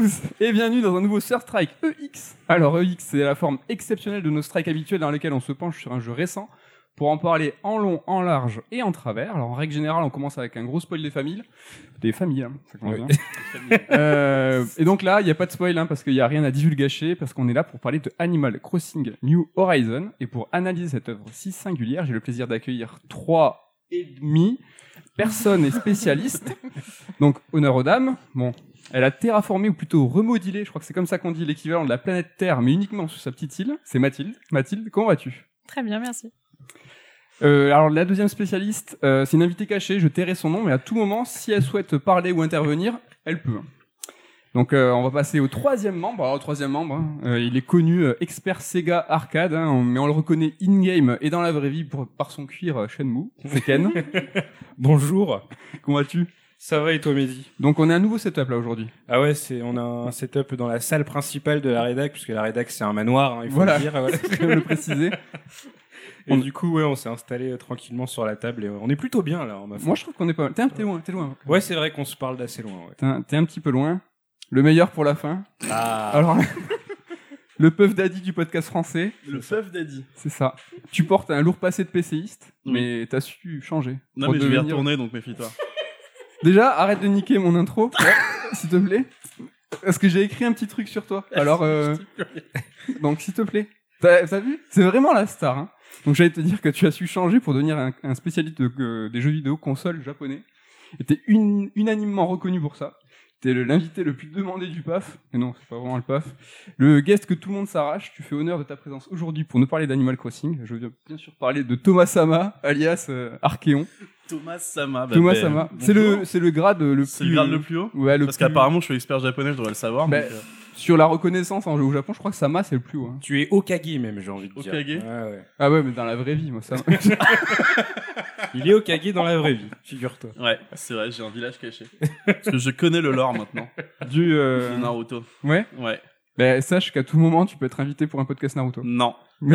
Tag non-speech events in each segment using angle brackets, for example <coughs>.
tous et bienvenue dans un nouveau Sur Strike EX. Alors EX, c'est la forme exceptionnelle de nos strikes habituels dans lesquels on se penche sur un jeu récent pour en parler en long, en large et en travers. Alors en règle générale, on commence avec un gros spoil des familles. Des familles, hein, ça commence Oui. bien. <laughs> Euh, et donc là, il n'y a pas de spoil hein, parce qu'il n'y a rien à divulgacher parce qu'on est là pour parler de Animal Crossing New Horizon. Et pour analyser cette œuvre si singulière, j'ai le plaisir d'accueillir trois et demi personnes et spécialistes. Donc honneur aux dames. Bon, elle a terraformé ou plutôt remodulé, je crois que c'est comme ça qu'on dit l'équivalent de la planète Terre, mais uniquement sur sa petite île. C'est Mathilde. Mathilde, comment vas-tu? Très bien, merci. euh, alors la deuxième spécialiste, euh, c'est une invitée cachée, je tairai son nom, mais à tout moment, si elle souhaite parler ou intervenir, elle peut. Donc euh, on va passer au troisième membre. Alors, au troisième membre, hein, euh, il est connu euh, expert Sega arcade, hein, on- mais on le reconnaît in-game et dans la vraie vie pour, par son cuir euh, Shenmue. C'est <laughs> Ken. Bonjour. Comment vas-tu? Ça va et toi, Mehdi Donc on a un nouveau setup là aujourd'hui. Ah ouais, c'est on a un setup dans la salle principale de la rédac, puisque la rédac c'est un manoir, hein, il faut Voilà. le dire. voilà. <laughs> Je vais le préciser. Et du coup, ouais, on s'est installé euh, tranquillement sur la table et euh, on est plutôt bien là. ma. Moi je trouve qu'on est pas mal. T'es un loin, t'es loin. Ouais, c'est vrai qu'on se parle d'assez loin. Ouais. T'es un, petit peu loin. Le meilleur pour la fin. Ah. Alors <laughs> le Puff Daddy du podcast français. Le Puff Daddy. C'est ça. Tu portes un lourd passé de PCiste, Oui. mais t'as su changer. Non, mais je vais y retourner, donc méfie-toi. Déjà, arrête de niquer mon intro, s'il te plaît. Parce que j'ai écrit un petit truc sur toi. Alors, euh, <laughs> donc s'il te plaît. T'as vu? C'est vraiment la star. Hein. Donc j'allais te dire que tu as su changer pour devenir un, un spécialiste de- euh, des jeux vidéo console japonais. Et t'es un- unanimement reconnu pour ça. T'es l'invité le plus demandé du PAF. Et non, c'est pas vraiment le PAF. Le guest que tout le monde s'arrache. Tu fais honneur de ta présence aujourd'hui pour nous parler d'Animal Crossing. Je veux bien sûr parler de Thomas Sama, alias euh, Archéon. Thomas Sama. bah, Thomas bah, Sama. C'est le, c'est le grade le plus. C'est le grade le plus haut Ouais, le Parce plus- qu'apparemment, je suis expert japonais, je devrais le savoir. Bah, donc, euh, Sur la reconnaissance en jeu au Japon, je crois que Sama c'est le plus haut. hein. Tu es Okage même, j'ai envie de dire. Okage Ouais, ouais. Ah ouais, mais dans la vraie vie, moi, ça. <laughs> Il est Okage dans la vraie vie, figure-toi. Ouais, c'est vrai, j'ai un village caché. Parce que je connais le lore maintenant. du. euh, De Naruto. Ouais. Ouais. Bah, sache qu'à tout moment, tu peux être invité pour un podcast Naruto. Non. <laughs>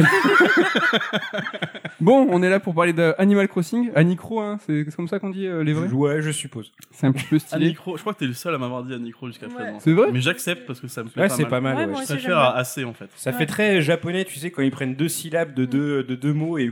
Bon, on est là pour parler d'Animal Crossing. Anicro, hein, c'est comme ça qu'on dit euh, les vrais. Ouais, je suppose. C'est un petit peu stylé. Anicro, je crois que t'es le seul à m'avoir dit Anicro jusqu'à Ouais. présent. C'est vrai Mais j'accepte parce que ça me plaît Ouais, c'est pas mal. Ouais, ouais. Je préfère assez en fait. Ça Ouais. fait très japonais, tu sais, quand ils prennent deux syllabes de deux, de deux mots et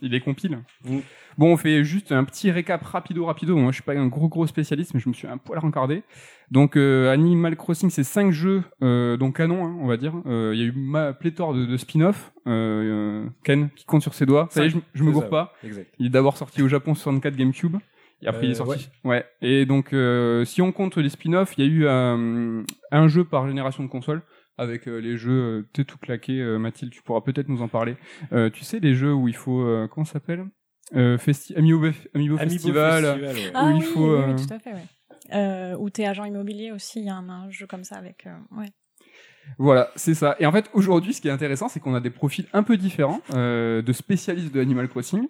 Il est compile. Mm. Bon, on fait juste un petit récap rapido rapido. Moi, je suis pas un gros gros spécialiste, mais je me suis un poil rencardé. Donc, euh, Animal Crossing, c'est cinq jeux, euh, donc canon, hein, on va dire. Euh, Il y a eu ma pléthore de, de spin-off. Euh, Ken qui compte sur ses doigts. Ça y est, je, je me gourre ça, pas. Exact. Il est d'abord sorti au Japon sur 64 GameCube. Et après, il est Euh, sorti. Ouais. Et donc, euh, si on compte les spin-offs, il y a eu euh, un jeu par génération de console. Avec euh, les jeux, euh, t'es tout claqué, euh, Mathilde, tu pourras peut-être nous en parler. Euh, tu sais, les jeux où il faut, euh, comment ça s'appelle? Euh, Festi Amiibo, Amiibo Amiibo Festival. Festival, ouais. Ah Où il oui, faut, oui, oui, tout à fait, ouais. Euh, où t'es agent immobilier aussi, il y a un, un jeu comme ça avec. euh, ouais. Voilà, c'est ça. Et en fait, aujourd'hui, ce qui est intéressant, c'est qu'on a des profils un peu différents euh, de spécialistes de Animal Crossing.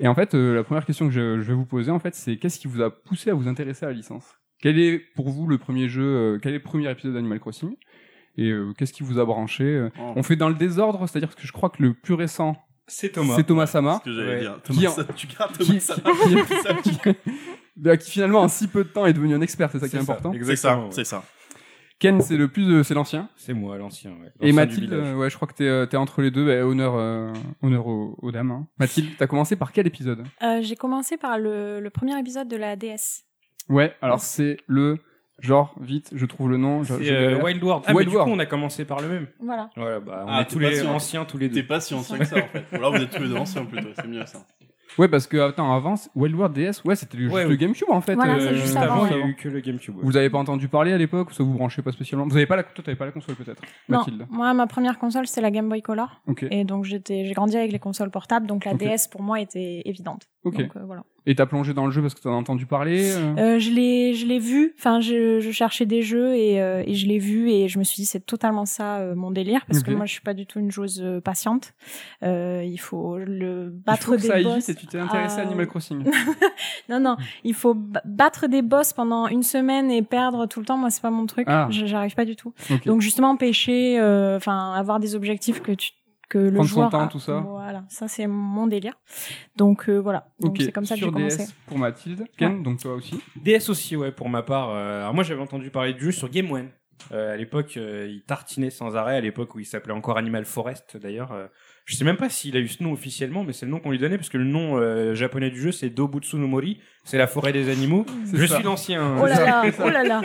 Et en fait, euh, la première question que je, je vais vous poser, en fait, c'est qu'est-ce qui vous a poussé à vous intéresser à la licence Quel est pour vous le premier jeu euh, Quel est le premier épisode d'Animal Crossing Et euh, qu'est-ce qui vous a branché euh, Oh. On fait dans le désordre, c'est-à-dire que je crois que le plus récent, C'est Thomas. c'est Thomas Sama. Ce que j'allais Ouais. dire. Qui Thomas, en- Sa- tu gardes Qui, Thomas qui- Sama. qui- bah, qui finalement en si peu de temps est devenu un expert, c'est ça qui est ça, important. C'est ça, Exactement, ouais. c'est ça. Ken, c'est le plus, euh, c'est l'ancien. C'est moi, l'ancien. ouais. Et Mathilde, euh, ouais, je crois que t'es, euh, t'es entre les deux. Bah, honneur, euh, honneur aux, aux dames. hein. Mathilde, t'as commencé par quel épisode? Euh, J'ai commencé par le, le premier épisode de la DS. Ouais, alors c'est le genre vite, je trouve le nom. je- je euh. Wild World. Ah, Wild mais du World. coup, on a commencé par le même. Voilà. Voilà, bah, on Ah, est t'es tous les anciens, tous les T'es deux. pas si ancien que ça en fait. Ou alors vous êtes tous les deux anciens plutôt, c'est mieux ça. Ouais, parce que attends, avant c'est- Wild World DS, ouais, c'était juste Ouais, le. GameCube en fait. Voilà, euh, juste Juste avant, il y avant. a eu que le GameCube. ouais. Vous avez pas entendu parler à l'époque ou ça vous branchez pas spécialement? Vous avez pas la, toi t'avais pas la console peut-être, Non, Mathilde. moi, ma première console, c'est la Game Boy Color. Et donc, j'étais, j'ai grandi avec les consoles portables, donc la. DS pour moi était évidente. Ok. Donc, euh, voilà. Et t'as plongé dans le jeu parce que t'en as entendu parler. euh Euh, je l'ai, je l'ai vu. Enfin, je, je cherchais des jeux et, euh, et je l'ai vu et je me suis dit c'est totalement ça euh, mon délire parce que moi je suis pas du tout une joueuse patiente. Euh, il faut le Il battre faut que des ça aille boss. vite et tu t'es intéressé à Ah, Animal Crossing. <laughs> Non non, il faut ba- battre des boss pendant une semaine et perdre tout le temps. Moi c'est pas mon truc. Ah. Je- J'arrive pas du tout. Donc justement pêcher, euh, enfin avoir des objectifs que tu que le Prendre son joueur temps, a- tout ça. Voilà, ça c'est mon délire. Donc euh, voilà. Donc c'est comme ça que j'ai Sur DS commencé. pour Mathilde. Ken, donc toi aussi. DS aussi, ouais, pour ma part. euh, alors moi, j'avais entendu parler du jeu sur Game One. Euh, à l'époque, euh, il tartinait sans arrêt. À l'époque où il s'appelait encore Animal Forest, d'ailleurs. Euh, je sais même pas s'il a eu ce nom officiellement, mais c'est le nom qu'on lui donnait parce que le nom euh, japonais du jeu c'est Dobutsu no Mori, c'est la forêt des animaux. <laughs> Je ça. suis l'ancien. Oh là là, c'est <laughs> ça. oh là là.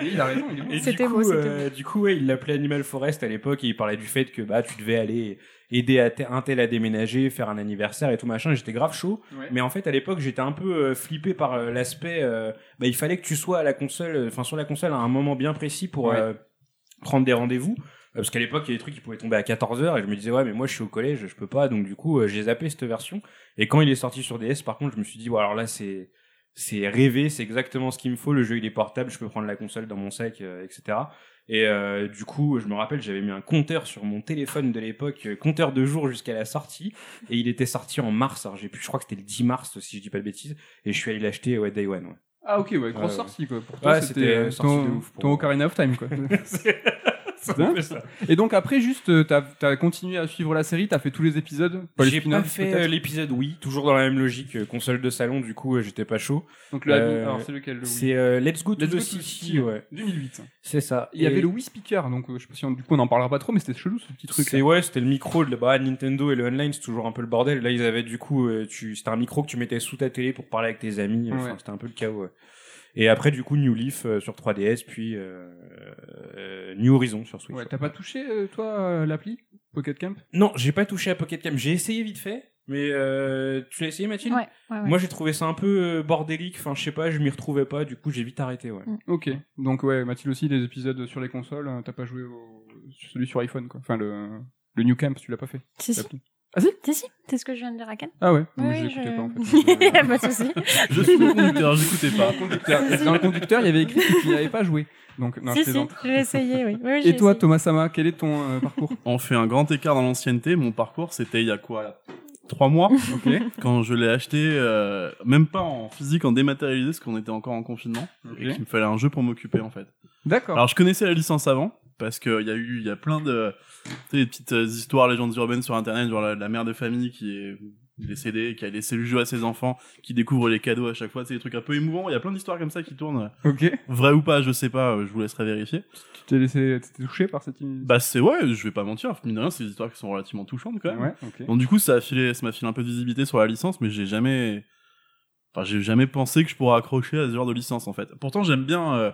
Et il a raison, C'était du beau, coup, c'était euh, du coup, ouais, il l'appelait Animal Forest à l'époque et il parlait du fait que bah tu devais aller aider à un tel à déménager, faire un anniversaire et tout machin. J'étais grave chaud, Ouais. mais en fait à l'époque j'étais un peu euh, flippé par euh, l'aspect. euh, bah il fallait que tu sois à la console, euh, enfin sur la console à un moment bien précis pour Ouais. euh, prendre des rendez-vous. Euh, Parce qu'à l'époque, il y a des trucs qui pouvaient tomber à 14h et je me disais, ouais, mais moi je suis au collège, je peux pas. Donc du coup, euh, j'ai zappé cette version. Et quand il est sorti sur DS, par contre, je me suis dit, ouais, alors là, c'est c'est rêvé, c'est exactement ce qu'il me faut. Le jeu, il est portable, je peux prendre la console dans mon sac, euh, etc. Et euh, du coup, je me rappelle, j'avais mis un compteur sur mon téléphone de l'époque, euh, compteur de jours jusqu'à la sortie. Et il était sorti en mars. Alors j'ai plus, je crois que c'était le 10 mars, si je dis pas de bêtises. Et je suis allé l'acheter, ouais, Day One. Ouais. Ah ok, ouais, grosse Ouais, sortie quoi. Pour toi, c'était euh, euh, ton, ton. Ocarina of Time quoi. <laughs> <laughs> <laughs> Ça. Et donc après, juste, euh, t'as as continué à suivre la série, t'as fait tous les épisodes J'ai pas fait euh, l'épisode oui, toujours dans la même logique, euh, console de salon, du coup j'étais pas chaud. Donc le euh, alors c'est lequel le C'est euh, Let's Go to Let's the Go City, City, ouais. 2008. C'est ça. Il y avait le Wii Speaker, donc je sais pas si on, du coup on en parlera pas trop, mais c'était chelou ce petit truc. C'est ouais, c'était le micro de bah, Nintendo et le online, c'est toujours un peu le bordel. Là, ils avaient du coup, tu, c'était un micro que tu mettais sous ta télé pour parler avec tes amis. Enfin, Ouais. c'était un peu le chaos. ouais. Et après, du coup, New Leaf euh, sur 3DS, puis euh, euh, New Horizon sur Switch. Ouais, t'as pas touché euh, toi euh, l'appli Pocket Camp? Non, j'ai pas touché à Pocket Cam. J'ai essayé vite fait, mais euh, tu l'as essayé, Mathilde? Ouais, ouais, ouais. Moi, j'ai trouvé ça un peu bordélique. Enfin, je sais pas, je m'y retrouvais pas. Du coup, j'ai vite arrêté. Ouais. Ok, donc ouais, Mathilde aussi, les épisodes sur les consoles, euh, t'as pas joué au... celui sur iPhone quoi. Enfin le, le New Camp, tu l'as pas fait. Si, si. L'appli. Si, si. C'est ce que je viens de dire à Ken. Ah ouais, non, Oui, je- j'écoutais pas en <laughs> fait. pas de souci. <laughs> Je suis le conducteur, j'écoutais pas. Conducteur. <laughs> Dans le conducteur, il y avait écrit que tu n'y avais pas joué. Donc, non, je si, si, plaisante. j'ai essayé, oui. oui j'ai Et toi, essayé. Thomas Sama, quel est ton euh, parcours? On fait un grand écart dans l'ancienneté. Mon parcours, c'était il y a quoi? Là Trois mois Ok. quand je l'ai acheté, euh, même pas en physique, en dématérialisé, parce qu'on était encore en confinement et qu'il me fallait un jeu pour m'occuper en fait. D'accord. Alors je connaissais la licence avant parce qu'il y a eu, il y a plein de, des petites euh, histoires, légendes urbaines sur internet, genre la, la mère de famille qui est décédée, qui a laissé le jeu à ses enfants, qui découvre les cadeaux à chaque fois, c'est des trucs un peu émouvants. Il y a plein d'histoires comme ça qui tournent. Ok. Vrai ou pas, je sais pas, euh, je vous laisserai vérifier. Tu t'es laissé, t'étais touché par cette. Bah c'est ouais, je vais pas mentir, mine de rien, c'est des histoires qui sont relativement touchantes quand même. Ouais. Ok. Donc du coup, ça a filé, ça m'a filé un peu de visibilité sur la licence, mais j'ai jamais, enfin j'ai jamais pensé que je pourrais accrocher à ce genre de licence en fait. Pourtant, j'aime bien, euh,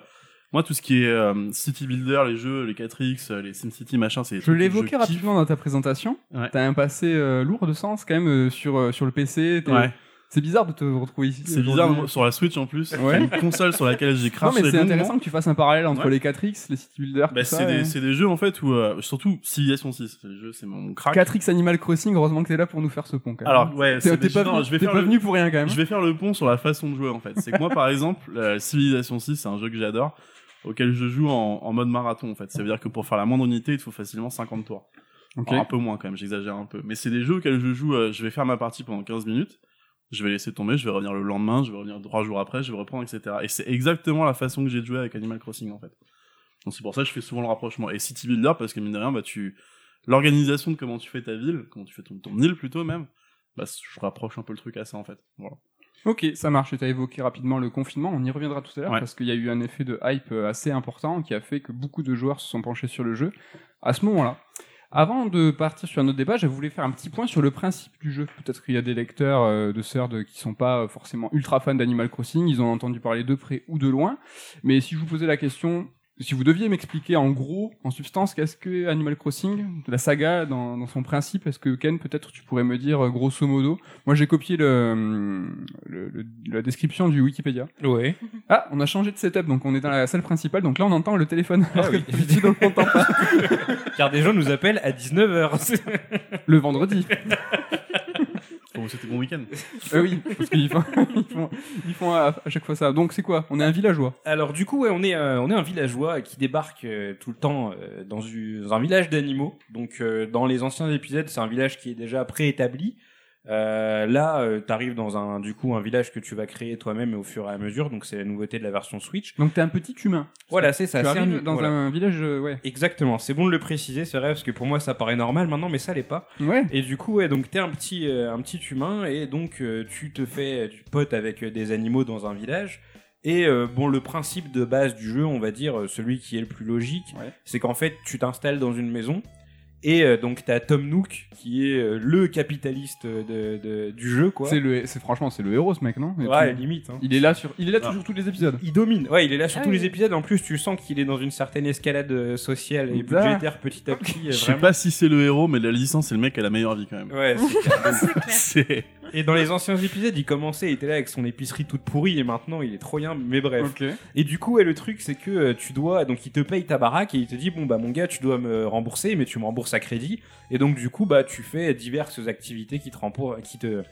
moi tout ce qui est euh, City Builder, les jeux, les 4X, euh, les SimCity machin, c'est. Je l'évoquais kiffe. rapidement dans ta présentation. Ouais. T'as un passé euh, lourd de sens quand même euh, sur sur le PC. Ouais. C'est bizarre de te retrouver ici. C'est bizarre moi, sur la Switch en plus, Ouais. une console sur laquelle j'ai Non craché. mais c'est intéressant que tu fasses un parallèle entre les 4X, les City Builder, Bah, c'est des, et- des jeux en fait où surtout Civilization 6, c'est jeux, c'est mon crack. 4X Animal Crossing. Heureusement que t'es là pour nous faire ce pont. Quand même. Alors ouais, t'es pas, non, je vais faire pas le- venu pour rien quand même. Je vais faire le pont sur la façon de jouer en fait. C'est que moi par exemple, Civilization 6, c'est un jeu que j'adore, auquel je joue en, en mode marathon en fait. Ça veut dire que pour faire la moindre unité, il te faut facilement 50 tours. Ok. Alors, un peu moins quand même, j'exagère un peu. Mais c'est des jeux auxquels je joue, euh, je vais faire ma partie pendant 15 minutes, je vais laisser tomber, je vais revenir le lendemain, je vais revenir trois jours après, je vais reprendre, etc. Et c'est exactement la façon que j'ai de jouer avec Animal Crossing en fait. Donc c'est pour ça que je fais souvent le rapprochement. Et City Builder, parce que mine de rien, bah tu... L'organisation de comment tu fais ta ville, comment tu fais ton, ton île plutôt même, bah je rapproche un peu le truc à ça en fait. Voilà. Ok, ça marche. Tu as évoqué rapidement le confinement. On y reviendra tout à l'heure Ouais. parce qu'il y a eu un effet de hype euh, assez important qui a fait que beaucoup de joueurs se sont penchés sur le jeu à ce moment-là. Avant de partir sur un autre débat, je voulais faire un petit point sur le principe du jeu. Peut-être qu'il y a des lecteurs euh, de de, qui sont pas euh, forcément ultra fans d'Animal Crossing, ils ont entendu parler de près ou de loin. Mais si je vous posais la question, si vous deviez m'expliquer en gros, en substance, qu'est-ce que Animal Crossing, la saga dans, dans son principe, est-ce que Ken, peut-être tu pourrais me dire euh, grosso modo? Moi j'ai copié le, hum, le- le- la description du Wikipédia. Ouais. Ah, on a changé de setup, donc on est dans la salle principale, donc là on entend le téléphone. Ah oui. <laughs> on l'entend pas. Car des gens nous appellent à 19h. Le vendredi. <laughs> Bon, c'était mon week-end. Ah <laughs> oui, parce qu'ils font, <laughs> ils font, ils font à, à chaque fois ça. Donc c'est quoi? On est un villageois. Alors du coup, ouais, on est euh, on est un villageois qui débarque euh, tout le temps euh, dans, un village d'animaux. Donc euh, dans les anciens épisodes, c'est un village qui est déjà préétabli. Euh, là, euh, t'arrives dans un du coup un village que tu vas créer toi-même au fur et à mesure. Donc c'est la nouveauté de la version Switch. Donc t'es un petit humain. Voilà, c'est ça. tu c'est arrives un- dans voilà. un village, euh, ouais. Exactement. C'est bon de le préciser, c'est vrai parce que pour moi ça paraît normal maintenant, mais ça l'est pas. Ouais. Et du coup, ouais, donc t'es un petit, euh, un petit humain et donc tu te fais, tu potes avec des animaux dans un village Et euh, bon, le principe de base du jeu, on va dire, celui qui est le plus logique, Ouais. c'est qu'en fait, tu t'installes dans une maison. Et euh, donc, t'as Tom Nook, qui est euh, le capitaliste de, de- du jeu, quoi. C'est le, c'est franchement, c'est le héros, ce mec, non? Ouais, Tu- limite. hein. Il est là sur, il est là Ah. toujours tous les épisodes. Il domine. Ouais, il est là sur Ah tous oui. les épisodes. En plus, tu sens qu'il est dans une certaine escalade euh, sociale et D'accord. budgétaire petit à petit. euh, Je sais pas si c'est le héros, mais la licence, c'est le mec qui a la meilleure vie quand même. Ouais, c'est <laughs> clair. C'est. Et dans les anciens épisodes, il commençait, il était là avec son épicerie toute pourrie, et maintenant il est trop bien, mais bref. Et du coup, ouais, le truc, c'est que euh, tu dois, donc il te paye ta baraque et il te dit, bon bah mon gars, tu dois me rembourser, mais tu me rembourses à crédit. Et donc du coup, bah tu fais diverses activités qui te, rembour- qui te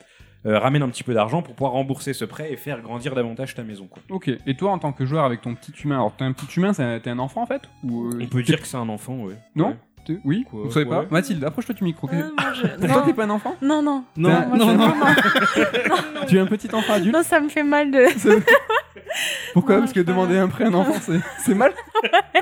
euh, ramènent un petit peu d'argent pour pouvoir rembourser ce prêt et faire grandir davantage ta maison. Quoi. Ok. Et toi, en tant que joueur avec ton petit humain, alors t'es un petit humain, t'es un enfant en fait? Ou euh, On peut dire que c'est un enfant, ouais. Non? Ouais. Oui. Quoi, Vous savez pas. Mathilde, approche-toi du micro. Moi, je- Toi, t'es pas un enfant non, non. Non, non, je- non. <laughs> non. Tu es un petit enfant adulte Non, ça me fait mal de. Pourquoi Non, Parce que demander un prêt à un enfant, c'est <laughs> c'est mal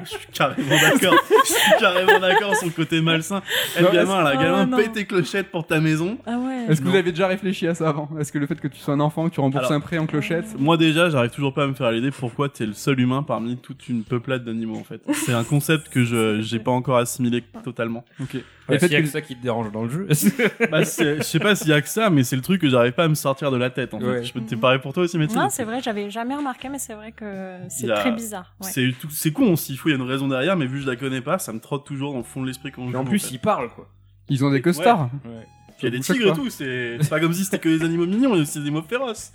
Je suis carrément d'accord. Je suis carrément d'accord sur le côté malsain. Eh, Non, gamin, là, Oh, gamin, non. paye tes clochettes pour ta maison. Ah ouais. Est-ce que Non. vous avez déjà réfléchi à ça avant Est-ce que le fait que tu sois un enfant, que tu rembourses Alors- un prêt en clochette Moi, déjà, j'arrive toujours pas à me faire à l'idée pourquoi t'es le seul humain parmi toute une peuplade d'animaux, en fait. C'est un concept que je, j'ai pas encore assimilé totalement. Ok. Ouais, le fait s'il y a que- que ça qui te dérange dans le jeu. <laughs> Bah, c'est- je sais pas s'il y a que ça, mais c'est le truc que j'arrive pas à me sortir de la tête, en fait. Ouais. Je peux, t'es pareil pour toi aussi, Mathilde? Non, c'est vrai, j'avais jamais remarqué, mais c'est vrai que c'est a- très bizarre. Ouais. C'est tout- c'est con, s'il faut, il y a une raison derrière, mais vu que je la connais pas, ça me trotte toujours dans le fond de l'esprit quand je Et joue, en plus, fait. il parle, quoi. Ils ont des costards. Ouais. Il y a des tigres et tout, c'est c'est pas comme si c'était que des animaux mignons, il y a aussi des mots féroces.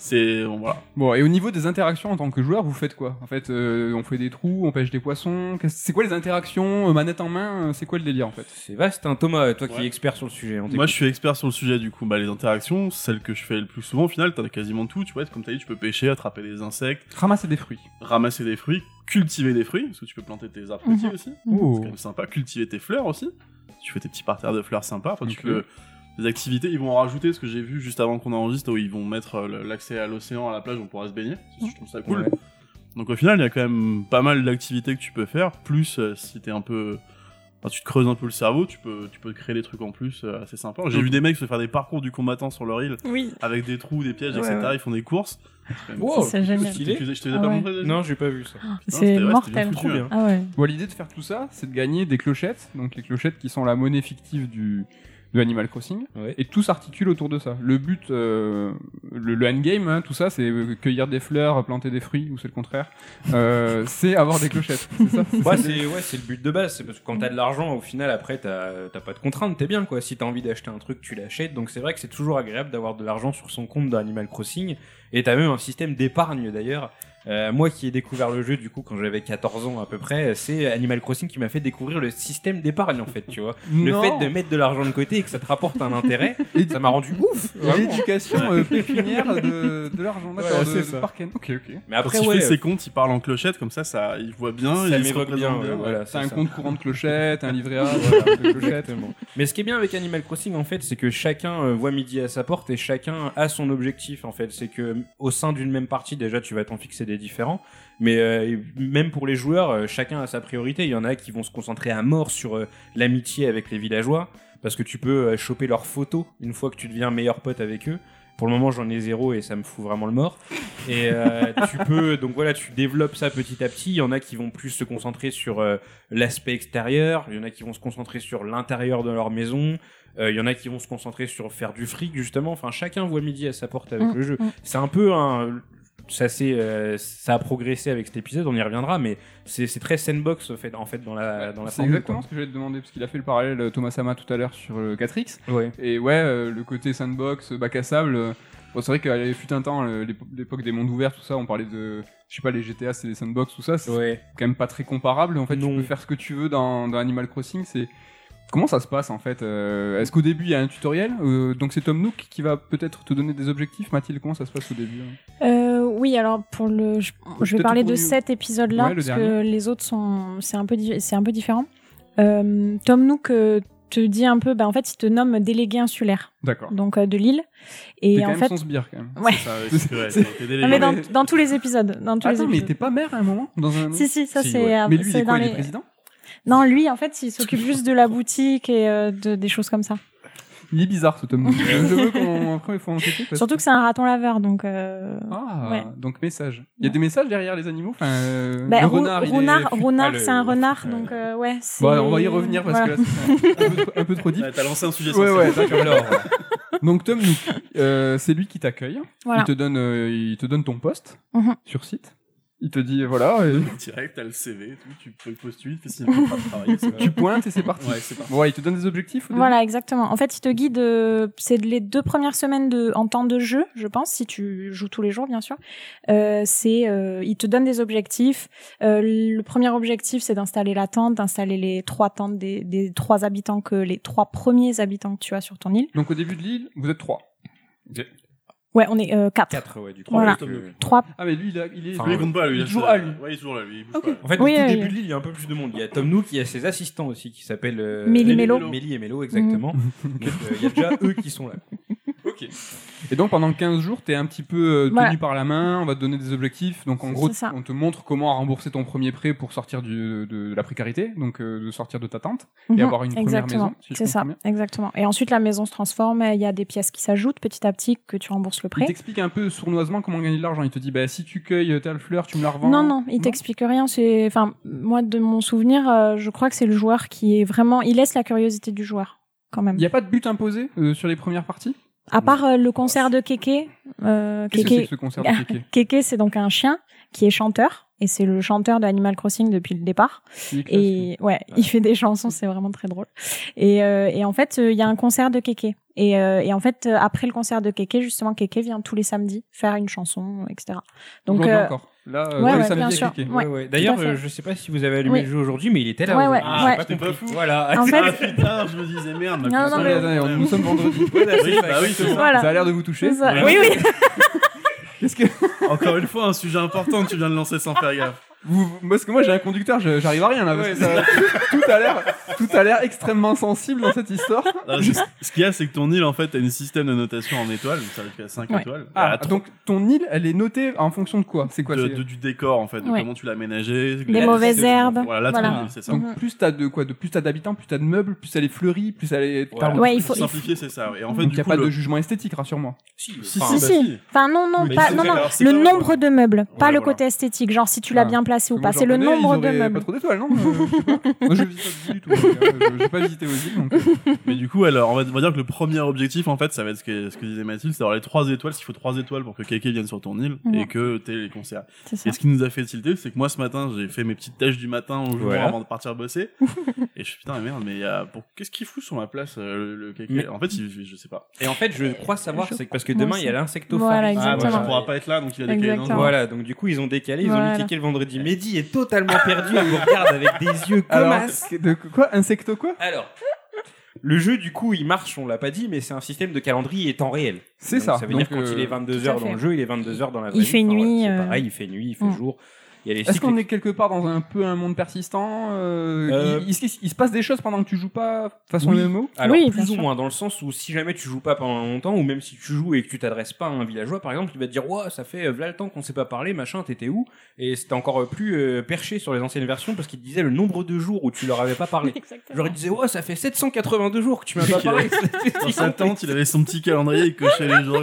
C'est, bon, voilà. Bon, et au niveau des interactions en tant que joueur, vous faites quoi? En fait, euh, on fait des trous, on pêche des poissons. C'est quoi les interactions euh, manette en main euh, C'est quoi le délire en fait? C'est vaste, hein, Thomas, toi qui es expert sur le sujet. on Moi, je suis expert sur le sujet, du coup. Bah, les interactions, celles que je fais le plus souvent, au final, t'en as quasiment tout. Tu vois, comme t'as dit, tu peux pêcher, attraper des insectes, Ramasser des fruits. ramasser des fruits, cultiver des fruits, parce que tu peux planter tes arbres petits Mhm. aussi. Oh. C'est quand même sympa. Cultiver tes fleurs aussi. Tu fais tes petits parterres de fleurs sympas. Enfin, tu peux. Des activités, ils vont en rajouter, ce que j'ai vu juste avant qu'on enregistre, où ils vont mettre euh, l'accès à l'océan, à la plage, on pourra se baigner. Je trouve ça cool. Ouais. Donc au final, il y a quand même pas mal d'activités que tu peux faire. Plus euh, si t'es un peu, enfin, tu te creuses un peu le cerveau, tu peux, tu peux créer des trucs en plus euh, assez sympas. J'ai Ok. vu des mecs se faire des parcours du combattant sur leur île Oui, avec des trous, des pièges, Ouais, etc. ouais. Ils font des courses. C'est quand même- Wow, c'est génial. stylé. Je te- les ai Ah pas ouais. montré déjà Non, j'ai pas vu ça. c'était- c'est mortel. bien foutu, hein. Ah ouais. Bon, l'idée de faire tout ça, c'est de gagner des clochettes. Donc les clochettes qui sont la monnaie fictive du de Animal Crossing. Ouais. Et tout s'articule autour de ça. Le but, euh, le, le endgame, hein, tout ça, c'est euh, cueillir des fleurs, planter des fruits, ou c'est le contraire. Euh, <laughs> c'est avoir des clochettes. C'est ça Ouais, c'est ouais, le but de base. C'est parce que quand t'as de l'argent, au final, après, t'as t'as pas de contraintes, t'es bien quoi. Si t'as envie d'acheter un truc, tu l'achètes. Donc c'est vrai que c'est toujours agréable d'avoir de l'argent sur son compte d'Animal Crossing. Et t'as même un système d'épargne d'ailleurs. Euh, moi qui ai découvert le jeu du coup quand j'avais 14 ans à peu près, c'est Animal Crossing qui m'a fait découvrir le système d'épargne en fait, tu vois. Le Non. fait de mettre de l'argent de côté et que ça te rapporte un intérêt, Et- ça m'a rendu ouf. L'éducation euh, pécuniaire de, de l'argent, d'accord, Ouais, de, c'est de ça. Parken. Ok, ok. Mais Quand après il ouais, fait ses comptes, il parle en clochette, comme ça, ça, il voit bien. ça il m'évoque bien. ouais, voilà, C'est un ça. compte courant de clochettes, un livret A, <laughs> voilà, de clochettes. Exactement. Mais ce qui est bien avec Animal Crossing en fait, c'est que chacun euh, voit midi à sa porte et chacun a son objectif en fait. C'est que euh, au sein d'une même partie, déjà tu vas t'en fixer des différents. Mais euh, même pour les joueurs, euh, chacun a sa priorité. Il y en a qui vont se concentrer à mort sur euh, l'amitié avec les villageois parce que tu peux choper leurs photos une fois que tu deviens meilleur pote avec eux. Pour le moment, j'en ai zéro et ça me fout vraiment le mort. Et <laughs> tu peux, donc voilà, tu développes ça petit à petit. Il y en a qui vont plus se concentrer sur l'aspect extérieur. Il y en a qui vont se concentrer sur l'intérieur de leur maison. Euh, Il y en a qui vont se concentrer sur faire du fric justement. Enfin, chacun voit midi à sa porte avec Mm, le jeu. mm. C'est un peu un, ça c'est, euh, ça a progressé avec cet épisode. On y reviendra, mais c'est très sandbox en fait, en fait dans la dans la C'est exactement ce que j'allais te demander, parce qu'il a fait le parallèle euh, Thomas Sama tout à l'heure sur le 4X. quoi. Ouais. Et ouais, euh, le côté sandbox, bac à sable. euh, bon, c'est vrai qu'à fut un temps, euh, l'épo- l'époque des mondes ouverts, tout ça, on parlait de. Je sais pas, les GTA, c'est des sandbox, tout ça. C'est Ouais. quand même pas très comparable. En fait, Non. tu peux faire ce que tu veux dans, dans Animal Crossing. C'est. Comment ça se passe en fait euh, Est-ce qu'au début il y a un tutoriel Euh, Donc c'est Tom Nook qui va peut-être te donner des objectifs. Mathilde, comment ça se passe au début hein? Euh, oui, alors pour le, je, je vais parler de cet épisode-là Ouais, le parce que les autres sont, c'est un peu, c'est un peu différent. Euh, Tom Nook euh, te dit un peu, bah en fait, il te nomme délégué insulaire, D'accord. donc euh, de l'île. Et quand en même fait, son sbire quand même. ouais. Ça, c'est vrai. Non, mais dans, mais- dans tous les épisodes, dans tous les Attends, mais épisodes. t'es pas maire à un moment dans un. Si si, ça Si, c'est. ouais. euh, Mais lui, il c'est est quoi dans Il est les- président? Non, lui, en fait, il s'occupe juste de la boutique et euh, de, des choses comme ça. Il est bizarre ce tome. <laughs> Nook. je veux qu'on il faut parce Surtout que c'est un raton laveur, donc. Euh... Ah, Ouais. donc message. Il y a des messages derrière les animaux. Enfin, euh, bah, le renard, est- renard, renard, Ah, c'est un renard, euh, donc euh, ouais. Bon, on va y revenir parce Voilà. que là c'est un, peu trop- un peu trop <laughs> deep. Ouais, T'as lancé un sujet Ouais, ouais, d'accord. <laughs> Donc Tom Nook, euh, c'est lui qui t'accueille. Voilà. Il te donne, euh, il te donne ton poste Mhm. sur site. Il te dit voilà, <laughs> Direct, t'as le CV et tout, tu peux postuler, tu de travail. tu pointes et c'est parti. Ouais, c'est parti. Ouais, il te donne des objectifs. Voilà, exactement. En fait, il te guide. euh, c'est les deux premières semaines de en temps de jeu, je pense, si tu joues tous les jours, bien sûr. Euh, c'est, euh, il te donne des objectifs. Euh, le premier objectif, c'est d'installer la tente, d'installer les trois tentes des, des trois habitants que les trois premiers habitants que tu as sur ton île. Donc au début de l'île, vous êtes trois. Ouais, on est euh, quatre. 4, ouais, du coup. Voilà. avec, euh, Trois. Ah mais lui, il, a- il est. Enfin, il compte pas, lui. Il est toujours à lui. Ouais, il est toujours là, lui. il bouge Ok. pas. En fait, Oui, au tout oui, début oui. de l'île, il y a un peu plus de monde. Il y a Tom Nook, il y a ses assistants aussi qui s'appellent euh, Mélie Mélo. Mélie et Mélo, exactement. Donc euh, il y a déjà eux qui sont là. <laughs> Ok. Et donc pendant 15 jours, t'es un petit peu euh, tenu Voilà. par la main, on va te donner des objectifs. Donc en gros, on te montre comment rembourser ton premier prêt pour sortir du, de, la précarité, donc euh, de sortir de ta tente et Mhm, avoir une première exactement. maison. si je c'est ça, bien. exactement. Et ensuite, la maison se transforme. Il y a des pièces qui s'ajoutent petit à petit que tu rembourses le Il prêt. t'explique un peu sournoisement comment gagner de l'argent. Il te dit, bah, si tu cueilles telle fleur, tu me la revends. Non, non, il t'explique rien. C'est, enfin, moi, de mon souvenir, euh, je crois que c'est le joueur qui est vraiment, il laisse la curiosité du joueur, quand même. Il n'y a pas de but imposé euh, sur les premières parties? À part euh, le concert de Kéké, euh, Qu'est-ce que c'est que Kéké, ce concert de Kéké <laughs> Kéké, c'est donc un chien qui est chanteur. Et c'est le chanteur de Animal Crossing depuis le départ. Et ouais, il fait des chansons, c'est vraiment très drôle. Et, euh, et en fait, euh, il y a un concert de Kéké. Et, euh, et en fait, euh, après le concert de Kéké, justement, Kéké vient tous les samedis faire une chanson, etc. Donc, encore. Là, euh, ouais, ouais, samedi bien sûr. Ouais, ouais. D'ailleurs, euh, je sais pas si vous avez allumé Oui. le jeu aujourd'hui, mais il était là. Ouais. Ah, pas T'es pas fou. Voilà. En fait- <laughs> Ah putain, je me disais merde. ma Non, non, mais- attendez, on- nous sommes vendredi. Oui, bah oui, c'est ça. Voilà. Ça a l'air de vous toucher. Ça. Oui, oui. <laughs> Qu'est-ce que Encore une fois, un sujet important que tu viens de lancer sans faire gaffe. Vous, parce que moi j'ai un conducteur, je- j'arrive à rien là. Parce que ça- <laughs> tout a l'air, tout a l'air extrêmement sensible dans cette histoire. Ce ce qu'il y a, c'est que ton île, en fait, a une système de notation en étoiles, donc ça arrive à 5 Ouais. étoiles. Ah, a donc ton île, elle est notée en fonction de quoi? C'est quoi de- c'est- de- du décor, en fait, de Ouais. comment tu l'as aménagé. Les mauvaises herbes. Voilà, là, Voilà. c'est ça. Donc plus t'as de quoi, de plus t'as d'habitants, plus t'as de meubles, plus elle est fleurie, plus elle est. Voilà. t'as- Ouais, il faut. il faut- simplifier, c'est ça. Et en fait, Donc du y a coup, pas le- de jugement esthétique, rassure-moi. Si, Si, bah, si. Enfin, non, non, Mais pas, c'est non, non. alors, c'est Le pas- nombre de meubles, pas Ouais, le voilà. côté esthétique, genre si tu l'as Ah. bien ou pas. C'est le nombre ils de meubles. Pas trop d'étoiles, non Euh. <laughs> Moi, je visite pas du tout. euh, J'ai pas visité donc. euh, Mais du coup, alors, on va, on va dire que le premier objectif, en fait, ça va être ce que, ce que disait Mathilde, c'est d'avoir les trois étoiles, s'il faut trois étoiles pour que Keke vienne sur ton île et que t'aies les concerts. Et ce qui nous a fait tilter, c'est que moi, ce matin, j'ai fait mes petites tâches du matin au jour Voilà. avant de partir bosser. et je suis putain, mais merde, mais pour, qu'est-ce qu'il fout sur ma place, euh, le, le Mais- En fait, il, je sais pas. Et en fait, je crois savoir, c'est que parce que demain, il y a aussi. l'insectophage. Voilà, Ah, exactement. ouais, il pourra pas être là, donc il a décalé Exactement. Voilà, donc du coup, ils ont décalé, ils ont Voilà. mis Kéké le vendredi. Mehdi est totalement perdu, il vous regarde avec des yeux as. de quoi Insecto quoi Alors, le jeu, du coup, il marche, on l'a pas dit, mais c'est un système de calendrier et temps réel. C'est ça. Ça veut Donc, dire quand euh, il est tout à 22h dans fait. le jeu, il est 22h dans la vraie Il vie. fait Enfin, voilà, nuit, c'est euh, pareil, il fait nuit, il fait Mm. jour. Est-ce qu'on est quelque part dans un peu un monde persistant euh, Euh, il, il- il se passe des choses pendant que tu joues pas façon Oui. MMO Alors, Oui, plus ou sûr. moins, dans le sens où si jamais tu joues pas pendant longtemps, ou même si tu joues et que tu t'adresses pas à un villageois, par exemple, il va te dire, ouais, ça fait euh, v'là le temps qu'on s'est pas parlé, machin, t'étais où? Et c'était encore plus euh, perché sur les anciennes versions parce qu'il te disait le nombre de jours où tu leur avais pas parlé. <laughs> Genre, il disait, ouais, ça fait 782 jours que tu m'as pas <laughs> parlé. <laughs> Dans sa tente, il avait son petit calendrier, il cochait les jours.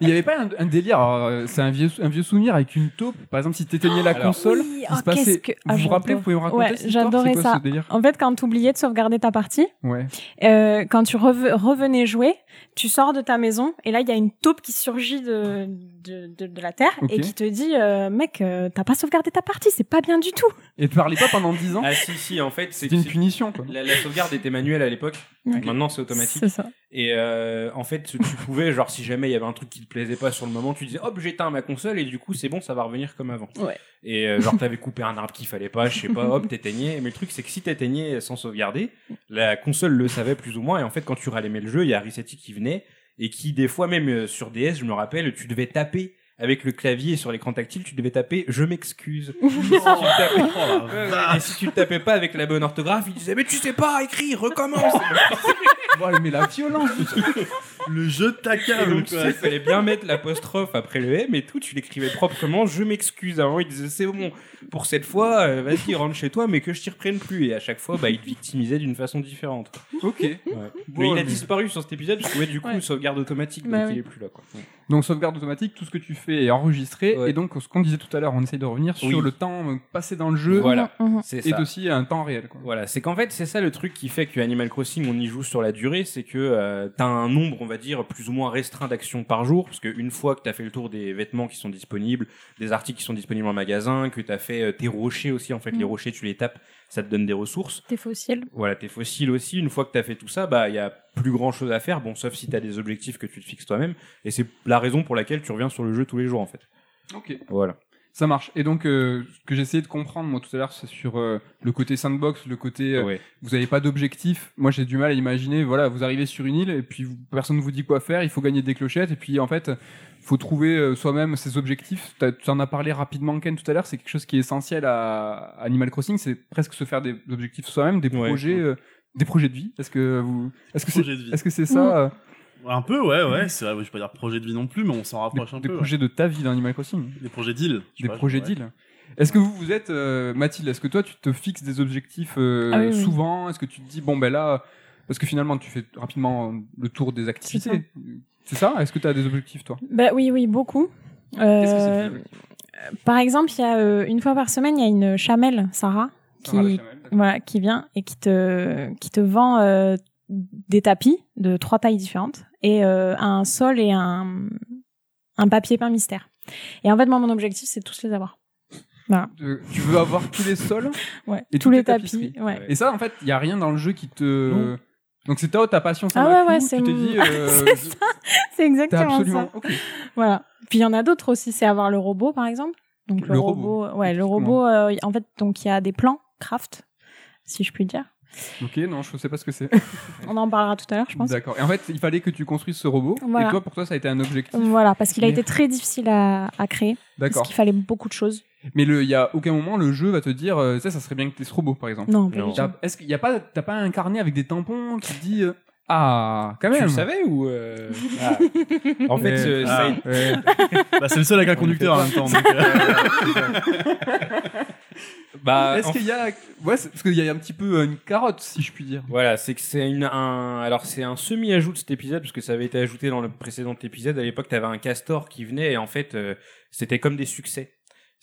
Il y avait pas un, un délire, euh, c'est un vieux, un vieux souvenir avec une taupe. Par exemple, si t'éteignais la Alors- console, Oui, il se oh, passait. qu'est-ce que- ah, vous vous rappelez, j'adore. vous pouvez me raconter Ouais, cette histoire? J'adorais C'est quoi ça. ce délire? En fait, quand tu oubliais de sauvegarder ta partie, Ouais. euh, quand tu reve- revenais jouer, tu sors de ta maison et là il y a une taupe qui surgit de de, de, de la terre et qui te dit euh, mec euh, t'as pas sauvegardé ta partie c'est pas bien du tout. Et te parlais pas pendant 10 ans Ah, si, si, en fait, c'est C'était une punition, quoi. La, la sauvegarde était manuelle à l'époque. Ok. Maintenant, c'est automatique. C'est ça. Et euh, en fait, tu pouvais, genre, si jamais il y avait un truc qui te plaisait pas sur le moment, tu disais, hop, j'éteins ma console et du coup, c'est bon, ça va revenir comme avant. Ouais. Et euh, genre, t'avais coupé un arbre qu'il fallait pas, je sais pas, hop, t'éteignais. Mais le truc, c'est que si t'éteignais sans sauvegarder, la console le savait plus ou moins. Et en fait, quand tu rallumais le jeu, il y a Resetti qui venait et qui, des fois, même euh, sur DS, je me rappelle, tu devais taper avec le clavier sur l'écran tactile, tu devais taper je m'excuse. <laughs> Et si tu le tapais- Oh. <laughs> Et si tu le tapais pas avec la bonne orthographe, il disait mais tu sais pas écrire, recommence. <laughs> Bon, mais la violence. Le jeu Et taquable, donc, tu sais, quoi. il fallait bien mettre l'apostrophe après le M et tout, tu l'écrivais proprement, je m'excuse. Avant, il disait, c'est bon, pour cette fois, euh, vas-y, rentre chez toi, mais que je t'y reprenne plus. Et à chaque fois, bah, il te victimisait d'une façon différente. Ok. Ouais. Bon, mais il a mais- disparu sur cet épisode, parce que ouais, du coup, Ouais. sauvegarde automatique, Bah donc oui. il est plus là, quoi. Donc sauvegarde automatique, tout ce que tu fais est enregistré. Ouais. Et donc ce qu'on disait tout à l'heure, on essaye de revenir sur Oui. le temps euh, passé dans le jeu Voilà. Mhm, mhm. C'est et ça. aussi un temps réel. Quoi. Voilà, c'est qu'en fait, c'est ça le truc qui fait que Animal Crossing, on y joue sur la durée, c'est que euh, t'as un nombre, on va dire, plus ou moins restreint d'actions par jour, parce qu'une fois que t'as fait le tour des vêtements qui sont disponibles, des articles qui sont disponibles en magasin, que t'as fait euh, tes rochers aussi, en fait, Mm. les rochers, tu les tapes, ça te donne des ressources. T'es fossile. Voilà, tes fossiles aussi, une fois que t'as fait tout ça, bah, il y a plus grand chose à faire, bon, sauf si t'as des objectifs que tu te fixes toi-même, et c'est la raison pour laquelle tu reviens sur le jeu tous les jours, en fait. Ok. Voilà. Ça marche. Et donc euh, ce que j'essayais de comprendre moi tout à l'heure, c'est sur euh, le côté sandbox, le côté euh, Ouais. vous avez pas d'objectif. Moi j'ai du mal à imaginer. Voilà, vous arrivez sur une île et puis vous- personne ne vous dit quoi faire. Il faut gagner des clochettes et puis en fait faut trouver euh, soi-même ses objectifs. Tu en as parlé rapidement Ken tout à l'heure. C'est quelque chose qui est essentiel à Animal Crossing. C'est presque se faire des objectifs soi-même, des Ouais. projets, euh, des projets de vie. Est-ce que vous, est-ce que c'est, est-ce que c'est ça, euh, Un peu, ouais, ouais. <laughs> C'est vrai, je vais pas dire projet de vie non plus, mais on s'en des, rapproche un des peu. ouais. projets de ta vie dans Animal Crossing? Des projets d'île. des pas, projets deal. Est-ce que vous vous êtes euh, Mathilde Est-ce que toi tu te fixes des objectifs euh, Ah oui, oui. souvent? Est-ce que tu te dis bon ben là parce que finalement tu fais rapidement le tour des activités. C'est ça, Est-ce que tu as des objectifs toi? Bah oui, oui, beaucoup. Qu'est-ce que c'est Euh, que par exemple, il y a euh, une fois par semaine, il y a une chamelle, Sarah, qui, Sarah voilà, qui vient et qui te, qui te vend euh, des tapis de trois tailles différentes et euh, un sol et un, un papier peint mystère. Et en fait, moi, mon objectif, c'est de tous les avoir. Euh, tu veux avoir tous les sols <laughs> Ouais, Et tous les tapis. Ouais. Et ça en fait, il y a rien dans le jeu qui te Non. donc c'est toi ta passion ça Ah ouais, c'est <laughs> euh, C'est ça, C'est exactement absolument ça. Voilà. Puis il y en a d'autres aussi, c'est avoir le robot, par exemple. Donc le, Le robot, robot, ouais, le robot. euh, en fait, donc il y a des plans craft, si je puis dire. OK, non, je sais pas ce que c'est. <laughs> On en parlera tout à l'heure, je pense. D'accord. Et en fait, il fallait que tu construises ce robot Voilà. et toi pour toi ça a été un objectif. Voilà, parce qu'il a Mais- été très difficile à, à créer. Parce D'accord. qu'il fallait beaucoup de choses. Mais il y a aucun moment le jeu va te dire euh, ça ça serait bien que t'aies ce robot par exemple. Non, pas Non. du tout. T'as- Est-ce qu'il y a pas, t'as pas un carnet avec des tampons qui te dit euh, ah quand Tu même. le savais ou euh, ah. <laughs> En fait, Ah. Ouais. <laughs> Bah, c'est le seul avec un conducteur en même temps. donc, euh, <laughs> bah, Est-ce en qu'il y a ouais parce qu'il y a un petit peu euh, une carotte si je puis dire. Voilà, c'est que c'est une un alors c'est un semi-ajout de cet épisode parce que ça avait été ajouté dans le précédent épisode. À l'époque, t'avais un castor qui venait et en fait, euh, c'était comme des succès.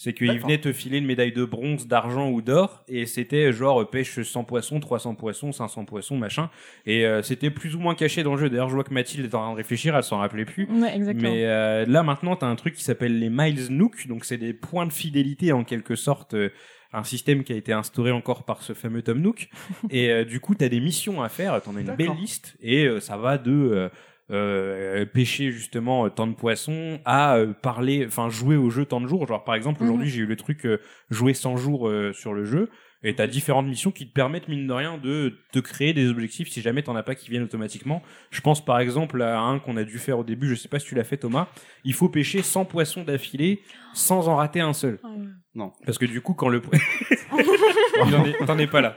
C'est qu'il D'accord. venait te filer une médaille de bronze, d'argent ou d'or et c'était genre euh, pêche 100 poissons, 300 poissons, 500 poissons, machin. Et euh, c'était plus ou moins caché dans le jeu. D'ailleurs, je vois que Mathilde est en train de réfléchir, elle s'en rappelait plus. Ouais, exactement. Mais euh, là maintenant, t'as un truc qui s'appelle les Miles Nook, donc c'est des points de fidélité en quelque sorte, euh, un système qui a été instauré encore par ce fameux Tom Nook. <laughs> et euh, du coup, t'as des missions à faire, t'en as une belle liste, et euh, ça va de euh, euh, pêcher justement euh, tant de poissons à euh, parler, enfin jouer au jeu tant de jours. Genre par exemple, Mhm. aujourd'hui j'ai eu le truc euh, jouer 100 jours euh, sur le jeu. Et t'as différentes missions qui te permettent, mine de rien, de te créer des objectifs si jamais t'en as pas qui viennent automatiquement. Je pense par exemple à un qu'on a dû faire au début, je sais pas si tu l'as fait Thomas. Il faut pêcher 100 poissons d'affilée sans en rater un seul. Ouais. Parce que du coup, quand le... <laughs> T'en es pas là.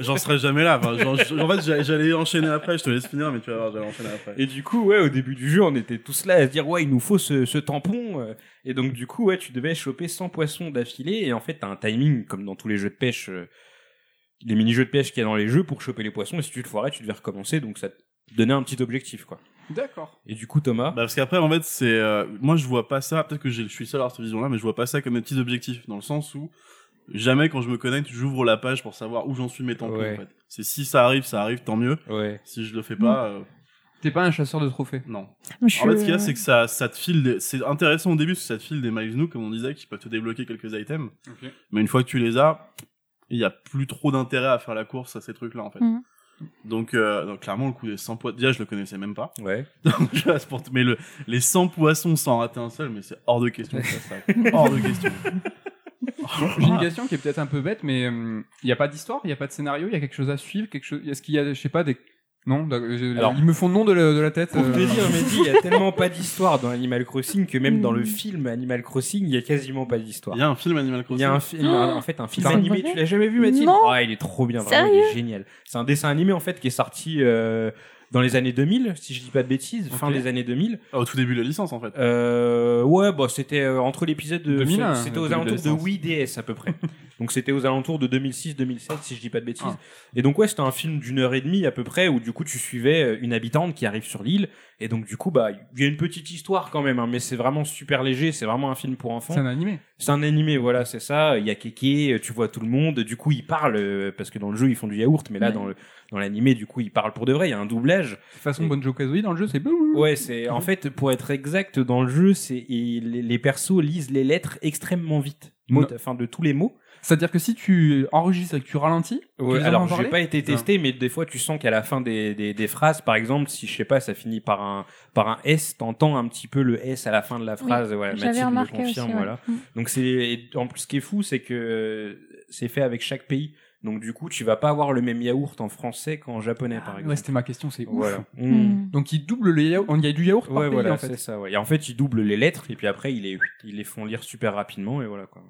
J'en serai jamais là. Enfin, genre, je- en fait, j'allais- enchaîner après. Je te laisse finir, mais tu vas voir, j'allais enchaîner après. Et du coup, ouais, au début du jeu, on était tous là à se dire, ouais, il nous faut ce, ce tampon. euh. Et donc, du coup, ouais, tu devais choper 100 poissons d'affilée. Et en fait, t'as un timing, comme dans tous les jeux de pêche, euh, les mini-jeux de pêche qu'il y a dans les jeux pour choper les poissons. Et si tu te foirais, tu devais recommencer. Donc, ça te donnait un petit objectif, quoi. D'accord. Et du coup, Thomas, Bah, parce qu'après, en fait, c'est, euh, moi, je vois pas ça, peut-être que je suis seul à avoir cette vision-là, mais je vois pas ça comme des petits objectifs, dans le sens où, jamais quand je me connecte, j'ouvre la page pour savoir où j'en suis mes tampons, Ouais. en fait. C'est si ça arrive, ça arrive, tant mieux. ouais. Si je le fais pas, euh, T'es pas un chasseur de trophées. non. Je En fait, ce qu'il y a, c'est que ça, ça te file des... c'est intéressant au début, parce que ça te file des miles nous, comme on disait, qui peuvent te débloquer quelques items. Mais une fois que tu les as, il y a plus trop d'intérêt à faire la course à ces trucs-là, en fait. Mhm. Donc, euh, donc, clairement, le coup des 100 poissons, déjà, je le connaissais même pas. Ouais. <laughs> Je reste pour- mais le, les 100 poissons sans rater un seul, mais c'est hors de question que ça s'arrête. <laughs> hors de question. <laughs> J'ai une question qui est peut-être un peu bête, mais il n'y a pas d'histoire, il y a pas de scénario, il y a quelque chose à suivre, quelque chose. Est-ce qu'il y a, je sais pas, des non, Alors- ils me font le nom de la, de la tête. Pour te euh, dire, <laughs> Mehdi, il y a tellement pas d'histoire dans Animal Crossing que même dans le Mm. film Animal Crossing, il y a quasiment pas d'histoire. Il y a un film Animal Il Crossing. y a un film, en fait, un film animé. Tu l'as jamais vu, Mathilde Non. Ah, il est trop bien, vraiment, il est génial. C'est un dessin animé en fait qui est sorti euh, dans les années 2000, si je dis pas de bêtises, fin des années 2000. Ah, Au tout début de la licence, en fait. Euh, ouais, bah c'était euh, entre l'épisode de 2001, c'était aux de alentours de licence. Wii DS à peu près. <laughs> donc c'était aux alentours de 2006-2007 si je dis pas de bêtises. Ah. Et donc ouais, c'était un film d'une heure et demie à peu près où du coup tu suivais euh, une habitante qui arrive sur l'île et donc du coup bah il y a une petite histoire quand même hein, mais c'est vraiment super léger, c'est vraiment un film pour enfants. C'est un animé. C'est un animé, voilà, c'est ça. Il y a Keke, tu vois tout le monde. Du coup, ils parlent euh, parce que dans le jeu ils font du yaourt, mais là Ouais. dans le dans l'animé, du coup, ils parlent pour de vrai. Il y a un doublage. De toute façon, Et- Banjo Kazooie dans le jeu, c'est. Ouais, c'est en fait pour être exact dans le jeu, c'est les, les persos lisent les lettres extrêmement vite, mot, enfin de tous les mots. C'est-à-dire que si tu enregistres et que tu ralentis, tu les alors, j'ai pas été testé, mais des fois, tu sens qu'à la fin des, des, des phrases, par exemple, si je sais pas, ça finit par un par un S, t'entends un petit peu le S à la fin de la phrase. voilà, J'avais Mathilde remarqué le aussi. confirme, ouais. voilà. Mm. Donc c'est en plus ce qui est fou, c'est que c'est fait avec chaque pays. Donc du coup, tu vas pas avoir le même yaourt en français qu'en japonais, par Ouais, exemple. c'était ma question, c'est ouf. Voilà. Mm. Mm. Donc ils doublent le yaourt, il y a du yaourt par Ouais, pays, voilà, en fait. c'est ça. Ouais. Et en fait, ils doublent les lettres et puis après, ils les, ils les font lire super rapidement et voilà quoi.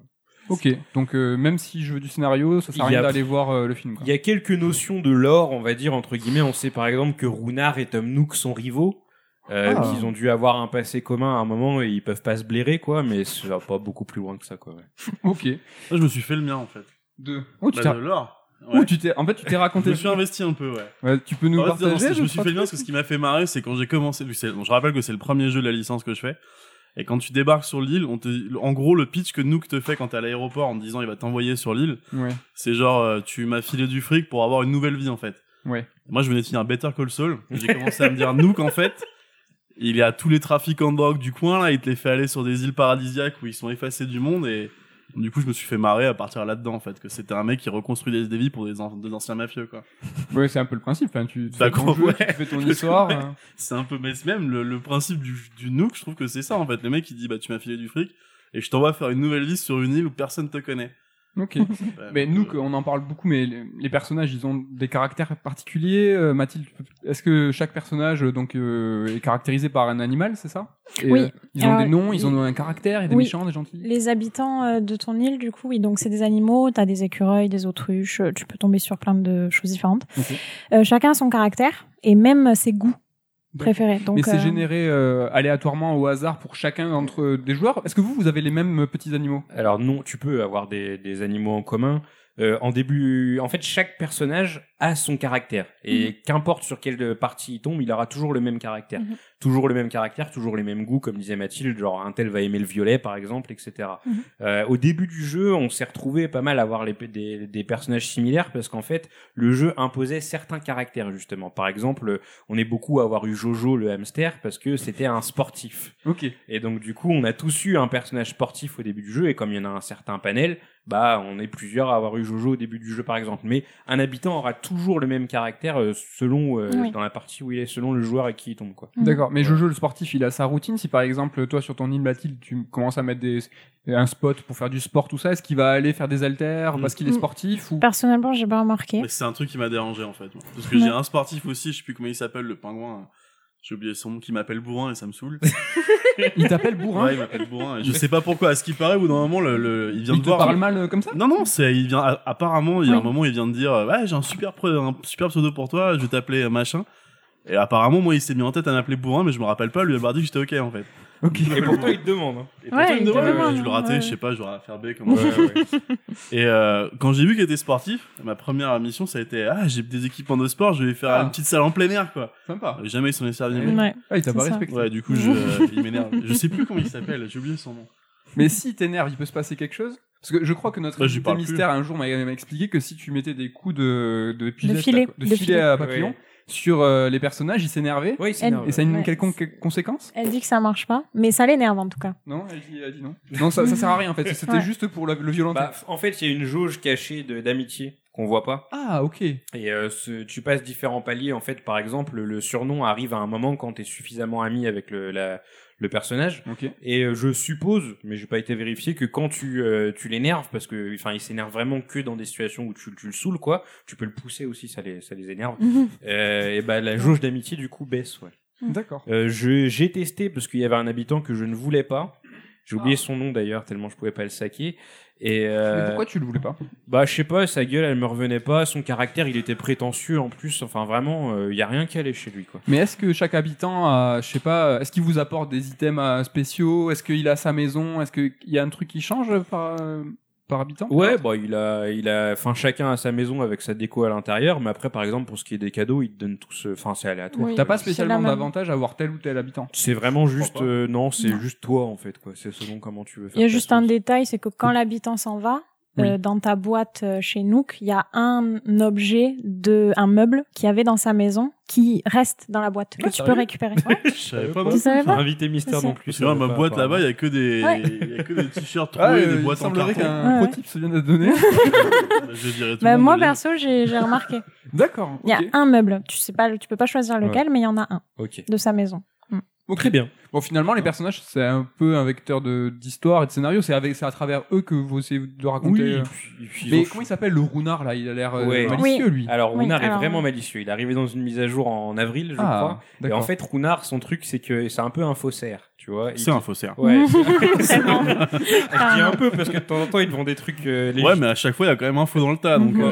Ok, donc euh, même si je veux du scénario, ça sert à rien a- d'aller voir euh, le film. quoi. Il y a quelques notions de lore, on va dire entre guillemets. On sait par exemple que Runard et Tom Nook sont rivaux. Euh, Ah. qu'ils ont dû avoir un passé commun à un moment et ils peuvent pas se blairer quoi mais ça va pas beaucoup plus loin que ça quoi ouais. <laughs> Ok. Moi, je me suis fait le mien, en fait. Deux. Oh, tu Bah, t'es... de l'or. Oh, Ouais. tu t'es... En fait, tu t'es <laughs> Je raconté. me suis investi un peu, ouais. Ouais, tu peux nous En fait, partager je me suis trois fait le mien trucs parce que ce qui m'a fait marrer, c'est quand j'ai commencé. c'est- bon, je rappelle que c'est le premier jeu de la licence que je fais. Et quand tu débarques sur l'île, on te, en gros, le pitch que Nook te fait quand t'es à l'aéroport en te disant il va t'envoyer sur l'île, Ouais. c'est genre euh, tu m'as filé du fric pour avoir une nouvelle vie en fait. Ouais. Moi, je venais de finir Better Call Saul. <laughs> J'ai commencé à me dire Nook en fait. Il y a tous les trafiquants de drogue du coin là, il te les fait aller sur des îles paradisiaques où ils sont effacés du monde et du coup je me suis fait marrer à partir là-dedans en fait que c'était un mec qui reconstruit des, des vies pour des, an- des anciens mafieux quoi. <laughs> Ouais, c'est un peu le principe. Tu, tu fais ton jeu, ouais. tu fais ton <laughs> histoire. Ouais. hein. C'est un peu mais c'est même le, le principe du, du Nook, je trouve que c'est ça en fait. Le mec il dit bah tu m'as filé du fric et je t'envoie faire une nouvelle vie sur une île où personne te connaît. Ok. <laughs> Mais nous, on en parle beaucoup, mais les, personnages, ils ont des caractères particuliers. Euh, Mathilde, est-ce que chaque personnage euh, donc euh, est caractérisé par un animal, c'est ça? Et, Oui. euh, ils ont Alors, des noms, ils il- ont un caractère, il y a des Oui. méchants, des gentils? Les habitants euh, de ton île, du coup, oui, donc c'est des animaux, t'as des écureuils, des autruches, euh, tu peux tomber sur plein de choses différentes. Ok. Euh, chacun a son caractère et même ses goûts Préférés. Donc, mais c'est euh, généré euh, aléatoirement au hasard pour chacun d'entre des joueurs. Est-ce que vous, vous avez les mêmes euh, petits animaux? Alors non, tu peux avoir des, des animaux en commun. Euh, en début, en fait, chaque personnage a son caractère et qu'importe sur quelle partie il tombe, il aura toujours le même caractère, Mhm. Toujours le même caractère, toujours les mêmes goûts, comme disait Mathilde. Genre un tel va aimer le violet, par exemple, etc. Mhm. Euh, au début du jeu, on s'est retrouvé pas mal à avoir les, des, des personnages similaires parce qu'en fait, le jeu imposait certains caractères justement. Par exemple, on est beaucoup à avoir eu Jojo le hamster parce que c'était un sportif. Ok. Et donc du coup, on a tous eu un personnage sportif au début du jeu, et comme il y en a un certain panel, bah on est plusieurs à avoir eu Jojo au début du jeu par exemple. Mais un habitant aura toujours le même caractère euh, selon euh, Oui. dans la partie où il est, selon le joueur et qui il tombe quoi. Mhm. D'accord. Mais Jojo, le sportif, il a sa routine. Si par exemple, toi, sur ton île Mathilde, tu commences à mettre des, un spot pour faire du sport, tout ça, est-ce qu'il va aller faire des haltères parce qu'il est Mm. sportif ou? Personnellement, j'ai pas remarqué. Mais c'est un truc qui m'a dérangé en fait. moi. Parce que Ouais. j'ai un sportif aussi, je sais plus comment il s'appelle, le pingouin. J'ai oublié son nom, qui m'appelle Bourrin et ça me saoule. <laughs> il t'appelle bourrin? Ouais, il m'appelle Bourrin. Et je sais pas pourquoi. À ce qui paraît, au bout d'un moment, le, le- il vient Il de te voir. parle mal euh, comme ça? Non, non, c'est, il vient, a- apparemment, il y a Oui. un moment, il vient de dire, ouais, j'ai un super, un super pseudo pour toi, je vais t'appeler euh, machin. Et apparemment, moi, il s'est mis en tête à m'appeler Bourrin, mais je me rappelle pas lui avoir dit que j'étais ok, en fait. Ok. Et pourtant, il te demande. hein. Et pourtant, Ouais, il me il te demande, demande, je le raté, ouais. je sais pas, j'aurais à faire B comme <laughs> Et euh, quand j'ai vu qu'il était sportif, ma première mission, ça a été, ah, j'ai des équipements de sport, je vais faire Ah. une petite salle en plein air, quoi. Sympa. Et jamais il s'en est servi. Ouais. mais- Ouais. Ah, il t'a C'est pas ça. respecté. Ouais, du coup, je, euh, <laughs> il m'énerve. Je sais plus comment il s'appelle, j'ai oublié son nom. Mais si t'énerve, il peut se passer quelque chose? Parce que je crois que notre Bah, j'y invité parle mystère un jour m'a m'a expliqué que si tu mettais des coups de, de, pilette filet, à- de de filet filet. à papillon Ouais. Sur euh, les personnages, ils s'énervaient. Oui, c'est Elle- énorme. Et ça a une Ouais. quelconque conséquence? Elle dit que ça marche pas, mais ça l'énerve en tout cas. Non, elle dit, elle dit non. Non, ça, ça sert à rien en fait. <laughs> C'était Ouais. juste pour le, le violenter. Bah, en fait, il y a une jauge cachée d'amitié qu'on voit pas. ah, ok. Et euh, ce- tu passes différents paliers. En fait, par exemple, le surnom arrive à un moment quand tu es suffisamment ami avec le, la- le personnage. Ok. Et euh, je suppose, mais j'ai pas été vérifié, que quand tu, euh, tu l'énerves, parce que enfin il s'énerve vraiment que dans des situations où tu, tu le saoules, quoi, tu peux le pousser aussi, ça les, ça les énerve. Euh, et bah la jauge d'amitié du coup baisse, ouais. D'accord. Euh, je- j'ai testé parce qu'il y avait un habitant que je ne voulais pas. J'ai oublié son nom d'ailleurs, tellement je pouvais pas le saquer. Et Mais euh, pourquoi tu le voulais pas bah je sais pas, sa gueule elle me revenait pas, son caractère il était prétentieux en plus, enfin vraiment il y a rien qui allait chez lui quoi. Mais est-ce que chaque habitant a, je sais pas, est-ce qu'il vous apporte des items euh, spéciaux? Est-ce qu'il a sa maison? Est-ce qu'il y a un truc qui change par, euh, par habitant Ouais, bah il a, il a, enfin chacun a sa maison avec sa déco à l'intérieur, mais après par exemple pour ce qui est des cadeaux, il te donne tous, enfin c'est aléatoire. Oui. T'as pas spécialement d'avantage à avoir tel ou tel habitant. C'est vraiment juste, euh, non, c'est juste toi en fait quoi. C'est selon comment tu veux faire. Il y a juste un détail, c'est que quand l'habitant s'en va, Oui. euh, dans ta boîte euh, chez Nook, il y a un objet de un meuble qu'il y avait dans sa maison qui reste dans la boîte que Ah, tu peux récupérer. Ouais. <laughs> Je savais pas. Tu non. savais pas Invité mystère C'est non plus. Moi, ma boîte là-bas, il y a que des, Ouais. il y a que des t-shirts Ah, troués, euh, des il boîtes en semblerait carton. qu'un Ouais. pro tip se vienne de donner. Je dirais tout Bah, monde moi perso, j'ai remarqué. D'accord. Il y a un meuble. Tu sais pas, tu peux pas choisir lequel, mais il y en a un de sa maison. Ok. Très bien. Bon, finalement, les personnages, c'est un peu un vecteur de d'histoire et de scénario. C'est avec, c'est à travers eux que vous essayez de raconter. Oui. euh, et puis- et puis ils Mais comment il s'appelle le Runard là? Il a l'air euh, Ouais. malicieux lui. Alors Oui, Runar est vraiment malicieux. Il est arrivé dans une mise à jour en avril, je crois. ah, Et d'accord. en fait, Runar, son truc, c'est que c'est un peu un faussaire, tu vois. Il C'est un faussaire. Ouais. <laughs> Vraiment. <laughs> Je dis un peu parce que de temps en temps, ils te vendent des trucs. euh, Ouais, mais à chaque fois, il y a quand même un faux dans le tas. Donc, euh.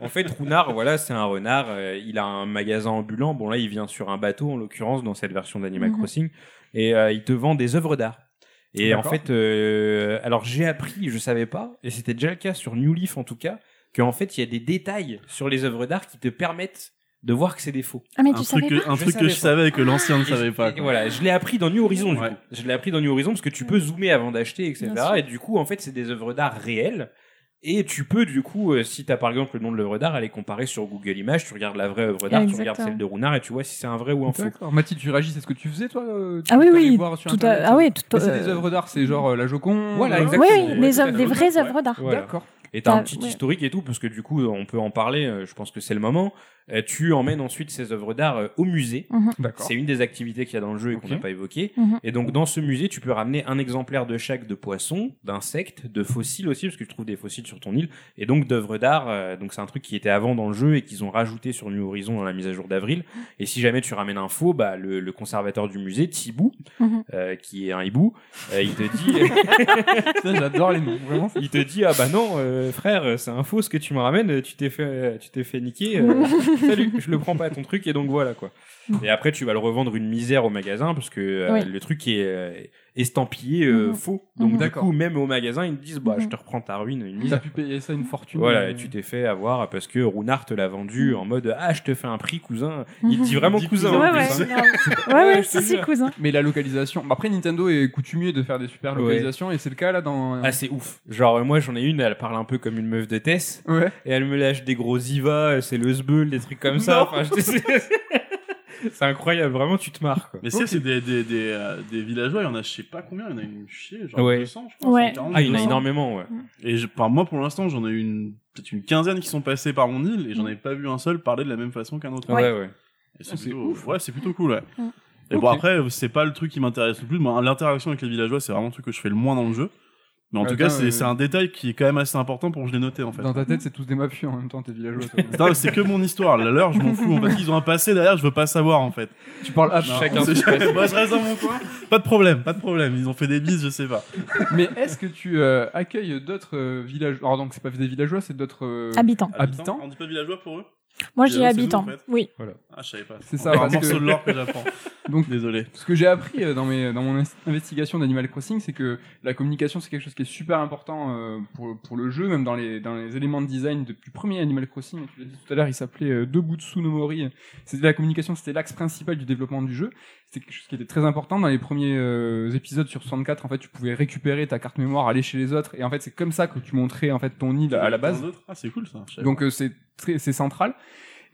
En fait, Runard, voilà, c'est un renard. il a un magasin ambulant. Bon, là, il vient sur un bateau, en l'occurrence, dans cette version d'Animal Mhm. Et euh, il te vend des œuvres d'art. Et en fait, euh, alors j'ai appris, je savais pas, et c'était déjà le cas sur New Leaf en tout cas, qu'en fait, il y a des détails sur les œuvres d'art qui te permettent de voir que c'est des faux. Ah mais un tu truc, savais que, un Je truc que savais je pas. savais et que l'ancien ne savait pas. quoi. voilà, je l'ai appris dans New Horizon, du Ouais. coup. Je l'ai appris dans New Horizon parce que tu peux zoomer avant d'acheter, etc. Et du coup, en fait, c'est des œuvres d'art réelles. Et tu peux, du coup, euh, si tu as par exemple le nom de l'œuvre d'art, aller comparer sur Google Images, tu regardes la vraie œuvre d'art, tu regardes celle de Runard et tu vois si c'est un vrai ou un faux. D'accord. Mathilde, tu réagis, c'est ce que tu faisais toi euh, tu Ah oui, oui, voir sur tout Internet, à... ah oui, tout. C'est euh, des œuvres d'art, c'est genre euh, la Joconde. Voilà, euh, exactement. Oui, œuvres, des vraies œuvres d'art. Voilà. D'accord. Et t'as un T'as- petit ouais. historique et tout, parce que du coup, on peut en parler, euh, je pense que c'est le moment. Euh, tu emmènes ensuite ces œuvres d'art euh, au musée. D'accord. C'est une des activités qu'il y a dans le jeu et qu'on n'a pas évoqué. Mhm. Et donc, dans ce musée, tu peux ramener un exemplaire de chaque de poissons, d'insectes, de fossiles aussi, parce que tu trouves des fossiles sur ton île, et donc d'œuvres d'art. euh, donc, c'est un truc qui était avant dans le jeu et qu'ils ont rajouté sur New Horizon dans la mise à jour d'avril. Et si jamais tu ramènes un faux, bah, le, le conservateur du musée, Thibou, Mhm. euh, qui est un hibou, euh, il te dit, <laughs> J'adore les noms, vraiment. il te dit, ah bah non, euh, frère, c'est un faux ce que tu me ramènes, tu t'es fait, tu t'es fait niquer. <laughs> salut, je le prends pas ton truc et donc voilà quoi. Et après tu vas le revendre une misère au magasin parce que euh, Oui. le truc est euh, estampillé euh, Mhm. faux. Donc Mhm. du coup même au magasin ils te disent bah je Mhm. te reprends ta ruine une T'as pu payer ça une fortune. Voilà, euh, et tu t'es fait avoir parce que Runard te l'a vendu Mhm. en mode ah je te fais un prix cousin. Il dit Mhm. vraiment dit cousin. Ouais, plus, ouais, hein. <laughs> ouais, Ouais, si, si, cousin. Mais la localisation. Après, Nintendo est coutumier de faire des super Ouais. localisations et c'est le cas là dans. Ah c'est ouf. Genre moi j'en ai une, elle parle un peu comme une meuf de Tess. Ouais. et elle me lâche des gros Iva, c'est le Sbeul, des trucs comme ça. Enfin, je te sais- <laughs> <laughs> c'est incroyable, vraiment, tu te marres. Quoi. Mais c'est, c'est des, des, des, euh, des villageois, il y en a je sais pas combien, il y en a une chier, genre Ouais. 200 je pense. Ouais. 140, Ah, il y en a 200. énormément, ouais. Et je, par moi, pour l'instant, j'en ai eu une, peut-être une quinzaine qui sont passés par mon île et j'en ai pas vu un seul parler de la même façon qu'un autre. Ouais, ouais. Et c'est Ah, c'est plutôt, ouf. ouais, c'est plutôt cool, ouais. Mm. Et bon, après, c'est pas le truc qui m'intéresse le plus. L'interaction avec les villageois, c'est vraiment le truc que je fais le moins dans le jeu. Mais en tout cas, c'est euh, c'est un détail qui est quand même assez important pour que je l'ai noté, en fait. Dans ta tête, c'est tous des mafieux en même temps, tes villageois. Non, c'est que mon histoire. La leur, je m'en fous. Parce qu'ils ont un passé derrière, je veux pas savoir, en fait. tu parles à Chacun. <laughs> Moi, je reste dans mon coin. Pas de problème, pas de problème. Ils ont fait des bises, je sais pas. Mais est-ce que tu euh, accueilles d'autres euh, villageois? Alors donc c'est pas des villageois, c'est d'autres euh, Habitant. Habitants? On dit pas villageois pour eux? Moi, habitant. nous, en fait. Oui. Ah, je savais pas. C'est ça, Encore un parce morceau que- de l'or que j'apprends. <laughs> Donc Désolé. ce que j'ai appris euh, dans mes dans mon investigation d'Animal Crossing, c'est que la communication c'est quelque chose qui est super important euh, pour pour le jeu, même dans les dans les éléments de design depuis le premier Animal Crossing. Tu l'as dit tout à l'heure, il s'appelait euh, Debutsu no Mori. C'était la communication, c'était l'axe principal du développement du jeu. C'était quelque chose qui était très important dans les premiers euh, épisodes sur 64. En fait, tu pouvais récupérer ta carte mémoire, aller chez les autres, et en fait c'est comme ça que tu montrais en fait ton île à la base. Ah, c'est cool ça. Donc euh, c'est très c'est central.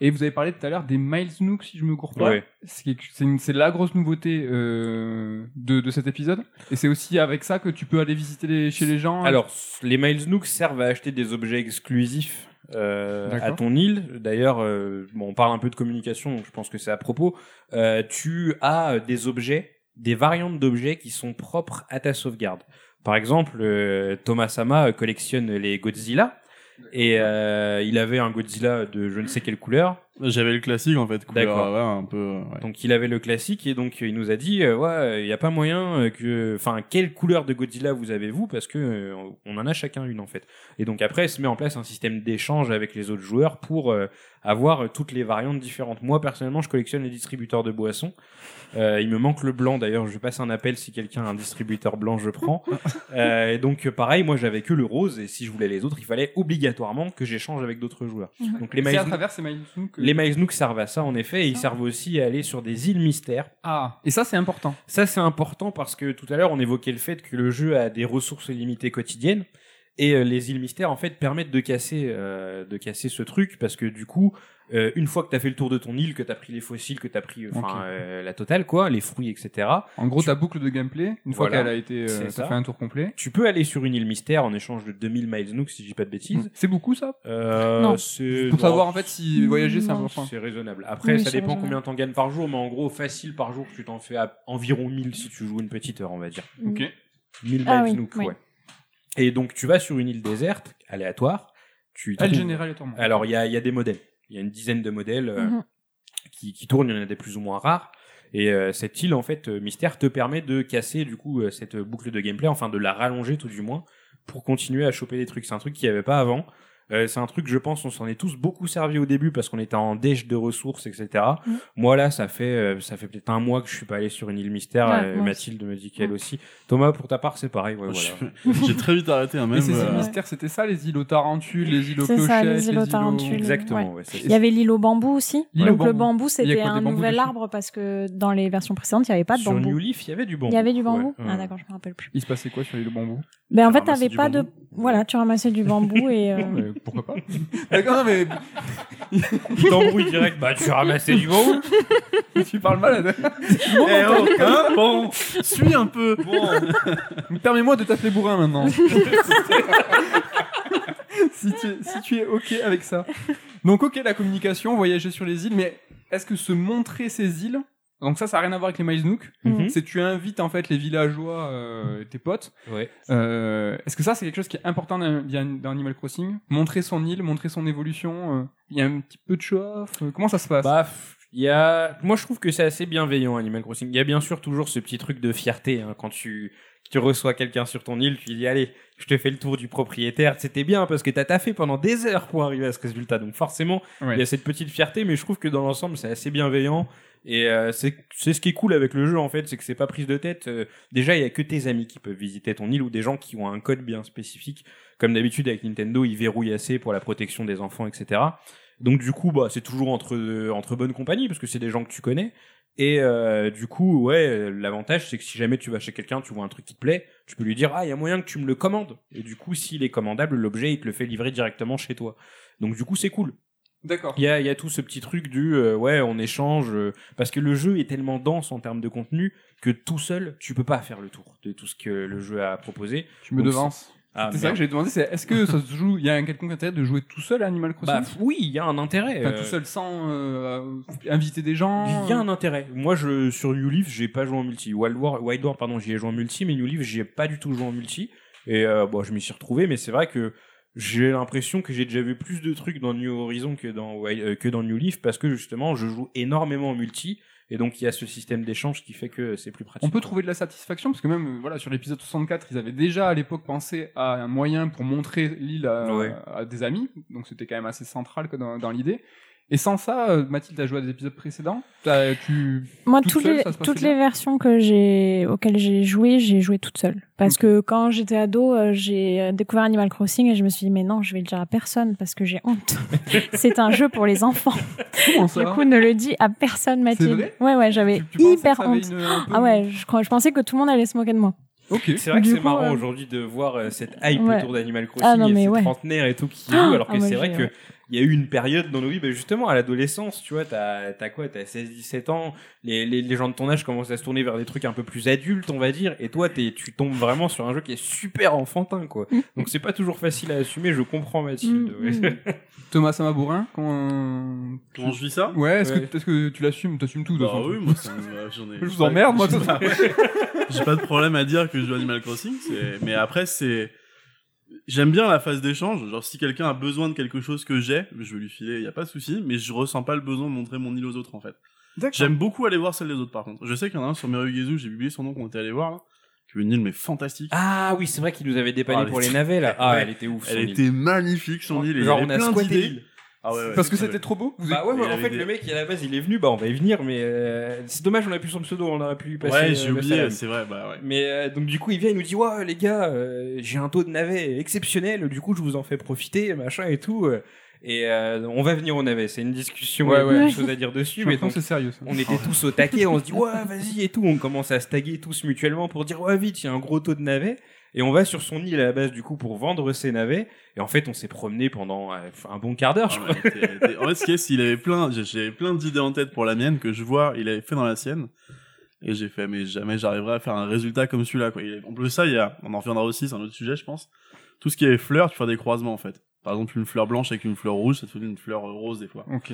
Et vous avez parlé tout à l'heure des Miles Nook, si je me cours pas. Ouais. C'est C'est c'est la grosse nouveauté euh, de, de cet épisode. Et c'est aussi avec ça que tu peux aller visiter les- chez les gens. Alors, les Miles Nook servent à acheter des objets exclusifs. À ton île. D'ailleurs, euh, bon, on parle un peu de communication, donc je pense que c'est à propos. Euh, tu as des objets, des variantes d'objets qui sont propres à ta sauvegarde. Par exemple, euh, Thomas Sama collectionne les Godzilla. Et euh, il avait un Godzilla de je ne sais quelle couleur. J'avais le classique en fait, couleur, D'accord. un peu. euh, ouais. Donc il avait le classique et donc il nous a dit euh, ouais, il y a pas moyen euh, que enfin quelle couleur de Godzilla vous avez vous? Parce que euh, on en a chacun une en fait. Et donc après il se met en place un système d'échange avec les autres joueurs pour euh, avoir euh, toutes les variantes différentes. Moi personnellement, je collectionne les distributeurs de boissons. Euh, il me manque le blanc d'ailleurs, je passe un appel si quelqu'un a un distributeur blanc, je prends. <laughs> Euh, et donc pareil, moi j'avais que le rose et si je voulais les autres, il fallait obligatoirement que j'échange avec d'autres joueurs. Donc les à Miles travers ces Milesnook que- les Miles Nook servent à ça en effet, et ils servent aussi à aller sur des îles mystères. Ah, et ça c'est important. Ça c'est important parce que tout à l'heure on évoquait le fait que le jeu a des ressources limitées quotidiennes et euh, les îles mystères en fait permettent de casser euh, de casser ce truc parce que du coup euh, une fois que t'as fait le tour de ton île, que t'as pris les fossiles, que t'as pris euh, euh, la totale quoi, les fruits etc. En gros, Tu- ta boucle de gameplay, une fois Voilà. qu'elle a été, euh, t'as ça. fait un tour complet. Tu peux aller sur une île mystère en échange de 2000 Miles Nook si je dis pas de bêtises. C'est beaucoup ça? Euh, Non. c'est Pour non, savoir en fait si voyager c'est important. C'est raisonnable. Après, Oui, ça dépend raisonnable. combien t'en gagnes par jour, mais en gros, facile par jour, tu t'en fais à environ 1000 si tu joues une petite heure, on va dire. Ok. 1000 Ah miles oui, Nook, oui. ouais. Et donc, tu vas sur une île déserte, aléatoire. Tu Ah, le trouves- général est tourment. Alors, il y a, il y a des modèles. Il y a une dizaine de modèles euh, Mhm. qui, qui tournent, il y en a des plus ou moins rares. Et euh, cette île, en fait, euh, mystère, te permet de casser, du coup, euh, cette boucle de gameplay, enfin, de la rallonger, tout du moins, pour continuer à choper des trucs. C'est un truc qu'il n'y avait pas avant. Euh, c'est un truc, je pense, on s'en est tous beaucoup servi au début parce qu'on était en déche de ressources, etc. Mhm. Moi là, ça fait euh, ça fait peut-être un mois que je suis pas allé sur une île mystère. Ouais, euh, Mathilde me dit qu'elle aussi. Thomas, pour ta part, c'est pareil. Ouais, voilà. <laughs> J'ai très vite arrêté, hein, Mais même. ces îles mystères, c'était ça, les îles aux tarentules, les îles aux C'est ça, clochettes, les îles aux tarentules. Exactement. Ouais. Il y avait l'île au bambou aussi. Donc le bambou. y c'était un nouvel arbre parce que dans les versions précédentes, il n'y avait pas de Sur bambou. New Leaf, il y avait du bambou. Il y avait du bambou Ah d'accord, je me rappelle plus. Il se passait quoi sur l'île au bambou? Ben en fait, t'avais pas de voilà, tu ramassais du bambou et <laughs> Mais Pourquoi pas <laughs> D'accord, non, mais T'embrouilles direct. Bah, tu ramassais du bambou. <laughs> tu parles malade. Eh oh, hein, bon, suis un peu. <laughs> Permets-moi de t'appeler bourrin maintenant. si, tu, si tu es ok avec ça. Donc ok, la communication, voyager sur les îles, mais est-ce que se montrer ces îles, donc ça, ça n'a rien à voir avec les Miles Nook, Mhm. c'est tu invites en fait les villageois, euh, tes potes. Ouais. Euh, est-ce que ça, c'est quelque chose qui est important dans, Animal Crossing? Montrer son île, montrer son évolution, euh, il y a un petit peu de show-off, euh, comment ça se passe? Bah, il y a. Moi, je trouve que c'est assez bienveillant Animal Crossing. Il y a bien sûr toujours ce petit truc de fierté hein, quand tu tu reçois quelqu'un sur ton île, tu lui dis allez, je te fais le tour du propriétaire. C'était bien parce que t'as taffé pendant des heures pour arriver à ce résultat. Donc forcément, Ouais. il y a cette petite fierté, mais je trouve que dans l'ensemble, c'est assez bienveillant. Et euh, c'est c'est ce qui est cool avec le jeu en fait, c'est que c'est pas prise de tête. Euh, déjà, il y a que tes amis qui peuvent visiter ton île ou des gens qui ont un code bien spécifique. Comme d'habitude avec Nintendo, ils verrouillent assez pour la protection des enfants, etc. Donc du coup, bah c'est toujours entre entre bonnes compagnies parce que c'est des gens que tu connais. Et euh, du coup, ouais, l'avantage c'est que si jamais tu vas chez quelqu'un, tu vois un truc qui te plaît, tu peux lui dire ah il y a moyen que tu me le commandes. Et du coup, s'il est commandable, l'objet il te le fait livrer directement chez toi. Donc du coup, c'est cool. D'accord. Il y a, il y a tout ce petit truc du euh, ouais, on échange euh, parce que le jeu est tellement dense en termes de contenu que tout seul, tu peux pas faire le tour de tout ce que le jeu a proposé. Tu me Donc, devances. Ah, c'est ça que j'ai demandé, c'est est-ce que ça se joue, il y a un quelconque intérêt de jouer tout seul à Animal Crossing? bah oui, il y a un intérêt. Enfin, euh, tout seul sans euh, inviter des gens? Il y a un intérêt. Moi, je sur New Leaf, j'ai pas joué en multi. Wild War, Wild War, pardon, j'y ai joué en multi, mais New Leaf, j'y ai pas du tout joué en multi. Et euh, bon, je m'y suis retrouvé, mais c'est vrai que j'ai l'impression que j'ai déjà vu plus de trucs dans New Horizon que dans euh, que dans New Leaf parce que justement, je joue énormément en multi. Et donc, il y a ce système d'échange qui fait que c'est plus pratique. On peut trouver de la satisfaction parce que même euh, voilà sur l'épisode 64, ils avaient déjà à l'époque pensé à un moyen pour montrer l'île à, Ouais. à des amis, donc c'était quand même assez central que dans, dans l'idée. Et sans ça, euh, Mathilde a joué à des épisodes précédents. Tu Moi, Toute toutes, seule, les, toutes versions que j'ai, auxquelles j'ai joué, j'ai joué toute seule. Parce que quand j'étais ado, euh, j'ai euh, découvert Animal Crossing et je me suis dit, mais non, je vais le dire à personne parce que j'ai honte. <laughs> c'est un jeu pour les enfants. comment ça Du coup, ne le dis à personne, Mathilde. vrai ouais, ouais, j'avais hyper honte. une- Ah ouais, je, crois- je pensais que tout le monde allait se moquer de moi. Ok. C'est vrai que c'est marrant euh, aujourd'hui de voir euh, cette hype Ouais. autour d'Animal Crossing Ah non, et mais ces ouais. trentenaires et tout qui jouent, alors Ah, que moi, c'est vrai que ouais. Il y a eu une période dans nos vies, ben justement à l'adolescence, tu vois, t'as as quoi, t'as 16-17 ans, les, les, les gens de ton âge commencent à se tourner vers des trucs un peu plus adultes, on va dire, et toi t'es, tu tombes vraiment sur un jeu qui est super enfantin, quoi. Donc c'est pas toujours facile à assumer, je comprends Mathilde. Mm, ouais. mm. <laughs> Thomas Samabourin, comment Comment je vis ça? Ouais, est-ce Ouais. que est-ce que tu l'assumes T'assumes tout de toute Bah façon. oui, moi ça me- j'en ai. <laughs> Je vous emmerde, moi. <laughs> J'ai pas de problème à dire que je joue Animal Crossing, mais après c'est J'aime bien la phase d'échange. Genre, si quelqu'un a besoin de quelque chose que j'ai, je vais lui filer, y a pas de souci. Mais je ressens pas le besoin de montrer mon île aux autres, en fait. D'accord. J'aime beaucoup aller voir celle des autres, par contre. Je sais qu'il y en a un sur Merugezu, j'ai oublié son nom qu'on était allé voir, là. Qui est une île, mais fantastique. Ah oui, c'est vrai qu'il nous avait dépanné Ah, pour les navets là. Ah, Ouais. elle était ouf. son Elle île. était magnifique, son île. et il y Genre avait on a plein d'idées. Ah ouais, ouais, Parce que c'était trop beau. Vous Bah ouais, en avait fait des- le mec à la base il est venu, bah on va y venir, mais euh, c'est dommage on a plus son pseudo, on aurait pu lui passer. Ouais, euh, j'ai le oublié, c'est vrai, bah ouais. Mais euh, donc du coup il vient, il nous dit ouais les gars, euh, j'ai un taux de navet exceptionnel, du coup je vous en fais profiter, machin et tout. euh, et euh, on va venir au navet, c'est une discussion, Ouais, il y a ouais. beaucoup de choses à dire dessus, mais donc c'est sérieux ça. on était tous au taquet, on se dit ouais vas-y et tout, on commence à se taguer tous mutuellement pour dire ouais vite il y a un gros taux de navets et on va sur son île à la base du coup pour vendre ses navets et en fait on s'est promené pendant euh, un bon quart d'heure je Ah, crois. était- En fait, ce qui est, c'est qu'il avait plein, j'ai- j'avais plein d'idées en tête pour la mienne que je vois, il avait fait dans la sienne. Et j'ai fait, mais jamais j'arriverai à faire un résultat comme celui-là, quoi. Il En plus, ça, il y a, on en reviendra aussi, c'est un autre sujet, je pense. Tout ce qui est fleurs, tu fais des croisements, en fait. Par exemple, une fleur blanche avec une fleur rouge, ça te fait une fleur rose, des fois. Ok.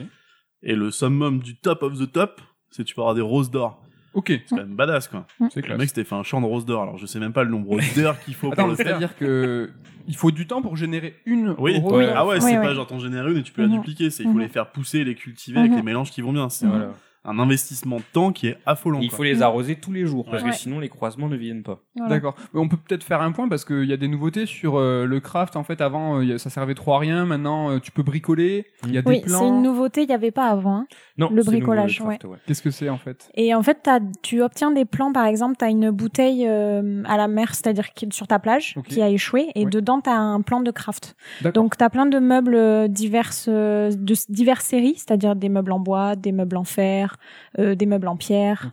Et le summum du top of the top, c'est que tu peux avoir des roses d'or. Ok. C'est quand même badass, quoi. C'est Le mec s'était fait un champ de roses d'or, alors je sais même pas le nombre d'heures qu'il faut Attends, pour le faire. c'est-à-dire que il faut du temps pour générer une Oui, rose. Ouais. ah ouais, Oui, c'est oui. pas genre t'en génères une et tu peux la Mhm. dupliquer, c'est il faut Mhm. les faire pousser, les cultiver avec Mhm. les mélanges qui vont bien. C'est Voilà. un investissement de temps qui est affolant. Il quoi. faut les arroser tous les jours parce Ouais. que sinon les croisements ne viennent pas. Voilà. D'accord. Mais on peut peut-être faire un point parce qu'il y a des nouveautés sur euh, le craft. En fait, avant, euh, ça servait trop à rien. Maintenant, euh, tu peux bricoler. Il y a Oui, des c'est plans. une nouveauté, il n'y avait pas avant. hein. Non, Le bricolage, craft, ouais. Qu'est-ce que c'est en fait Et en fait, t'as- tu obtiens des plans, par exemple, tu as une bouteille euh, à la mer, c'est-à-dire qui- sur ta plage, qui a échoué, et dedans, tu as un plan de craft. Donc, tu as plein de meubles euh, diverses, euh, de diverses séries, c'est-à-dire des meubles en bois, des meubles en fer, euh, des meubles en pierre.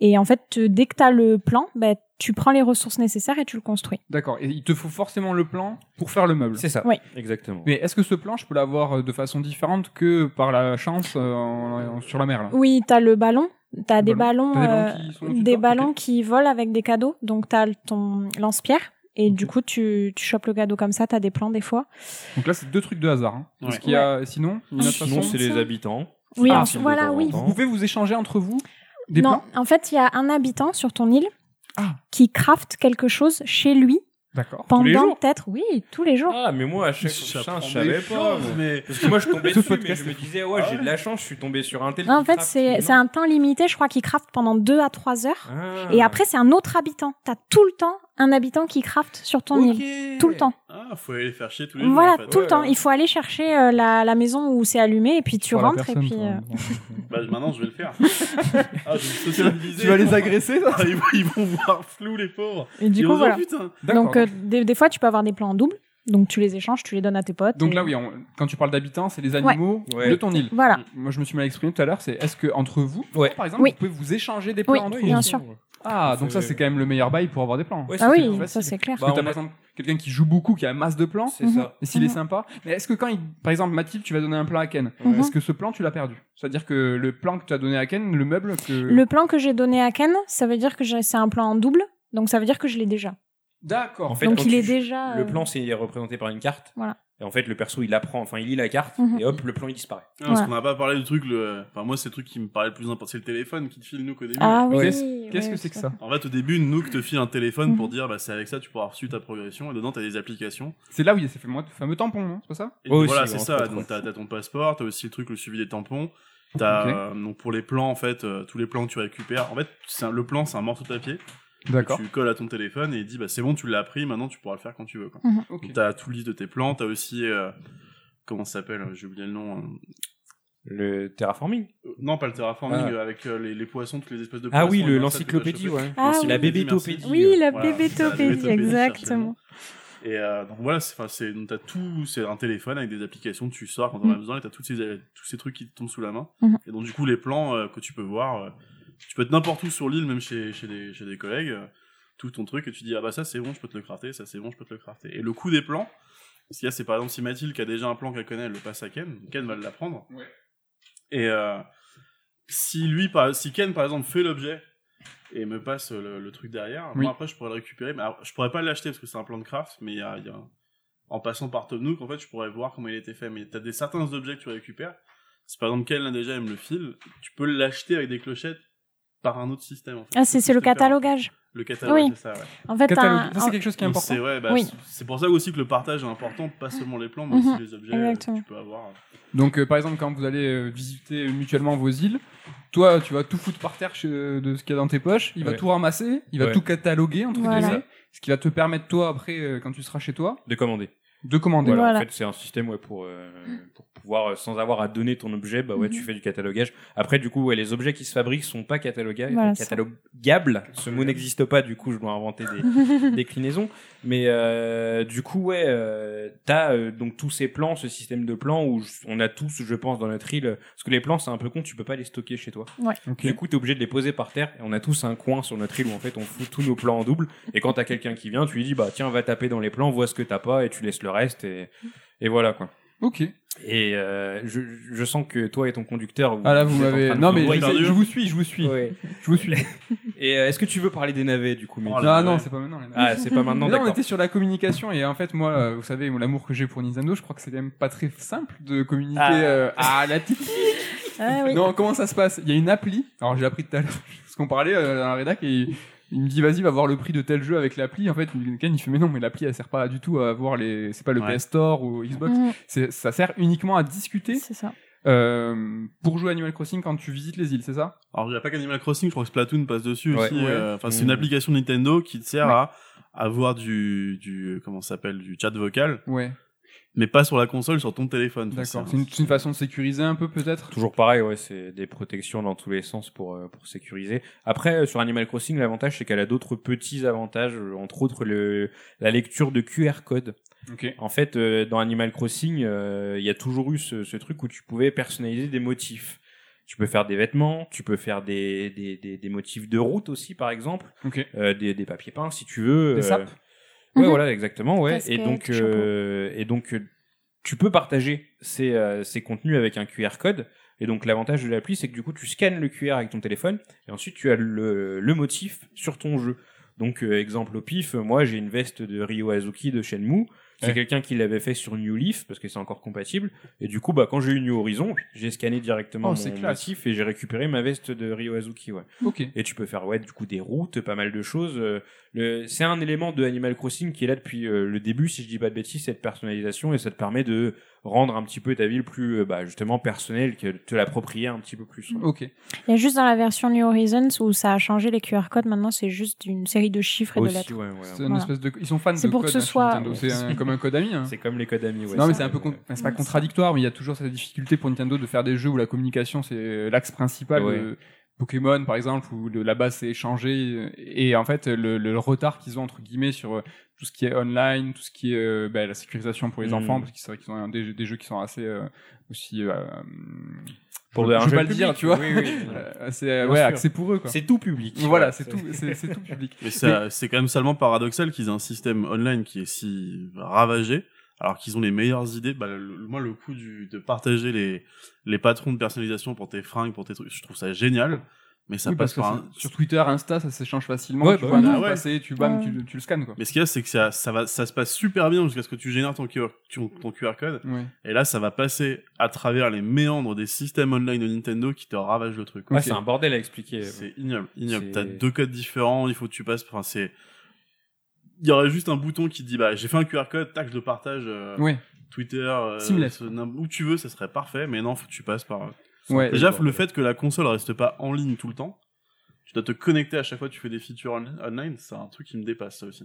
Et en fait, dès que tu as le plan, bah, tu prends les ressources nécessaires et tu le construis. D'accord. Et il te faut forcément le plan pour faire le meuble. C'est ça. Oui. Exactement. Mais est-ce que ce plan, je peux l'avoir euh, de façon différente que par la chance euh, en- en- sur la mer là? Oui, tu as le ballon. Tu as des Ballon. ballons, T'as des ballons euh, des ballons qui volent avec des cadeaux. Donc, tu as ton lance-pierre. Et du coup, tu, tu chopes le cadeau comme ça, tu as des plans des fois. Donc là, c'est deux trucs de hasard. Hein. Ouais. Est-ce qu'il y a sinon une autre Sinon c'est les habitants. Oui, Ah, voilà, oui. Vous pouvez vous échanger entre vous des non, plans? en fait, il y a un habitant sur ton île Ah. qui crafte quelque chose chez lui D'accord. pendant peut-être, oui, tous les jours. Ah mais moi à chaque putain, je savais pas. choses, moi. mais Parce que moi je tombais <laughs> Ce dessus mais podcast je me disais ouais Ah j'ai de la chance, je suis tombé sur un tel. en qui fait, craft, c'est un temps limité, je crois qu'il crafte pendant 2 à 3 heures. Ah. Et après, c'est un autre habitant. T'as tout le temps un habitant qui crafte sur ton île. Tout le temps. ah, faut aller les faire chier tous les jours. Voilà, en fait. tout le temps. ouais. Il faut aller chercher euh, la, la maison où c'est allumé et puis tu rentres et puis. euh, <laughs> Bah, maintenant, je vais le faire. <laughs> ah, je vais me. Tu vas les agresser ça <laughs> Ah, ils, vont, ils vont voir flou, les pauvres. Et du Ils coup, dire, voilà. putain. D'accord. Donc, euh, des, des fois, tu peux avoir des plans en double. Donc, tu les échanges, tu les donnes à tes potes. Donc et- là, oui, on- quand tu parles d'habitants, c'est les animaux Ouais. de ton île. Voilà. Moi, je me suis mal exprimé tout à l'heure. C'est est-ce que entre vous, Ouais. par exemple, Oui. vous pouvez vous échanger des plans Oui, entre bien vous sûr. Ah, donc ça, c'est quand même le meilleur bail pour avoir des plans. Ouais, Ah oui, ça c'est clair. Parce que Bah, t'as par exemple quelqu'un qui joue beaucoup, qui a masse de plans. C'est ça. Et s'il est Mhm. sympa, mais est-ce que quand il, par exemple, Mathilde, tu vas donner un plan à Ken, est-ce que ce plan tu l'as perdu? C'est-à-dire que le plan que tu as donné à Ken, le meuble que. Le plan que j'ai donné à Ken, ça veut dire que j'ai- c'est un plan en double. Donc, ça veut dire que je l'ai déjà. D'accord. En fait, donc, il est déjà. Le euh, plan c'est représenté par une carte. Voilà. Et en fait le perso il apprend, enfin il lit la carte Mhm. et hop le plan il disparaît. Ah, parce Ouais. qu'on n'a pas parlé du truc, le... enfin, moi, c'est le truc qui me paraît le plus important, c'est le téléphone qui te file Nook au début. Ah oui. Qu'est-ce oui, que c'est que ça. En fait, au début, Nook te file un téléphone Mhm. pour dire, bah, c'est avec ça, tu pourras reçu ta progression, et dedans, t'as des applications. C'est là où il y a ces fameux fameux tampons, non C'est pas ça Et Ouais, voilà, c'est ça. Donc, t'as, t'as ton passeport, t'as aussi le truc, le suivi des tampons. T'as, euh, donc, pour les plans, en fait, euh, tous les plans que tu récupères. En fait, un- le plan, c'est un morceau de papier. D'accord. Tu colles à ton téléphone et il dit, bah, c'est bon, tu l'as appris, maintenant, tu pourras le faire quand tu veux, quoi. Ok. Donc, T'as tout le liste de tes plans, t'as aussi, euh, comment ça s'appelle, j'ai oublié le nom. euh, Le terraforming. euh, non, pas le terraforming, Ah. avec euh, les, les poissons, toutes les espèces de Ah poissons. oui, et le- l'encyclopédie, ouais. Ah oui. la bébétopédie. Oui, la Voilà, bébétopédie, exactement. Et euh, donc voilà, c'est, enfin, c'est, donc t'as tout, c'est un téléphone avec des applications, tu sors quand t'en as Mm. besoin et t'as tous ces, tous ces trucs qui te tombent sous la main. Mhm. Et donc du coup, les plans euh, que tu peux voir, euh, tu peux être n'importe où sur l'île, même chez, chez, des, chez des collègues, euh, tout ton truc, et tu dis, ah bah ça c'est bon, je peux te le crafter, ça c'est bon, je peux te le crafter. Et le coup des plans, ce qu'il y a, c'est par exemple si Mathilde qui a déjà un plan qu'elle connaît, elle le passe à Ken, Ken va l'apprendre. Ouais. Et euh, si lui, par, si Ken par exemple fait l'objet, et me passe le, le truc derrière. Oui. Moi après je pourrais le récupérer, mais alors, je pourrais pas l'acheter parce que c'est un plan de craft, mais il y a, il y a un- en passant par Tom Nook, en fait, je pourrais voir comment il était fait. Mais t'as des certains objets que tu récupères. Si par exemple Ken l'a déjà, il me le file, tu peux l'acheter avec des clochettes par un autre système. En fait. Ah, c'est c'est le catalogage. Le catalogue, Oui. c'est ça, ouais. En fait, un- Ça, c'est quelque chose qui est important. C'est ouais, bah, Oui. c'est- pour ça aussi que le partage est important, pas seulement les plans, mais Mhm, aussi les objets euh, exactement. que tu peux avoir. Donc, euh, par exemple, quand vous allez euh, visiter mutuellement vos îles, toi, tu vas tout foutre par terre chez- de ce qu'il y a dans tes poches, il va Ouais. tout ramasser, il va Ouais. tout cataloguer, entre Voilà. guillemets, ce qui va te permettre, toi, après, euh, quand tu seras chez toi, De commander. De commander. Voilà, Voilà. en fait, c'est un système ouais, pour, euh, pour pouvoir, euh, sans avoir à donner ton objet, bah ouais, tu Mhm. fais du catalogage. Après, du coup, ouais, les objets qui se fabriquent sont pas cataloga- Voilà, ça. catalogables. Ce mot n'existe pas, du coup, je dois inventer des <laughs> déclinaisons. Mais euh, du coup, ouais, euh, t'as euh, donc tous ces plans, ce système de plans où je- on a tous, je pense, dans notre île, parce que les plans, c'est un peu con, tu peux pas les stocker chez toi. Ok. Du coup, t'es obligé de les poser par terre. Et on a tous un coin sur notre île où en fait on fout tous nos plans en double. Et quand t'as quelqu'un qui vient, tu lui dis bah tiens va taper dans les plans, vois ce que t'as pas et tu laisses le reste et, et voilà quoi. Ok. Et euh, je, je sens que toi et ton conducteur. Ah là, vous en m'avez. Non, vous mais je, vous suis, je vous suis. Ouais. Je vous suis. <laughs> Et euh, est-ce que tu veux parler des navets du coup Oh là Ah non, c'est pas maintenant. les. Ah c'est pas maintenant là, on était sur la communication et en fait, moi, euh, vous savez, l'amour que j'ai pour Nintendo, je crois que c'est quand même pas très simple de communiquer Ah. euh, à la technique. Ah oui. Non, comment ça se passe? Il y a une appli. Alors j'ai appris tout à l'heure <laughs> parce qu'on parlait euh, dans la rédac et il me dit vas-y va voir le prix de tel jeu avec l'appli. En fait, Ken il fait mais non mais l'appli elle sert pas du tout à voir les. C'est pas le Ouais. PS Store ou Xbox. C'est ça sert uniquement à discuter C'est ça. euh, pour jouer à Animal Crossing quand tu visites les îles, c'est ça? Alors, il n'y a pas qu'Animal Crossing, je crois que Splatoon passe dessus Ouais. aussi. Ouais. euh, Enfin, c'est une application Nintendo qui te sert Ouais. à avoir du, du, comment ça s'appelle, du chat vocal, Ouais, mais pas sur la console, sur ton téléphone. d'accord. C'est- une, façon de sécuriser un peu peut-être? Toujours pareil, ouais, c'est des protections dans tous les sens pour, euh, pour sécuriser. Après, euh, sur Animal Crossing, l'avantage, c'est qu'elle a d'autres petits avantages, euh, entre autres le, la lecture de QR code. Ok. En fait, euh, dans Animal Crossing, euh, il y a toujours eu ce, ce truc où tu pouvais personnaliser des motifs. Tu peux faire des vêtements, tu peux faire des, des, des, des motifs de route aussi, par exemple, Ok. euh, des, des papiers peints, si tu veux. Des euh, sapes? Ouais, Mhm. voilà, exactement, ouais. et Casquettes, donc, euh, et donc, euh, tu peux partager ces, euh, ces contenus avec un QR code. Et donc, l'avantage de l'appli, c'est que du coup, tu scannes le QR avec ton téléphone, et ensuite, tu as le, le motif sur ton jeu. Donc, euh, exemple au pif, moi, j'ai une veste de Ryo Azuki de Shenmue. C'est Ouais. quelqu'un qui l'avait fait sur New Leaf, parce que c'est encore compatible. Et du coup, bah, quand j'ai eu New Horizon, j'ai scanné directement Oh, mon motif et j'ai récupéré ma veste de Ryo Azuki, ouais. Ok. Et tu peux faire ouais du coup des routes, pas mal de choses. Le- C'est un élément de Animal Crossing qui est là depuis euh, le début, si je dis pas de bêtises, cette personnalisation et ça te permet de rendre un petit peu ta ville plus euh, bah, justement personnelle, que de te l'approprier un petit peu plus. ouais. Ok. Il y a juste dans la version New Horizons où ça a changé les QR codes. Maintenant, c'est juste une série de chiffres et de lettres. ouais, voilà. C'est une Voilà. espèce de. Ils sont fans de C'est pour que code, ce hein, soit- Nintendo. C'est un- comme un code ami. hein. C'est comme les codes amis. Ouais, non mais c'est un peu con- c'est pas Ouais, contradictoire mais il y a toujours cette difficulté pour Nintendo de faire des jeux où la communication c'est l'axe principal Ouais. de Pokémon par exemple où le- la base c'est échangé et en fait le, le retard qu'ils ont entre guillemets sur euh, tout ce qui est online tout ce qui est euh, bah, la sécurisation pour les Mhm. enfants parce que c'est vrai qu'ils ont des, des jeux qui sont assez euh, aussi euh, Pour je veux jeu pas le public, dire tu vois oui, oui. <laughs> c'est ouais pour eux c'est tout public. voilà c'est tout c'est tout <laughs> public Mais ça- c'est quand même seulement paradoxal qu'ils aient un système online qui est si ravagé, alors qu'ils ont les meilleures idées. Bah, le- moi, le coup du, de partager les, les patrons de personnalisation pour tes fringues, pour tes trucs, je trouve ça génial. Mais ça Oui, parce passe que par un... sur Twitter Insta ça s'échange facilement Ouais, tu bah vois truc Ah ouais. passer, tu bam Ouais. tu, tu le scannes quoi Mais ce qu'il y a, c'est que ça, ça, va, ça se passe super bien jusqu'à ce que tu génères ton QR, ton, ton QR code. ouais. Et là, ça va passer à travers les méandres des systèmes online de Nintendo qui te ravagent le truc. Ouais, Ok. c'est un bordel à expliquer. C'est ignoble, ignoble. T'as deux codes différents, il faut que tu passes. Enfin, c'est. Il y aurait juste un bouton qui te dit bah j'ai fait un QR code, tac je le partage euh, ouais Twitter, euh, ce- où tu veux, ça serait parfait. Mais non, faut que tu passes par. euh, ouais Déjà le fait que la console reste pas en ligne tout le temps, tu dois te connecter à chaque fois que tu fais des features on- online, c'est un truc qui me dépasse ça aussi.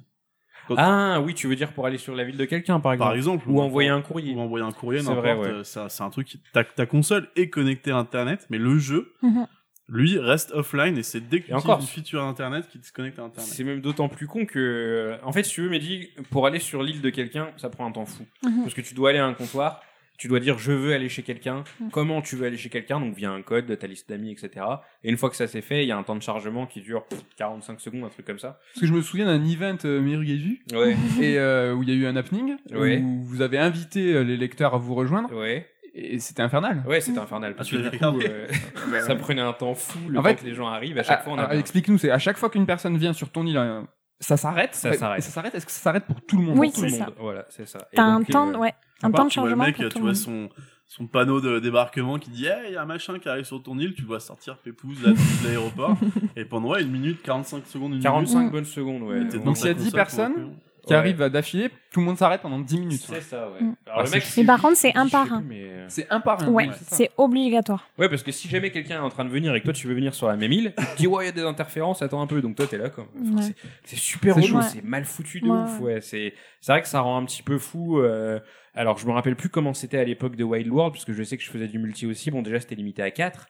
Ah oui, tu veux dire pour aller sur la ville de quelqu'un par exemple. Par exemple, Ou envoyer un courrier. ou envoyer un courrier, C'est ouais. euh, ça- C'est un truc. Qui, ta, ta console est connectée à Internet, mais le jeu, Mhm. Lui, reste offline et c'est dès que tu Et encore, utilises une feature Internet qui te connecte à Internet. C'est même d'autant plus con que, en fait, si tu veux, Mehdi, pour aller sur l'île de quelqu'un, ça prend un temps fou. Mhm. Parce que tu dois aller à un comptoir, tu dois dire je veux aller chez quelqu'un, Mhm. comment tu veux aller chez quelqu'un, donc via un code, ta liste d'amis, etc. Et une fois que ça c'est fait, il y a un temps de chargement qui dure pff, 45 secondes, un truc comme ça. Parce que je me souviens d'un event euh, Merugezu Ouais, et euh, où il y a eu un happening Ouais. où vous avez invité euh, les lecteurs à vous rejoindre ouais, et c'était infernal. ouais, c'était infernal. Parce Ah, que du coup, euh, <laughs> ça prenait un temps fou le En temps fait, que les gens arrivent. À chaque Ah, fois, on ah, a. Explique-nous, c'est à chaque fois qu'une personne vient sur ton île, euh, ça s'arrête? Ça s'arrête. Ça s'arrête? Est-ce que ça s'arrête pour tout le monde? Oui, c'est ça. Voilà, c'est ça. T'as un donc, temps, euh, ouais, un part, temps de tu vois le changement mec, pour tu tout vois monde. son, son panneau de débarquement qui dit Hey, il y a un machin qui arrive sur ton île, tu dois sortir Pépouze là, de l'aéroport. <laughs> et pendant ouais, une minute, 45 secondes, une 45 Mm. bonnes secondes, ouais. Donc, s'il y a ta 10 console personnes. Qui Ouais. arrive à d'affilée, tout le monde s'arrête pendant 10 minutes. C'est ça, ouais. Mm. Alors, Ah, le mec, c'est- Mais par contre, c'est un par un. euh, C'est un par un. Ouais, oui, c'est obligatoire. Ouais, parce que si jamais quelqu'un est en train de venir et que toi tu veux venir sur la même île, tu dis ouais, il y a des interférences, attends un peu. Donc toi t'es là comme. Enfin, Ouais. c'est- super C'est relou, chaud. c'est mal foutu de Ouais, ouf. Ouais, c'est c'est vrai que ça rend un petit peu fou. euh, Alors je me rappelle plus comment c'était à l'époque de Wild World, parce que je sais que je faisais du multi aussi. Bon, déjà c'était limité à 4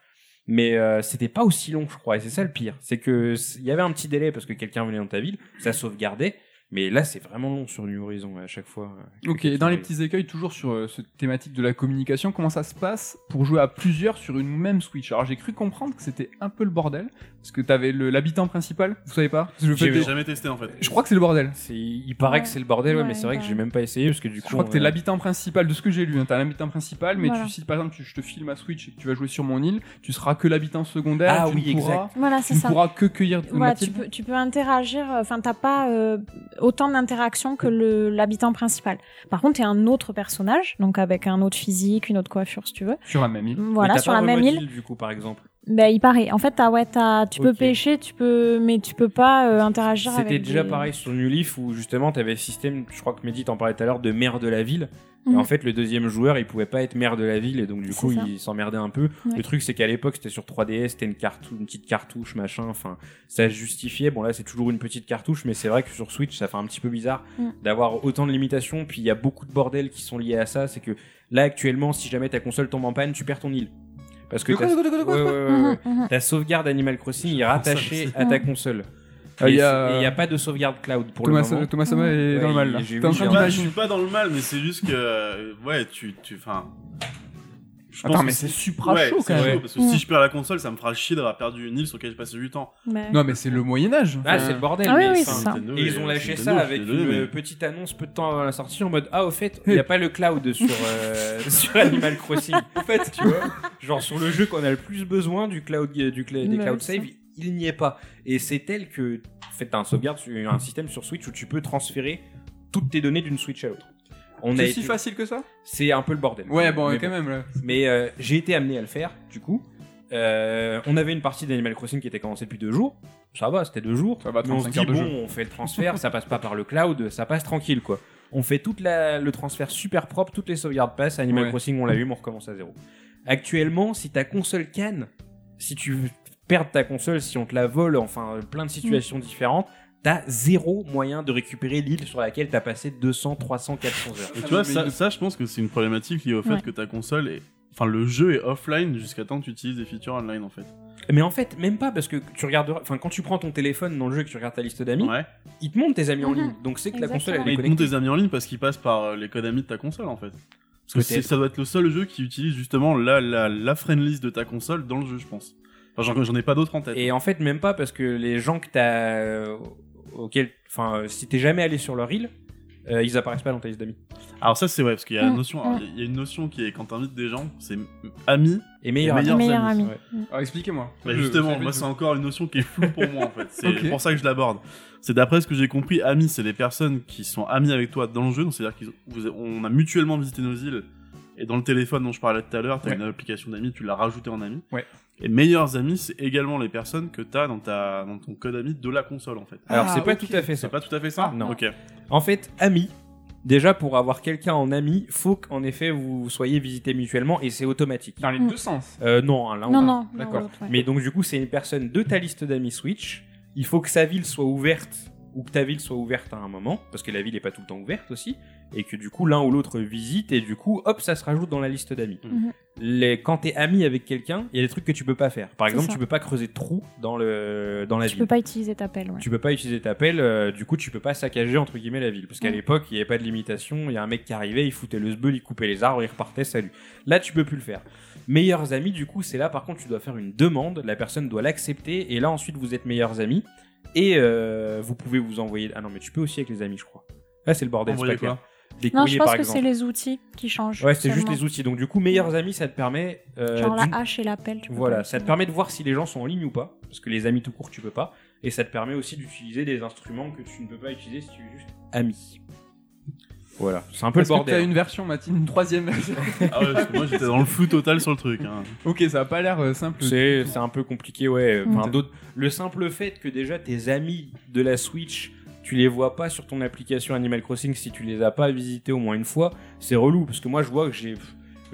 mais euh, c'était pas aussi long, je crois. Et c'est ça le pire, c'est que il y avait un petit délai parce que quelqu'un venait dans ta ville, ça sauvegardait. Mais là, c'est vraiment long sur New Horizon à chaque fois. euh, Ok, dans les petits écueils, toujours sur euh, cette thématique de la communication, comment ça se passe pour jouer à plusieurs sur une même Switch? Alors j'ai cru comprendre que c'était un peu le bordel, parce que t'avais le- l'habitant principal, vous savez pas? Parce que je, fais J'ai des- jamais testé en fait. je crois que c'est le bordel. C'est, il paraît Ouais. que c'est le bordel, ouais, Ouais, mais c'est vrai que bah. j'ai même pas essayé parce que du coup. Je crois que t'es on- l'habitant principal de ce que j'ai lu. Hein. T'as l'habitant principal, mais Voilà. tu, si par exemple tu- je te file ma Switch et que tu vas jouer sur mon île, tu seras que l'habitant secondaire. Ah tu oui, ne pourras, exact. Voilà, tu c'est ne ça. pourras que cueillir Voilà, tu Mathilde. peux, tu peux interagir, euh, enfin, t'as pas euh, autant d'interaction que le- l'habitant principal. Par contre, t'es un autre personnage, donc avec un autre physique, une autre coiffure, si tu veux. sur la même île. Mais Voilà, t'as sur pas la même île. du coup, par exemple. Ben, il paraît. En fait, t'as, ouais, t'as, tu peux pêcher, tu peux, mais tu peux pas euh, interagir avec. C'était déjà des- pareil sur New Leaf où justement t'avais le système, je crois que Mehdi t'en parlait tout à l'heure, de maire de la ville. Et Mhm. en fait, le deuxième joueur, il pouvait pas être maire de la ville et donc du coup, ça. il s'emmerdait un peu. Ouais. Le truc, c'est qu'à l'époque, c'était sur 3DS, c'était une, une petite cartouche, machin. Enfin, ça justifiait. Bon, là, c'est toujours une petite cartouche, mais c'est vrai que sur Switch, ça fait un petit peu bizarre Mm. d'avoir autant de limitations. Puis il y a beaucoup de bordel qui sont liés à ça. C'est que là, actuellement, si jamais ta console tombe en panne, tu perds ton île. Parce que ta-. Mhm, mhm. ta sauvegarde Animal Crossing est rattachée à ta console. Ah, Et il a- n'y a pas de sauvegarde cloud pour Thomas, le moment. Thomas Sama est Ouais, dans le mal. là. Bah, je suis pas dans le mal, mais c'est juste que. euh, Ouais, tu. tu pense Attends, que mais c'est supra ouais, chaud c'est quand même. chaud, parce que Mm. si je perds la console, ça me fera chier d'avoir perdu une île sur laquelle j'ai passé du temps. Ben, Non, mais c'est le Moyen-Âge. Ah, c'est le bordel. Ah mais oui, enfin, ça. Et ils ont lâché ça avec une mais- petite annonce peu de temps avant la sortie en mode Ah, au fait, il n'y a pas le cloud sur, euh, <laughs> sur Animal Crossing. En fait, tu vois, genre sur le jeu qu'on a le plus besoin du cloud, du cla- des cloud save, il n'y est pas. Et c'est tel que, en fait, t'as un sauvegarde, un système sur Switch où tu peux transférer toutes tes données d'une Switch à l'autre. On C'est été- si facile que ça? C'est un peu le bordel. Ouais, bon, Mais quand même. Là. Mais euh, j'ai été amené à le faire, du coup. Euh, on avait une partie d'Animal Crossing qui était commencée depuis deux jours. Ça va, c'était deux jours. Ça va, Mais on se 35 dit, bon, jeu. on fait le transfert, ça passe pas par le cloud, ça passe tranquille, quoi. On fait tout le transfert super propre, toutes les sauvegardes passent. Animal Ouais. Crossing, on l'a vu, mais on recommence à zéro. Actuellement, si ta console canne, si tu perdre ta console, si on te la vole, enfin, plein de situations différentes, t'as zéro moyen de récupérer l'île sur laquelle t'as passé 200, 300, 400 heures. Et tu vois, ça, il- ça, je pense que c'est une problématique liée au fait Ouais. que ta console est. Enfin, le jeu est offline jusqu'à temps que tu utilises des features online en fait. Mais en fait, même pas, parce que tu regarderas, enfin, quand tu prends ton téléphone dans le jeu et que tu regardes ta liste d'amis, Ouais. il te montre tes amis en Mhm. ligne. Donc c'est que la console, elle est ils te montrent connectée. tes amis en ligne parce qu'ils passent par euh, les codes amis de ta console en fait. Parce que ça doit être le seul jeu qui utilise justement la, la, la friend list de ta console dans le jeu, je pense. Enfin, j'en- j'en ai pas d'autres en tête. Et en fait, même pas parce que les gens que t'as, enfin, euh, si t'es jamais allé sur leur île, euh, ils apparaissent pas dans ta liste d'amis. Alors ça c'est vrai parce qu'il y a une Mm, notion, mm. alors, il y a une notion qui est quand t'invites des gens, c'est amis. Et meilleurs Et amis. meilleurs meilleur amis, ami. ouais. Mm. Alors expliquez-moi. Bah, justement, moi c'est encore une notion qui est floue pour moi en fait. C'est <laughs> pour ça que je l'aborde. C'est d'après ce que j'ai compris, amis, c'est les personnes qui sont amies avec toi dans le jeu. Donc c'est-à-dire qu'on a mutuellement visité nos îles. Et dans le téléphone dont je parlais tout à l'heure, t'as Ouais. une application d'amis, tu l'as rajouté en ami. Ouais. Et meilleurs amis, c'est également les personnes que t'as dans ta dans ton code ami de la console en fait. Alors Ah, c'est pas ok. tout à fait ça. C'est pas tout à fait ça Ah, non. Ok. En fait, amis. Déjà, pour avoir quelqu'un en ami, faut qu'en effet vous soyez visités mutuellement et c'est automatique. Dans les Mm. deux sens. Euh, non, hein, là on Non, parle- non. l'un D'accord. ouais. Mais donc du coup, c'est une personne de ta liste d'amis Switch. Il faut que sa ville soit ouverte ou que ta ville soit ouverte à un moment, parce que la ville n'est pas tout le temps ouverte aussi, et que du coup l'un ou l'autre visite et du coup hop ça se rajoute dans la liste d'amis. Mhm. Les... Quand t'es ami avec quelqu'un, il y a des trucs que tu peux pas faire. Par exemple, ça. tu peux pas creuser de trous dans le dans la Tu ville. peux pas utiliser ta pelle, ouais. Tu peux pas utiliser ta pelle, euh, du coup tu peux pas saccager entre guillemets la ville. Parce qu'à Mm. l'époque il y avait pas de limitation, il y a un mec qui arrivait, il foutait le sbeul, il coupait les arbres, il repartait, salut. Là tu peux plus le faire. Meilleurs amis, du coup c'est là par contre tu dois faire une demande, la personne doit l'accepter, et là ensuite vous êtes meilleurs amis, et euh, vous pouvez vous envoyer... Ah non mais tu peux aussi avec les amis je crois. Là c'est le bordel, c'est Envoyer pas clair. Non, je pense par que exemple. c'est les outils qui changent. Ouais c'est juste seulement. les outils. Donc du coup meilleurs amis ça te permet... euh, Genre la d'une- hache et la pelle. tu peux voilà, ça te permet de voir si les gens sont en ligne ou pas, parce que les amis tout court tu peux pas, et ça te permet aussi d'utiliser des instruments que tu ne peux pas utiliser si tu es juste ami. Voilà, c'est un peu le Est-ce que t'as bordel. une version, Mathilde, une troisième version <laughs> Ah ouais, parce que moi j'étais dans le flou total sur le truc. Hein. Ok, ça a pas l'air euh, simple. C'est c'est un peu compliqué, ouais. Enfin, Mm. d'autres- le simple fait que déjà tes amis de la Switch, tu les vois pas sur ton application Animal Crossing si tu les as pas visités au moins une fois, c'est relou parce que moi je vois que j'ai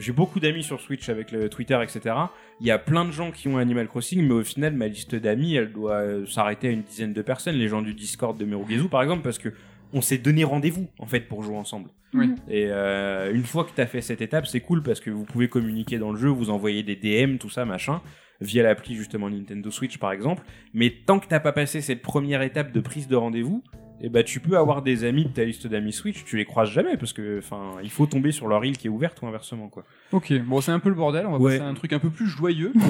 j'ai beaucoup d'amis sur Switch avec le Twitter, etc. Il y a plein de gens qui ont Animal Crossing, mais au final, ma liste d'amis, elle doit euh, s'arrêter à une dizaine de personnes. Les gens du Discord de Merugezu, par exemple, parce que on s'est donné rendez-vous en fait pour jouer ensemble. Oui. Et euh, une fois que tu as fait cette étape, c'est cool parce que vous pouvez communiquer dans le jeu, vous envoyer des DM, tout ça, machin, via l'appli justement Nintendo Switch par exemple. Mais tant que t'as pas passé cette première étape de prise de rendez-vous, eh ben, tu peux avoir des amis de ta liste d'amis Switch, tu les croises jamais parce que enfin il faut tomber sur leur île qui est ouverte ou inversement quoi. Ok, bon, c'est un peu le bordel. On va Ouais. passer à un truc un peu plus joyeux. <laughs>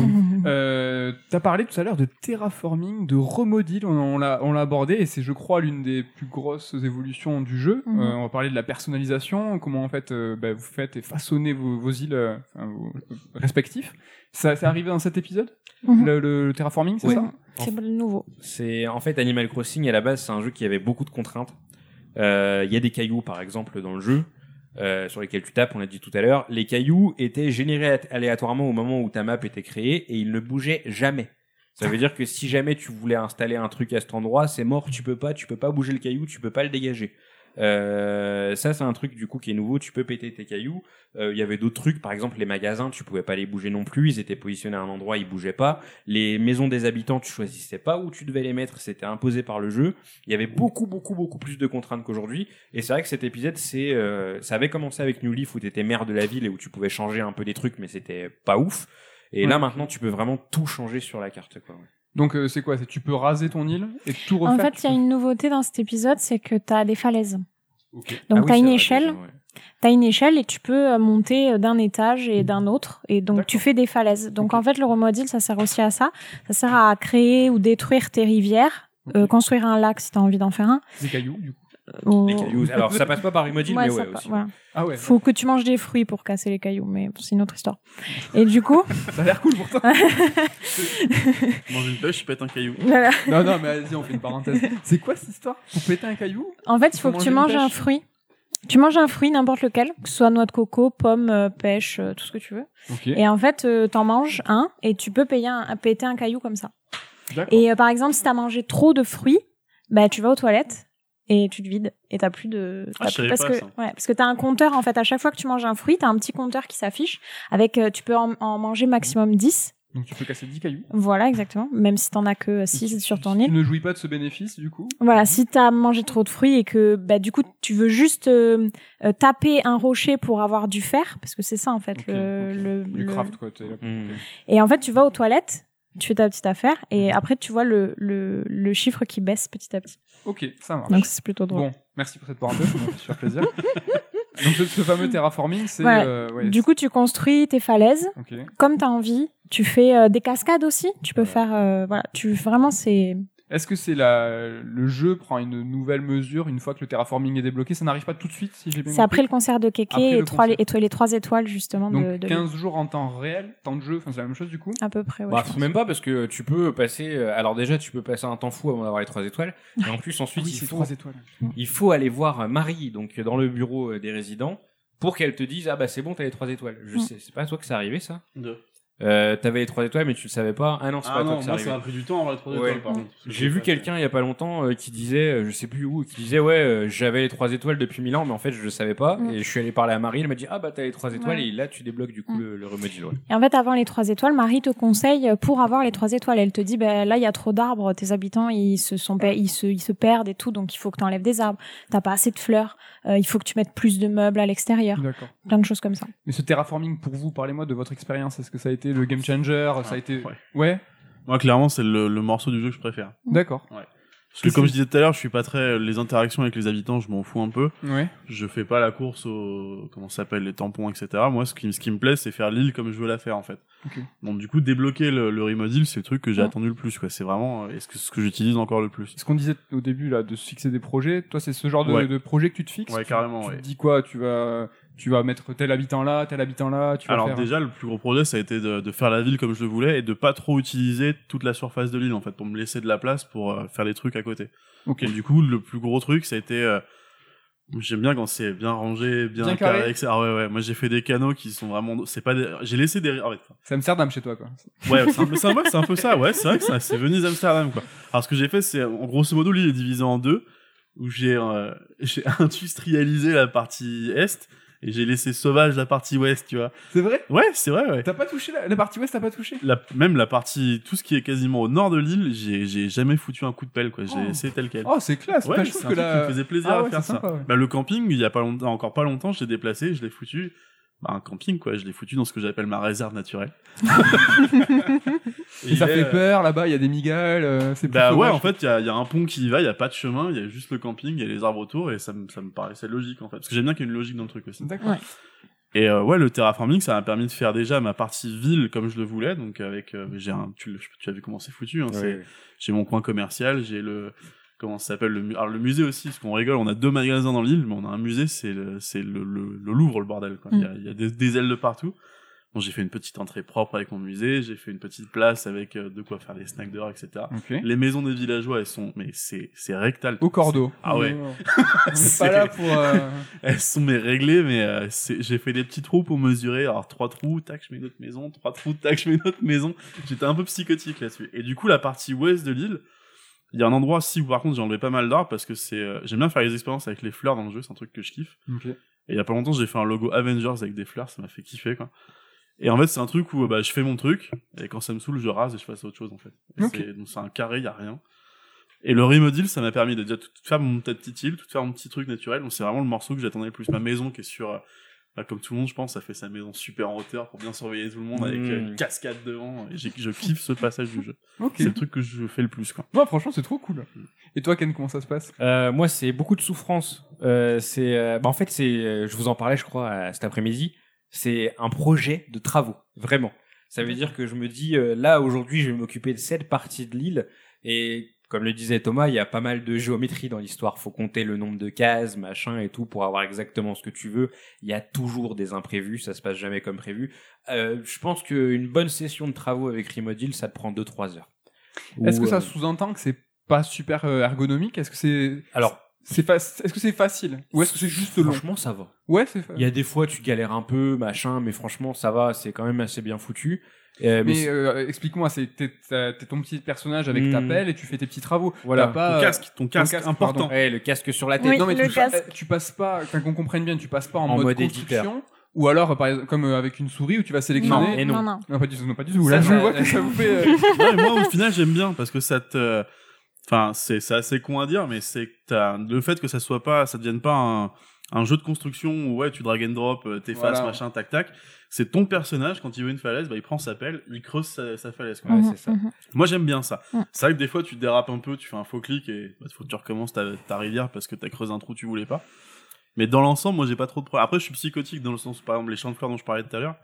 Euh, T'as parlé tout à l'heure de terraforming, de remodil, on, l'a on l'a abordé et c'est je crois l'une des plus grosses évolutions du jeu. Mhm. Euh, on va parler de la personnalisation, comment en fait euh, bah, vous faites et façonnez vos, vos îles euh, enfin, vos- respectifs. Ça, c'est arrivé dans cet épisode Mhm. le, le- le terraforming, c'est Ouais. ça C'est le nouveau. C'est en fait Animal Crossing à la base c'est un jeu qui avait beaucoup de contraintes. Euh, Il y a des cailloux par exemple dans le jeu euh, sur lesquels tu tapes, on l'a dit tout à l'heure. Les cailloux étaient générés at- aléatoirement au moment où ta map était créée et ils ne bougeaient jamais. Ça veut dire que si jamais tu voulais installer un truc à cet endroit, c'est mort, tu peux pas, tu peux pas bouger le caillou, tu peux pas le dégager. Euh, ça c'est un truc du coup qui est nouveau, tu peux péter tes cailloux. Euh, Il y avait d'autres trucs, par exemple les magasins, tu pouvais pas les bouger non plus, ils étaient positionnés à un endroit, ils bougeaient pas. Les maisons des habitants, tu choisissais pas où tu devais les mettre, c'était imposé par le jeu. Il y avait beaucoup, beaucoup, beaucoup plus de contraintes qu'aujourd'hui. Et c'est vrai que cet épisode, c'est, euh, ça avait commencé avec New Leaf où t'étais maire de la ville et où tu pouvais changer un peu des trucs, mais c'était pas ouf. Et là maintenant, tu peux vraiment tout changer sur la carte. Quoi. Donc euh, c'est quoi? C'est tu peux raser ton île et tout En refaire fait, il y a une nouveauté dans cet épisode, c'est que tu as des falaises. Donc, Ah oui, tu as une échelle. déjà, ouais. T'as une échelle et tu peux euh, monter euh, d'un étage et d'un autre. Et donc, tu fais des falaises. Donc, en fait, le remodil, ça sert aussi à ça. Ça sert à créer ou détruire tes rivières, euh, construire un lac si t'as envie d'en faire un. Des cailloux du coup? Les cailloux. Alors ça passe pas par Remodil, Ouais, mais ouais aussi. voilà. Ah ouais. Faut que tu manges des fruits pour casser les cailloux, mais c'est une autre histoire. Et du coup, <laughs> Ça a l'air cool pourtant. <laughs> Mange une pêche, je pète un caillou. voilà. non non mais vas-y on fait une parenthèse. C'est quoi cette histoire? Pour péter un caillou? En fait, il faut Faut que tu manges un fruit. Tu manges un fruit, n'importe lequel, que ce soit noix de coco, pomme, euh, pêche, euh, tout ce que tu veux. Ok. Et en fait, euh, t'en manges un et tu peux payer un, péter un caillou comme ça. D'accord. Et euh, par exemple, si t'as mangé trop de fruits, bah tu vas aux toilettes et tu te vides et t'as plus de. Ah, t'as plus- parce pas que ça. ouais, parce que t'as un compteur en fait. À chaque fois que tu manges un fruit, t'as un petit compteur qui s'affiche avec. euh, tu peux en, en manger maximum 10 Donc tu peux casser 10 cailloux. Voilà, exactement. Même si t'en as que 6 sur ton Tu île. ne jouis pas de ce bénéfice du coup? Voilà, si t'as mangé trop de fruits et que bah du coup tu veux juste euh, euh, taper un rocher pour avoir du fer, parce que c'est ça en fait le, le, Du le- craft quoi. Mmh. Et en fait tu vas aux toilettes, tu fais ta petite affaire et après tu vois le, le, le chiffre qui baisse petit à petit. Ok, ça marche. Donc c'est plutôt drôle. Bon, merci pour cette parenthèse, ça m'a fait super plaisir. <laughs> Donc ce, ce fameux terraforming, c'est euh, ouais, Du coup tu construis tes falaises ok. comme t'as envie. Tu fais euh, des cascades aussi. Tu peux faire euh, voilà. Tu vraiment c'est Est-ce que c'est la le jeu prend une nouvelle mesure une fois que le terraforming est débloqué? Ça n'arrive pas tout de suite si j'ai bien c'est après le compris. concert de le et trois concert. et toi les trois étoiles justement Donc de, de 15 jours en temps réel, temps de jeu, enfin c'est la même chose du coup? à peu près. Ouais, Bah, je pense. même pas parce que tu peux passer. euh, Alors déjà, tu peux passer un temps fou avant d'avoir les trois étoiles. Et en plus, ensuite, oui, il faut 3 étoiles. il faut aller voir Marie, donc dans le bureau euh, des résidents, pour qu'elle te dise ah bah c'est bon t'as les trois étoiles. Je Mm. sais, c'est pas à toi que c'est arrivé ça? Deux. Euh, T'avais les trois étoiles mais tu le savais pas. Ah non c'est pas Ah toi non, que c'est moi arrivé. ça m'a pris du temps les trois Ouais. étoiles par contre. J'ai vu pas- quelqu'un il y a pas longtemps euh, qui disait, euh, je sais plus où, qui disait ouais euh, j'avais les trois étoiles depuis mille ans mais en fait je le savais pas Mm. et je suis allé parler à Marie elle m'a dit ah bah t'as les trois étoiles Ouais. et là tu débloques du coup Mm. le, le ouais. Et en fait, avant les trois étoiles, Marie te conseille pour avoir les trois étoiles. Elle te dit, ben là, il y a trop d'arbres, tes habitants, ils se sont, ils se, ils se perdent et tout, donc il faut que tu enlèves des arbres. T'as pas assez de fleurs. euh, il faut que tu mettes plus de meubles à l'extérieur. D'accord. Plein de choses comme ça. Mais ce terraforming pour vous, parlez-moi de votre expérience. Est-ce que ça a été le game changer Ça a Ah, été ouais. ouais. Moi clairement c'est le, le morceau du jeu que je préfère. D'accord. Parce que comme je disais tout à l'heure, je suis pas très les interactions avec les habitants, je m'en fous un peu. Ouais. Je fais pas la course aux comment ça s'appelle les tampons etc. Moi ce qui ce qui me plaît c'est faire l'île comme je veux la faire en fait. Donc du coup débloquer le, le c'est le truc que j'ai Ouais. attendu le plus quoi. C'est vraiment euh, ce que ce que j'utilise encore le plus. Ce qu'on disait au début là, de se fixer des projets. Toi, c'est ce genre de, Ouais. de projet que tu te fixes? Ouais, Tu- carrément, Tu, ouais. te dis quoi Tu vas, tu vas mettre tel habitant là, tel habitant là. Tu vas Alors faire... déjà le plus gros projet ça a été de, de faire la ville comme je le voulais et de pas trop utiliser toute la surface de l'île en fait pour me laisser de la place pour euh, faire des trucs à côté. Ok. Et du coup le plus gros truc ça a été euh, J'aime bien quand c'est bien rangé, bien, Bien carré. etc. Ah ouais, ouais. Moi, j'ai fait des canaux qui sont vraiment. C'est pas des. J'ai laissé des. En fait, C'est Amsterdam chez toi, quoi. Ouais, c'est un peu ça, <laughs> ouais, c'est un peu ça, ouais, c'est vrai que c'est Venise Amsterdam, quoi. Alors, ce que j'ai fait, c'est, en grosso modo, l'île est divisée en deux, où j'ai, euh, j'ai <laughs> industrialisé la partie est, et j'ai laissé sauvage la partie ouest, tu vois. C'est vrai? Ouais, c'est vrai, ouais. T'as pas touché la, la partie ouest, t'as pas touché? La, même la partie, tout ce qui est quasiment au nord de l'île, j'ai, jamais foutu un coup de pelle, quoi. J'ai Oh. tel quel. Oh, c'est classe. ouais, c'est un que truc qui la... me faisait plaisir Ah à ouais, faire ça. ouais. Bah, le camping, il y a pas longtemps, encore pas longtemps, j'ai déplacé, je l'ai foutu. Bah, un camping, quoi. Je l'ai foutu dans ce que j'appelle ma réserve naturelle. <laughs> Et ça est, fait euh, peur là-bas, il y a des migales, euh, c'est Bah ouais, en fait, il y a, y a un pont qui y va, il y a pas de chemin, il y a juste le camping, il y a les arbres autour, et ça me, ça me paraissait logique, en fait. Parce que j'aime bien qu'il y ait une logique dans le truc aussi. D'accord. Ouais. Et euh, ouais, le terraforming, ça m'a permis de faire déjà ma partie ville comme je le voulais, donc avec, euh, j'ai un, tu, as vu comment c'est foutu, hein, c'est, j'ai mon coin commercial, j'ai le, comment ça s'appelle, le, alors le musée aussi, parce qu'on rigole, on a deux magasins dans l'île, mais on a un musée, c'est le, c'est le, le, le Louvre, le bordel, quoi. Il y a, il y a des, des ailes de partout. Bon, j'ai fait une petite entrée propre avec mon musée, j'ai fait une petite place avec euh, de quoi faire des snacks dehors, etc. Les maisons des villageois, elles sont, mais c'est, c'est rectal. Au cordeau. Ah ouais. <laughs> C'est- pas là pour. euh, <laughs> Elles sont mais réglées, mais euh, j'ai fait des petits trous pour mesurer. Alors trois trous, tac, je mets notre maison. Trois trous, tac, je mets notre maison. J'étais un peu psychotique là-dessus. Et du coup, la partie ouest de l'île, il y a un endroit aussi où par contre j'ai enlevé pas mal d'arbres parce que c'est, euh, j'aime bien faire les expériences avec les fleurs dans le jeu, c'est un truc que je kiffe. Et il y a pas longtemps, j'ai fait un logo Avengers avec des fleurs, ça m'a fait kiffer quoi. Et en fait, c'est un truc où bah, je fais mon truc, et quand ça me saoule, je rase et je passe à autre chose en fait. Et Donc c'est un carré, y a rien. Et le remodel, ça m'a permis de déjà tout faire mon petite île, tout faire mon petit truc naturel. Donc c'est vraiment le morceau que j'attendais le plus. Ma maison qui est sur, euh, bah, comme tout le monde, je pense, ça fait sa maison super en hauteur pour bien surveiller tout le monde avec euh, Mmh. une cascade devant. Et je kiffe ce passage du jeu. C'est le truc que je fais le plus quoi. Ouais, franchement, c'est trop cool. Et toi, Ken, comment ça se passe? Euh, moi, c'est beaucoup de souffrance. Euh, c'est, euh, bah, en fait, c'est, euh, je vous en parlais, je crois, euh, cet après-midi. C'est un projet de travaux, vraiment. Ça veut dire que je me dis, euh, là, aujourd'hui, je vais m'occuper de cette partie de l'île. Et comme le disait Thomas, il y a pas mal de géométrie dans l'histoire. Faut compter le nombre de cases, machin et tout, pour avoir exactement ce que tu veux. Il y a toujours des imprévus, ça se passe jamais comme prévu. Euh, je pense qu'une bonne session de travaux avec Remodil, ça te prend 2-3 heures. Est-ce que ça euh, sous-entend que c'est pas super ergonomique? Est-ce que c'est. Alors, c'est fa- Est-ce que c'est facile? Ou est-ce que c'est juste long? Franchement, ça va. Ouais, c'est fa- Il y a des fois, tu galères un peu, machin, mais franchement, ça va, c'est quand même assez bien foutu. Euh, mais euh, explique-moi, c'est t'es ton petit personnage avec ta Hmm. pelle et tu fais tes petits travaux. Voilà. Pas, ton euh, casque, ton casque, casque, important. ouais, le casque sur la tête. Oui, non mais le tu, casque. tu passes pas, qu'on comprenne bien, tu passes pas en, En mode, mode construction ou alors par exemple comme euh, avec une souris où tu vas sélectionner. Non, et non. non, non. Non, pas du tout, non, pas du tout. Ça, Là, je vois que ça vous <laughs> fait. euh, Ouais, moi, au final, j'aime bien parce que ça te. Enfin, c'est c'est assez con à dire, mais c'est le fait que ça soit pas, ça devienne pas un, un jeu de construction où ouais, tu drag and drop, euh, t'effaces, Voilà. machin, tac tac. C'est ton personnage quand il veut une falaise, bah il prend sa pelle, il creuse sa, sa falaise. Quoi. Ouais, c'est ça. Moi, j'aime bien ça. C'est vrai que des fois, tu dérapes un peu, tu fais un faux clic et il faut que tu recommences ta, ta rivière parce que t'as creusé un trou que tu voulais pas. Mais dans l'ensemble, moi, j'ai pas trop de problèmes. Après, je suis psychotique dans le sens, par exemple, les champs de fleurs dont je parlais tout à l'heure.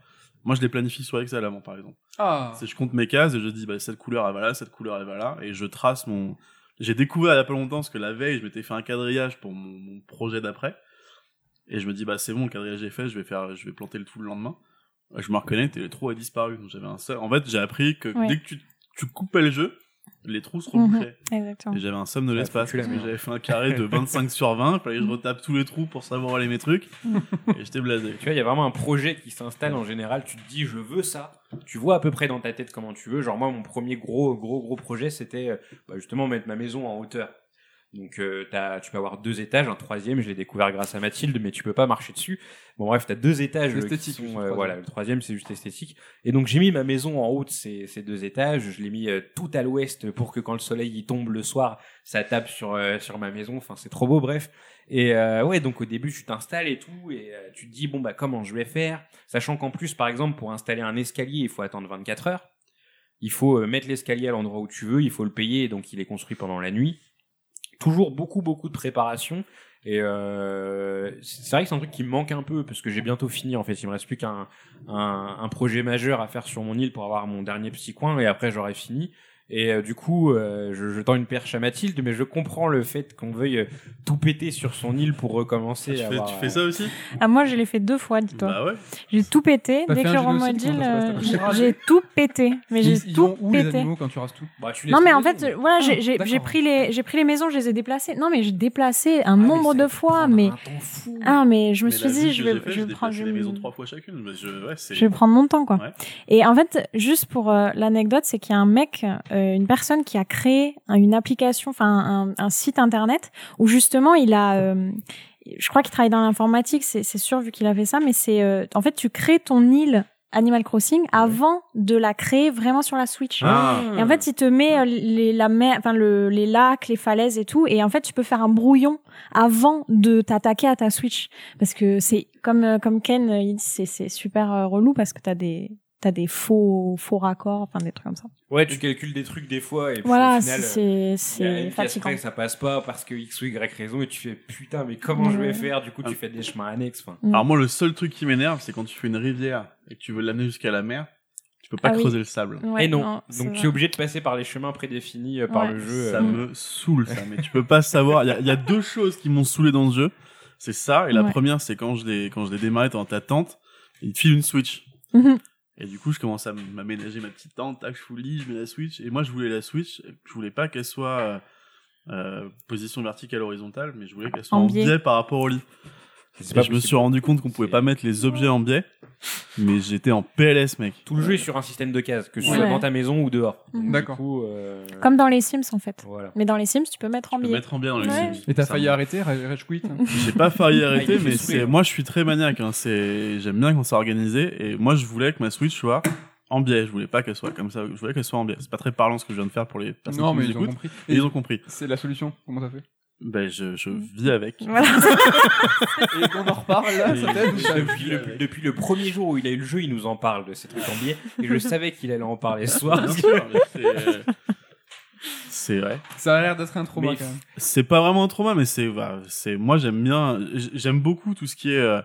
Moi, je les planifie sur Excel avant, par exemple. Ah. C'est je compte mes cases et je dis bah cette couleur elle va là, cette couleur elle va là et je trace mon. J'ai découvert il y a pas longtemps parce que la veille je m'étais fait un quadrillage pour mon, mon projet d'après et je me dis bah c'est bon le quadrillage est fait, je vais faire, je vais planter le tout le lendemain. Je me reconnecte et le trou a disparu donc j'avais un seul. En fait j'ai appris que dès que tu, tu coupais le jeu, les trous se Mhm. rebouchaient. Exactement. Et j'avais un somme de l'espace merde. j'avais fait un carré de 25 <laughs> sur 20, il fallait que je retape tous les trous pour savoir où allaient mes trucs et j'étais blasé. Tu vois, il y a vraiment un projet qui s'installe en général. Tu te dis, je veux ça. Tu vois à peu près dans ta tête comment tu veux. Genre, moi, mon premier gros, gros, gros projet, c'était euh, bah, justement mettre ma maison en hauteur. Donc, euh, t'as- tu peux avoir deux étages, un troisième, je l'ai découvert grâce à Mathilde, mais tu peux pas marcher dessus. Bon, bref, t'as deux étages. Qui esthétique, sont, euh, voilà, le troisième, c'est juste esthétique. Et donc, j'ai mis ma maison en haut de ces, ces deux étages. Je l'ai mis euh, tout à l'ouest pour que quand le soleil y tombe le soir, ça tape sur, euh, sur ma maison. Enfin, c'est trop beau, bref. Et euh, ouais, donc au début, tu t'installes et tout, et tu te dis, bon, bah, comment je vais faire? Sachant qu'en plus, par exemple, pour installer un escalier, il faut attendre 24 heures. Il faut mettre l'escalier à l'endroit où tu veux, il faut le payer, donc il est construit pendant la nuit. Toujours beaucoup, beaucoup de préparation. Et euh, c'est vrai que c'est un truc qui me manque un peu, parce que j'ai bientôt fini, en fait. Il me reste plus qu'un un, un projet majeur à faire sur mon île pour avoir mon dernier petit coin, et après, j'aurai fini. Et euh, du coup, euh, je, je tends une perche à Mathilde, mais je comprends le fait qu'on veuille euh, tout péter sur son île pour recommencer. Tu à fais, avoir, tu fais ça aussi Ah, moi, je l'ai fait deux fois, dis-toi. Bah ouais. J'ai tout pété. Dès que un le passe j'ai tout pété. Mais j'ai tout où les pété. animaux quand tu rases tout bah, tu Non mais les en fait, voilà, Ah, j'ai pris les j'ai pris les maisons, je les ai déplacées. Non mais j'ai déplacé un Ah, nombre de fois, mais ah mais je me suis dit je vais je prendre les vais- maisons trois fois chacune. mais je- vais prendre mon temps quoi. Et en fait, juste pour l'anecdote, c'est qu'il y a un mec, une personne qui a créé un- une application, enfin un, un site internet où justement il a, euh, je crois qu'il travaille dans l'informatique, c'est sûr vu qu'il a fait ça, mais c'est euh, en fait tu crées ton île Animal Crossing avant de la créer vraiment sur la Switch. Ah. Et en fait, il te met euh, les, la mer, enfin le, les lacs, les falaises et tout. Et en fait, tu peux faire un brouillon avant de t'attaquer à ta Switch, parce que c'est comme euh, comme Ken, euh, il dit, c'est super euh, relou parce que t'as des t'as des faux faux raccords, enfin des trucs comme ça. Ouais, tu calcules des trucs des fois et puis Voilà, au final, c'est a c'est fatigant. près, ça passe pas parce que X ou Y raison et tu fais putain mais comment je vais faire? Du coup tu Ah. fais des chemins annexes enfin Mm. Alors moi, le seul truc qui m'énerve, c'est quand tu fais une rivière et que tu veux l'amener jusqu'à la mer, tu peux pas Ah oui. creuser le sable. Ouais, et non, donc tu es obligé de passer par les chemins prédéfinis euh, par Ouais. le jeu Ça euh. me saoule ça, mais tu peux pas savoir. Il y a, il y a deux choses qui m'ont saoulé dans ce jeu. C'est ça, et la Ouais. première, c'est quand je l'ai quand je l'ai démarré dans ta tente, il te file une Switch. Mhm. Et du coup, je commence à m'aménager ma petite tente, tac, je fous le lit, je mets la Switch. Et moi, je voulais la Switch, je voulais pas qu'elle soit euh, euh, position verticale horizontale, mais je voulais qu'elle soit En en, biais. biais par rapport au lit. Je me suis rendu compte qu'on pouvait pas mettre les objets en biais, mais j'étais en PLS, mec. Tout le jeu est sur un système de cases, que ce Ouais. soit dans ta maison ou dehors. Mhm. Donc, D'accord. Du coup, euh, Comme dans les Sims en fait. Voilà. Mais dans les Sims, tu peux mettre en Je peux biais. mettre en biais dans les Ouais. Sims. Et t'as failli me- arrêter, Ra- Rage Quit hein <laughs> J'ai pas failli Ah, arrêter, mais c'est hein. moi je suis très maniaque. Hein. C'est j'aime bien quand c'est organisé et moi je voulais que ma Switch soit en biais. Je voulais pas qu'elle soit comme ça. Je voulais qu'elle soit en biais. C'est pas très parlant ce que je viens de faire pour les personnes Non, qui mais nous ils ont écoutent. compris. Et ils ont compris. C'est la solution. Comment t'as fait? Ben je, je vis avec. Voilà. <laughs> Et qu'on en reparle là, ça Depuis le, depuis le premier jour où il a eu le jeu, il nous en parle de ces trucs en biais. Et je savais qu'il allait en parler ce soir. Bien sûr, mais c'est- vrai. Ça a l'air d'être un trauma Mais quand même. C'est pas vraiment un trauma, mais c'est, bah, c'est, moi j'aime bien, j- j'aime beaucoup tout ce qui est, euh,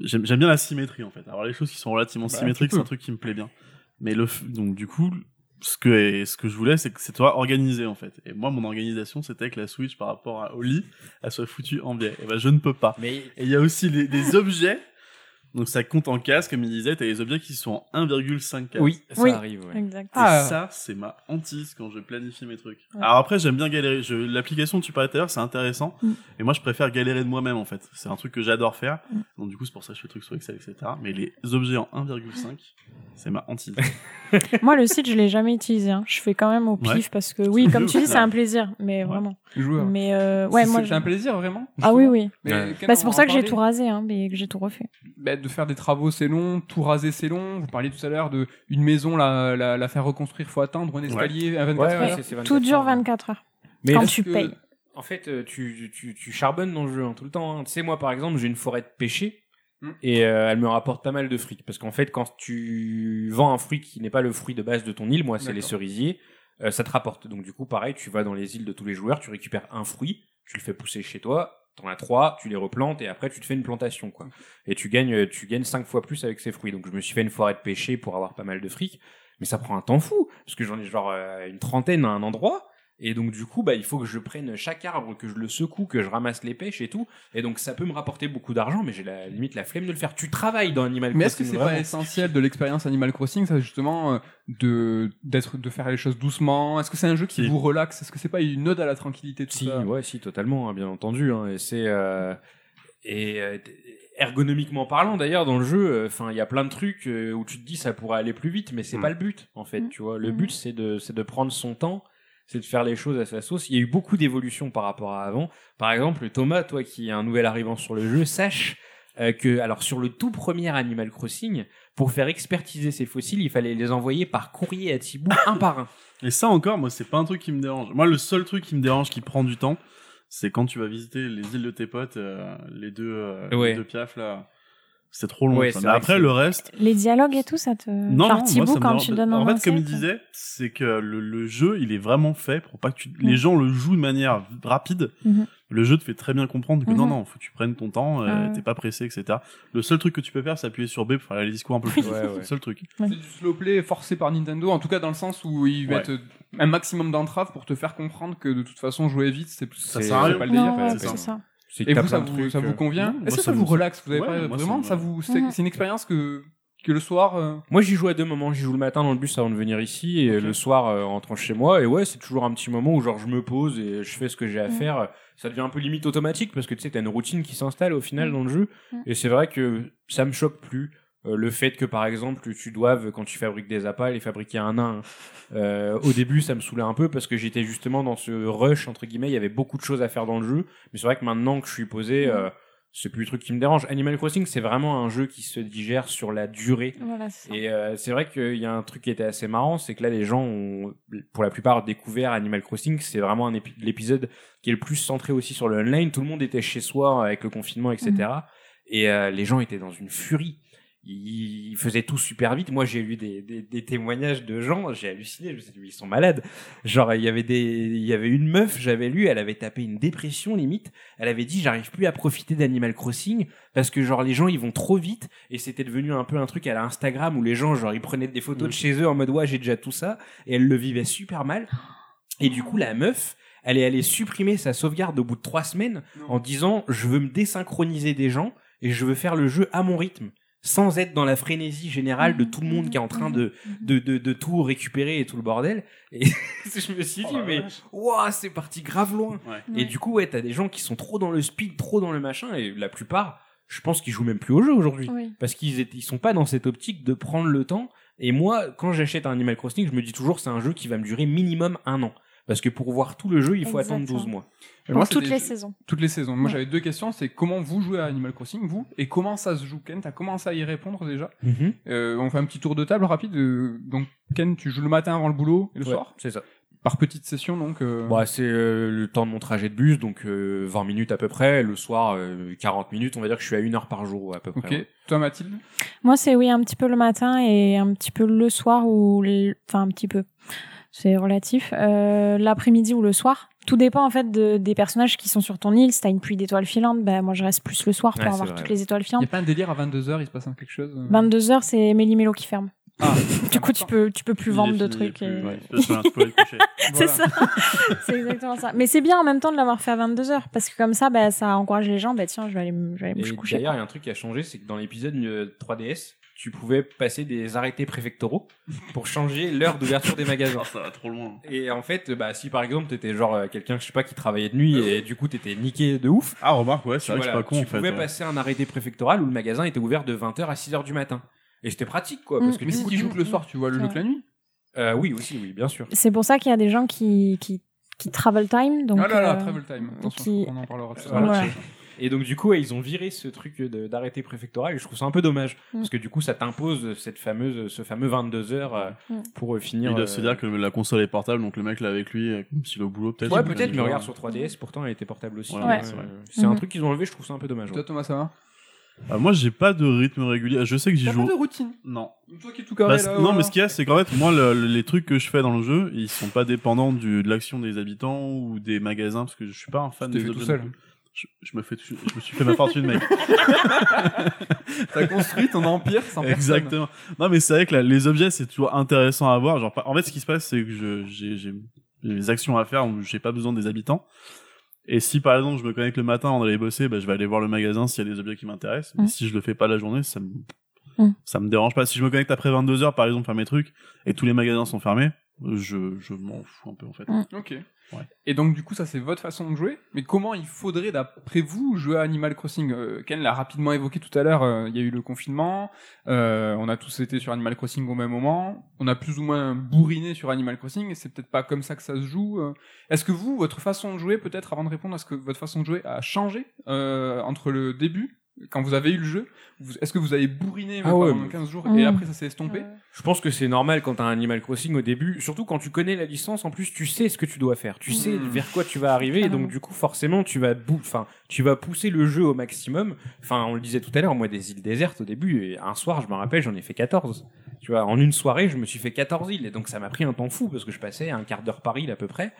j'aime, j'aime bien la symétrie en fait. Alors les choses qui sont relativement Bah, symétriques, c'est un truc qui me plaît bien. Mais le, f- donc du coup, ce que, ce que je voulais, c'est que c'est toi organisé en fait. Et moi, mon organisation, c'était que la Switch par rapport à- au lit, elle soit foutue en biais. Et ben je ne peux pas. Mais Et il y a aussi les, des objets. Donc ça compte en cases, comme il disait, t'as les objets qui sont en 1,5 cases. oui, ça Oui. arrive. ouais. Exact. Et Ah. ça, c'est ma hantise quand je planifie mes trucs. Ouais. Alors après, j'aime bien galérer. Je, l'application que tu parlais tout à l'heure, c'est intéressant. Mm. Et moi, je préfère galérer de moi-même, en fait. C'est un truc que j'adore faire. Mm. Donc du coup, c'est pour ça que je fais des trucs sur Excel, etc. Mais les objets en 1,5, c'est ma hantise. <laughs> Moi, le site, je l'ai jamais utilisé. hein. Je fais quand même au pif Ouais. parce que oui, comme <laughs> tu dis, c'est un plaisir, mais Ouais. vraiment. Joueur. Mais euh, ouais, C'est- moi. C'est je- un plaisir vraiment Ah oui, oui. Bah, c'est pour ça que j'ai tout rasé, hein, mais que j'ai tout refait. De faire des travaux c'est long, tout raser c'est long. Vous parliez tout à l'heure de une maison la, la, la faire reconstruire, faut atteindre un escalier à 24 Ouais, ouais, heures. c'est- c'est 24 Tout dure heures. 24 heures. Mais Quand tu que- payes. En fait, euh, tu, tu, tu charbonnes dans le jeu hein, tout le temps. hein. Tu sais, moi, par exemple, j'ai une forêt de pêcher Hmm. et euh, elle me rapporte pas mal de fric. Parce qu'en fait, quand tu vends un fruit qui n'est pas le fruit de base de ton île, moi, c'est les cerisiers, euh, ça te rapporte. Donc, du coup, pareil, tu vas dans les îles de tous les joueurs, tu récupères un fruit, tu le fais pousser chez toi, t'en as trois, tu les replantes et après, tu te fais une plantation, quoi. Et tu gagnes, tu gagnes cinq fois plus avec ces fruits. Donc, je me suis fait une forêt de pêcher pour avoir pas mal de fric. Mais ça prend un temps fou, parce que j'en ai genre euh, une trentaine à un endroit. Et donc du coup, bah, il faut que je prenne chaque arbre, que je le secoue, que je ramasse les pêches et tout. Et donc ça peut me rapporter beaucoup d'argent, mais j'ai la limite la flemme de le faire. Tu travailles dans Animal Mais est-ce que Crossing c'est pas essentiel de l'expérience Animal Crossing, ça justement, euh, de d'être de faire les choses doucement? Est-ce que c'est un jeu qui Si. vous relaxe? Est-ce que c'est pas une ode à la tranquillité tout Si, ça? ouais, si, totalement, hein, bien entendu. hein, et c'est euh, et euh, ergonomiquement parlant, d'ailleurs, dans le jeu, enfin, il y a plein de trucs euh, où tu te dis ça pourrait aller plus vite, mais c'est Mm. pas le but, en fait. Mm. Tu vois, le Mm. but c'est de c'est de prendre son temps, c'est de faire les choses à sa sauce. Il y a eu beaucoup d'évolutions par rapport à avant. Par exemple, Thomas, toi qui est un nouvel arrivant sur le jeu, sache euh, que alors sur le tout premier Animal Crossing, pour faire expertiser ces fossiles, il fallait les envoyer par courrier à Thibaut <coughs> un par un. Et ça encore, moi, c'est pas un truc qui me dérange. Moi, le seul truc qui me dérange, qui prend du temps, c'est quand tu vas visiter les îles de tes potes, euh, les deux, euh, Ouais. les deux piafs là. C'est trop long. Ouais, ça. c'est Mais après, le reste, Les dialogues et tout, ça te. Non, non, moi, ça me quand dérange- tu donnes En fait, comme il disait, c'est que le, le jeu, il est vraiment fait pour pas que tu... Mm. les gens le jouent de manière rapide. Mhm. Le jeu te fait très bien comprendre que non, Mhm. non, faut que tu prennes ton temps, euh, Ah t'es pas pressé, etc. Le seul truc que tu peux faire, c'est appuyer sur B pour faire les discours un peu plus. Ouais, ouais. C'est le seul truc. C'est du slow play forcé par Nintendo, en tout cas dans le sens où il va Ouais. être un maximum d'entraves pour te faire comprendre que de toute façon jouer vite c'est Ça sert à rien. pas le délire. Non, ouais, c'est c'est ça. Ça. C'est que Et vous, ça vous, ça vous euh, convient moi, Est-ce que ça vous relaxe Vous avez Ouais, pas moi, vraiment ça vous c'est Mhm. c'est une expérience que que le soir euh, Moi, j'y joue à deux moments. J'y joue le matin dans le bus avant de venir ici et le soir euh, en rentrant chez moi. Et ouais, c'est toujours un petit moment où genre je me pose et je fais ce que j'ai à Mm. faire. Ça devient un peu limite automatique parce que tu sais, t'as une routine qui s'installe au final Mm. dans le jeu. Et c'est vrai que ça me choque plus. Euh, le fait que par exemple tu doives quand tu fabriques des appâts les fabriquer un à un Euh, au début ça me saoulait un peu parce que j'étais justement dans ce rush entre guillemets il y avait beaucoup de choses à faire dans le jeu mais c'est vrai que maintenant que je suis posé euh, c'est plus le truc qui me dérange Animal Crossing c'est vraiment un jeu qui se digère sur la durée Voilà, et euh, c'est vrai qu'il y a un truc qui était assez marrant, c'est que là les gens ont, pour la plupart, découvert Animal Crossing. C'est vraiment un épi- l'épisode qui est le plus centré aussi sur le online. Tout le monde était chez soi avec le confinement, etc. Et euh, les gens étaient dans une furie. Ils faisaient tout super vite. Moi, j'ai lu des, des, des témoignages de gens, j'ai halluciné. Je me suis dit, ils sont malades. Genre, il y avait des, il y avait une meuf, j'avais lu, elle avait tapé une dépression limite. Elle avait dit, j'arrive plus à profiter d'Animal Crossing parce que genre les gens ils vont trop vite et c'était devenu un peu un truc à la Instagram où les gens genre ils prenaient des photos de chez eux en mode ouais j'ai déjà tout ça et elle le vivait super mal. Et du coup la meuf, elle est allée supprimer sa sauvegarde au bout de trois semaines en disant je veux me désynchroniser des gens et je veux faire le jeu à mon rythme sans être dans la frénésie générale de tout le monde qui est en train de, de, de, de tout récupérer et tout le bordel. Et <laughs> je me suis dit, mais ouah, c'est parti grave loin. Et du coup, ouais, t'as des gens qui sont trop dans le speed, trop dans le machin, et la plupart, je pense qu'ils jouent même plus au jeu aujourd'hui. Oui. Parce qu'ils ils sont pas dans cette optique de prendre le temps. Et moi, quand j'achète un Animal Crossing, je me dis toujours c'est un jeu qui va me durer minimum un an. Parce que pour voir tout le jeu, il faut attendre Exactement. 12 mois. Pour toutes les saisons. Toutes les saisons. Moi, Ouais. j'avais deux questions. C'est comment vous jouez à Animal Crossing, vous, et comment ça se joue. Ken, t'as commencé à y répondre déjà? Euh, on fait un petit tour de table rapide. euh, donc, Ken, tu joues le matin avant le boulot et le Ouais, soir, c'est ça. par petite session, donc. euh, Bah, c'est euh, le temps de mon trajet de bus, donc euh, 20 minutes à peu près. Le soir, euh, 40 minutes. On va dire que je suis à une heure par jour à peu près. Ok. ouais. Toi, Mathilde? Moi, c'est oui, un petit peu le matin et un petit peu le soir ou le- enfin un petit peu. C'est relatif. Euh, L'après-midi ou le soir. Tout dépend en fait de- des personnages qui sont sur ton île. Si t'as une pluie d'étoiles filantes, ben moi je reste plus le soir pour Ouais, avoir vrai. toutes les étoiles Il y filantes. a pas un délire à 22h, il se passe un quelque chose. euh 22h, c'est Méli-Mélo qui ferme. Ah, <laughs> Du coup, tu peux, tu peux plus Il vendre de trucs. et- ouais. <laughs> C'est Voilà. ça. <laughs> c'est exactement ça. Mais c'est bien en même temps de l'avoir fait à 22h parce que comme ça, bah, ça encourage les gens. Bah tiens, je vais aller, me- je vais aller me Et coucher. d'ailleurs, il y a un truc qui a changé, c'est que dans l'épisode euh, 3DS, tu pouvais passer des arrêtés préfectoraux pour changer l'heure d'ouverture des magasins. Ah, ça va trop loin. Et en fait, bah, si par exemple t'étais genre euh, quelqu'un, je sais pas, qui travaillait de nuit et du coup t'étais niqué de ouf, Ah, remarque, ouais, c'est vrai que voilà, c'est pas con tu en fait. pouvais ouais. passer un arrêté préfectoral où le magasin était ouvert de 20h à 6h du matin. Et c'était pratique quoi, parce Mm. que Mais du si coup, tu tu- joues que le soir, tu vois le jeu que la nuit. Euh, oui aussi, oui, bien sûr. C'est pour ça qu'il y a des gens qui, qui, qui travel time. Donc, ah là là, euh, travel time. Attention, qui- on en parlera tout à Voilà. l'heure. Ouais. Et donc du coup, ouais, ils ont viré ce truc de- d'arrêté préfectoral et je trouve ça un peu dommage Mm. parce que du coup, ça t'impose cette fameuse, ce fameux 22 heures euh, Mm. pour euh, finir. Il doit euh, se dire que la console est portable, donc le mec l'a avec lui, euh, comme s'il est au boulot, peut-être. Ouais, peut-être, mais regarde sur 3DS, pourtant elle était portable aussi. Ouais, c'est vrai. c'est un Mhm. truc qu'ils ont enlevé, je trouve ça un peu dommage. ouais. Toi, Thomas, ça va? Ah, moi, j'ai pas de rythme régulier. Je sais que j'y T'as pas joue. de routine? Non. Toi qui es tout carré Bah, là. non, voilà. mais ce qu'il y a, c'est qu'en fait, moi, le- le- les trucs que je fais dans le jeu, ils sont pas dépendants du, de l'action des habitants ou des magasins, parce que je suis pas un fan Tu t'es des fait tout objets seul. Je, je me fais, tout- je me suis fait ma fortune, mec. <laughs> T'as construit ton empire sans personne. Exactement. Non, mais c'est vrai que là, les objets, c'est toujours intéressant à voir. Genre, en fait, ce qui se passe, c'est que j'ai, des actions à faire où j'ai pas besoin des habitants. Et si, par exemple, je me connecte le matin avant d'aller bosser, bah, je vais aller voir le magasin s'il y a des objets qui m'intéressent. Mais Mm. si je le fais pas la journée, ça me, ça me dérange pas. Si je me connecte après 22 heures, par exemple, faire mes trucs, et tous les magasins sont fermés, je, je m'en fous un peu, en fait. Mm. Ok. Et donc, du coup, ça, c'est votre façon de jouer. Mais comment il faudrait, d'après vous, jouer à Animal Crossing? Euh, Ken l'a rapidement évoqué tout à l'heure. euh, Il y a eu le confinement. euh, on a tous été sur Animal Crossing au même moment. On a plus ou moins bourriné sur Animal Crossing. Et c'est peut-être pas comme ça que ça se joue. Est-ce que vous, votre façon de jouer, peut-être, avant de répondre, est-ce que votre façon de jouer a changé entre le début quand vous avez eu le jeu, vous- est-ce que vous avez bourriné Ah ouais, pendant mais- 15 jours Mm. et après ça s'est estompé Euh, Je pense que c'est normal quand t'as un Animal Crossing au début, surtout quand tu connais la licence, en plus tu sais ce que tu dois faire, tu sais Mm. vers quoi tu vas arriver, et donc du coup forcément tu vas, enfin tu vas pousser le jeu au maximum. Enfin on le disait tout à l'heure, moi des îles désertes au début, et un soir je me rappelle j'en ai fait 14. Tu vois, en une soirée je me suis fait 14 îles, et donc ça m'a pris un temps fou parce que je passais un quart d'heure par île à peu près.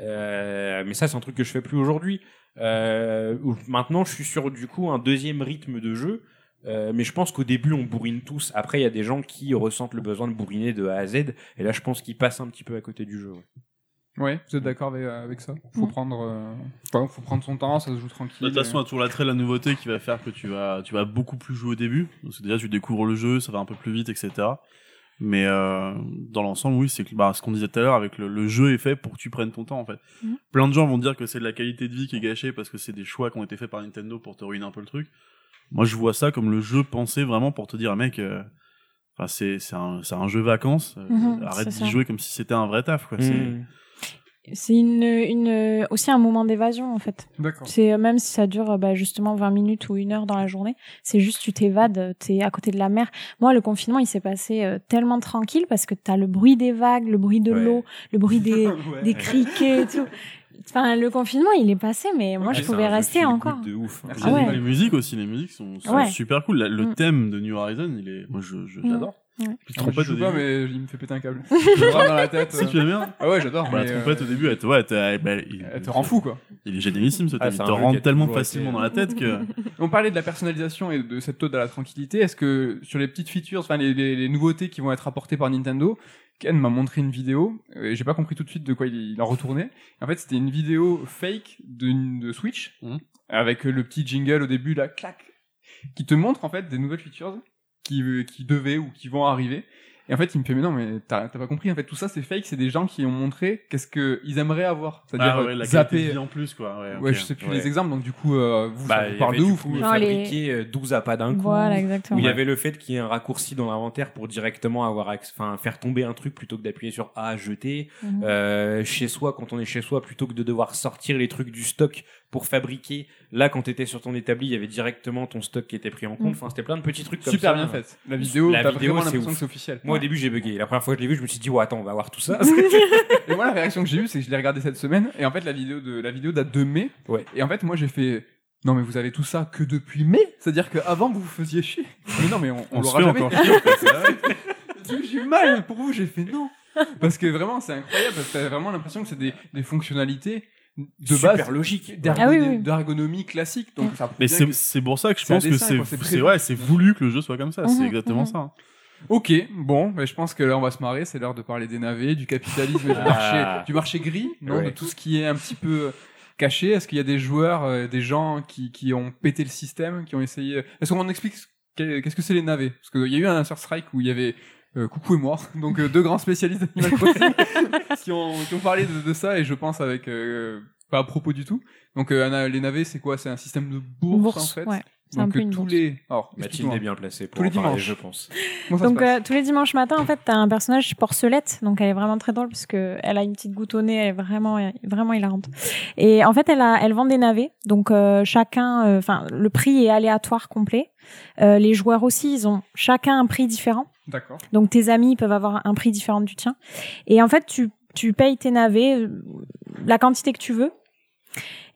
Euh, mais ça c'est un truc que je fais plus aujourd'hui. Euh, maintenant je suis sur du coup un deuxième rythme de jeu. Euh, mais je pense qu'au début, on bourrine tous. Après, il y a des gens qui ressentent le besoin de bourriner de A à Z. Et là, je pense qu'ils passent un petit peu à côté du jeu. ouais. Ouais, vous êtes d'accord avec, avec ça? Faut prendre, euh, enfin, faut prendre son temps, ça se joue tranquille. De toute façon, il y a toujours l'attrait de la nouveauté qui va faire que tu vas, tu vas beaucoup plus jouer au début. Parce que déjà, tu découvres le jeu, ça va un peu plus vite, etc. Mais euh, dans l'ensemble, oui, c'est que bah, ce qu'on disait tout à l'heure, avec le, le jeu est fait pour que tu prennes ton temps, en fait. Mhm. Plein de gens vont dire que c'est de la qualité de vie qui est gâchée parce que c'est des choix qui ont été faits par Nintendo pour te ruiner un peu le truc. Moi, je vois ça comme le jeu pensé vraiment pour te dire, mec, euh, enfin, c'est c'est un, c'est un jeu vacances. euh, Mhm, arrête d'y jouer comme si c'était un vrai taf, quoi. C'est- Mm. C'est une, une, aussi un moment d'évasion, en fait. D'accord. C'est euh, même si ça dure euh, bah, justement 20 minutes ou une heure dans la journée, c'est juste tu t'évades, t'es à côté de la mer. Moi, le confinement, il s'est passé euh, tellement tranquille parce que t'as le bruit des vagues, le bruit de Ouais. l'eau, le bruit des, <laughs> Ouais. des criquets et tout. Enfin, le confinement, il est passé, mais moi, Ouais, je pouvais rester encore. de ouf. Merci. Ah ouais. Les musiques aussi, les musiques sont, sont Ouais. super cool. La- Le Mm. thème de New Horizon, il est, moi, je, je- Mm. j'adore. Ouais. Puis Ah, je joue pas, mais il me fait péter un câble. <laughs> Je dans la tête. Si tu l'aimes bien. Ah ouais, j'adore. Bah, la trompette euh, au début, elle te, ouais, elle te, elle- bah, il, Elle te rend fou, quoi. Il est génialissime ce Ah, thème. il te a tellement facilement été- dans la tête que. <laughs> On parlait de la personnalisation et de cette ode à la tranquillité. Est-ce que sur les petites features, enfin les, les- les nouveautés qui vont être apportées par Nintendo, Ken m'a montré une vidéo. et J'ai pas compris tout de suite de quoi il, il en retournait. En fait, c'était une vidéo fake de, de Switch Mhm. avec le petit jingle au début, là, clac, qui te montre en fait des nouvelles features qui qui devaient ou qui vont arriver. Et en fait, il me fait mais non, mais t'as t'as pas compris. En fait, tout ça c'est fake. C'est des gens qui ont montré qu'est-ce que ils aimeraient avoir, c'est-à-dire Ah ouais, la qualité de zapper. vie en plus, quoi. Ouais, je sais plus Ouais. les exemples, donc du coup, euh, vous, Bah, ça vous parle de ouf. les- fabriquer euh, 12 appâts d'un coup. Voilà, Où exactement. il y avait le fait qu'il y ait un raccourci dans l'inventaire pour directement avoir, enfin, faire tomber un truc plutôt que d'appuyer sur A, jeter. Mhm. Euh, chez soi, quand on est chez soi, plutôt que de devoir sortir les trucs du stock pour fabriquer. Là, quand t'étais sur ton établi, il y avait directement ton stock qui était pris en compte. Mm. Enfin, c'était plein de petits trucs comme Super ça. bien faite. La vidéo, La vidéo, c'est que officiel. Moi, au début, j'ai bugué. La première fois que je l'ai vu, je me suis dit, ouais, attends, on va voir tout ça. <laughs> <laughs> Et moi, la réaction que j'ai eue, c'est que je l'ai regardé cette semaine, et en fait, la vidéo de la vidéo date de mai. Ouais. Et en fait, moi, j'ai fait. Non, mais vous avez tout ça que depuis mai? C'est-à-dire qu'avant, vous vous faisiez chier. Mais non, mais on, on On l'aura fait jamais. encore j'ai eu mal pour vous, j'ai fait non. Parce que vraiment, c'est incroyable, parce que t'as vraiment l'impression que c'est des, des fonctionnalités de Super base logique. Ah oui, oui. d'ergonomie classique. Donc, ça Mais c'est pour ça que je pense que c'est c'est ouais, c'est voulu que le jeu soit comme ça. C'est Mhm, exactement mhm. ça. Ok, bon, bah, je pense que là on va se marrer, c'est l'heure de parler des navets, du capitalisme du Ah. marché, du marché gris, non, Ouais. de tout ce qui est un petit peu caché. Est-ce qu'il y a des joueurs, euh, des gens qui, qui ont pété le système, qui ont essayé? Est-ce qu'on explique ce qu'est- qu'est-ce que c'est les navets? Parce qu'il y a eu un Sur Strike où il y avait euh, Coucou et moi, <laughs> donc euh, deux grands spécialistes d'Animal <laughs> Crossing <laughs> qui, ont, qui ont parlé de, de ça et je pense avec euh, pas à propos du tout. Donc euh, les navets, c'est quoi? C'est un système de bourse, Bourse, en fait? ouais. C'est un Donc tous bourse. les. Alors, Mathilde est bien placée pour Tous les en parler, dimanches. je pense. Donc euh, tous les dimanches matin, en fait, t'as un personnage porcelette, donc elle est vraiment très drôle parce que elle a une petite goutte au nez, elle est vraiment vraiment hilarante. Et en fait, elle a, elle vend des navets, donc euh, chacun, euh, enfin le prix est aléatoire complet. Euh, les joueurs aussi, ils ont chacun un prix différent. D'accord. Donc tes amis peuvent avoir un prix différent du tien. Et en fait, tu, tu payes tes navets euh, la quantité que tu veux.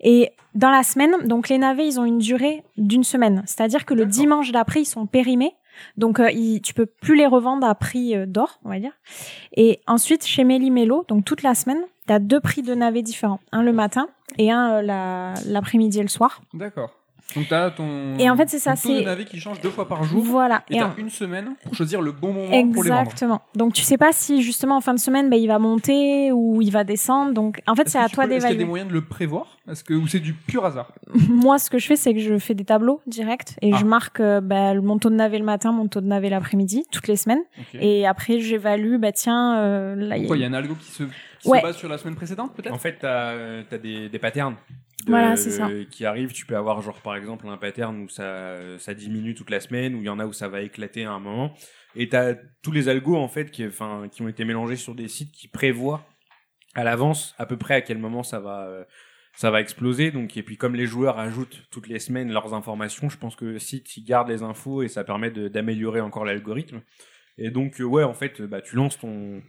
Et dans la semaine, donc les navets, ils ont une durée d'une semaine. C'est-à-dire que le dimanche d'après, ils sont périmés. Donc euh, ils, tu peux plus les revendre à prix euh, d'or, on va dire. Et ensuite, chez Méli-Mélo, donc toute la semaine, tu as deux prix de navets différents. Un le matin et un euh, la- l'après-midi et le soir. D'accord. Donc t'as ton. Et en fait, c'est ça, ton taux de c'est- navet qui change deux fois par jour. Voilà. Et Et t'as en- une semaine pour choisir le bon moment pour les vendre. Exactement. Donc tu sais pas si justement en fin de semaine, bah, il va monter ou il va descendre. Donc en fait, c'est à toi peux- Est-ce qu'il y a des d'évaluer. moyens de le prévoir? Est-ce que ou c'est du pur hasard? <laughs> Moi, ce que je fais, c'est que je fais des tableaux directs et Ah. je marque euh, bah, mon taux de navet le matin, mon taux de navet l'après-midi, toutes les semaines. Et après, j'évalue, bah tiens, euh, là, il y a- Quoi, il y a un algo qui se, qui Ouais. se base sur la semaine précédente peut-être? En fait, t'as as des, des patterns. De- Voilà, c'est ça. Qui arrivent. Tu peux avoir, genre, par exemple, un pattern où ça, ça diminue toute la semaine, où il y en a où ça va éclater à un moment. Et t'as tous les algos, en fait, qui, enfin, qui ont été mélangés sur des sites qui prévoient à l'avance à peu près à quel moment ça va, euh, ça va exploser. Donc, et puis, comme les joueurs ajoutent toutes les semaines leurs informations, je pense que le site, il garde les infos et ça permet d'améliorer encore l'algorithme. Et donc, euh, ouais, en fait, bah, tu lances ton,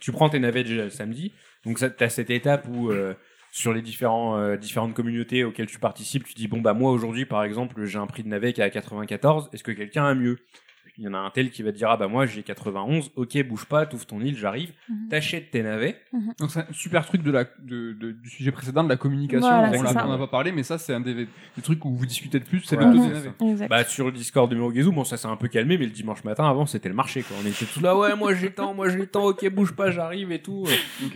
tu prends tes navets samedi. Donc, ça, t'as cette étape où, euh, sur les différents, euh, différentes communautés auxquelles tu participes, tu dis, bon, bah, moi, aujourd'hui, par exemple, j'ai un prix de navet qui est à 94. Est-ce que quelqu'un a mieux? Il y en a un tel qui va te dire ah bah moi j'ai 91, ok bouge pas, t'ouvres ton île, j'arrive. Mhm. T'achètes tes navets. Donc c'est un super truc de la, de, de- du sujet précédent, de la communication. Voilà, on on n'a pas parlé, mais ça c'est un des, des trucs où vous discutez le plus, c'est Voilà, des ça. navets. Exact. Bah sur le Discord de Murugezu, bon ça s'est un peu calmé, mais le dimanche matin avant c'était le marché quoi. On était tous là ouais moi j'ai temps, moi j'ai temps, ok bouge pas, j'arrive et tout.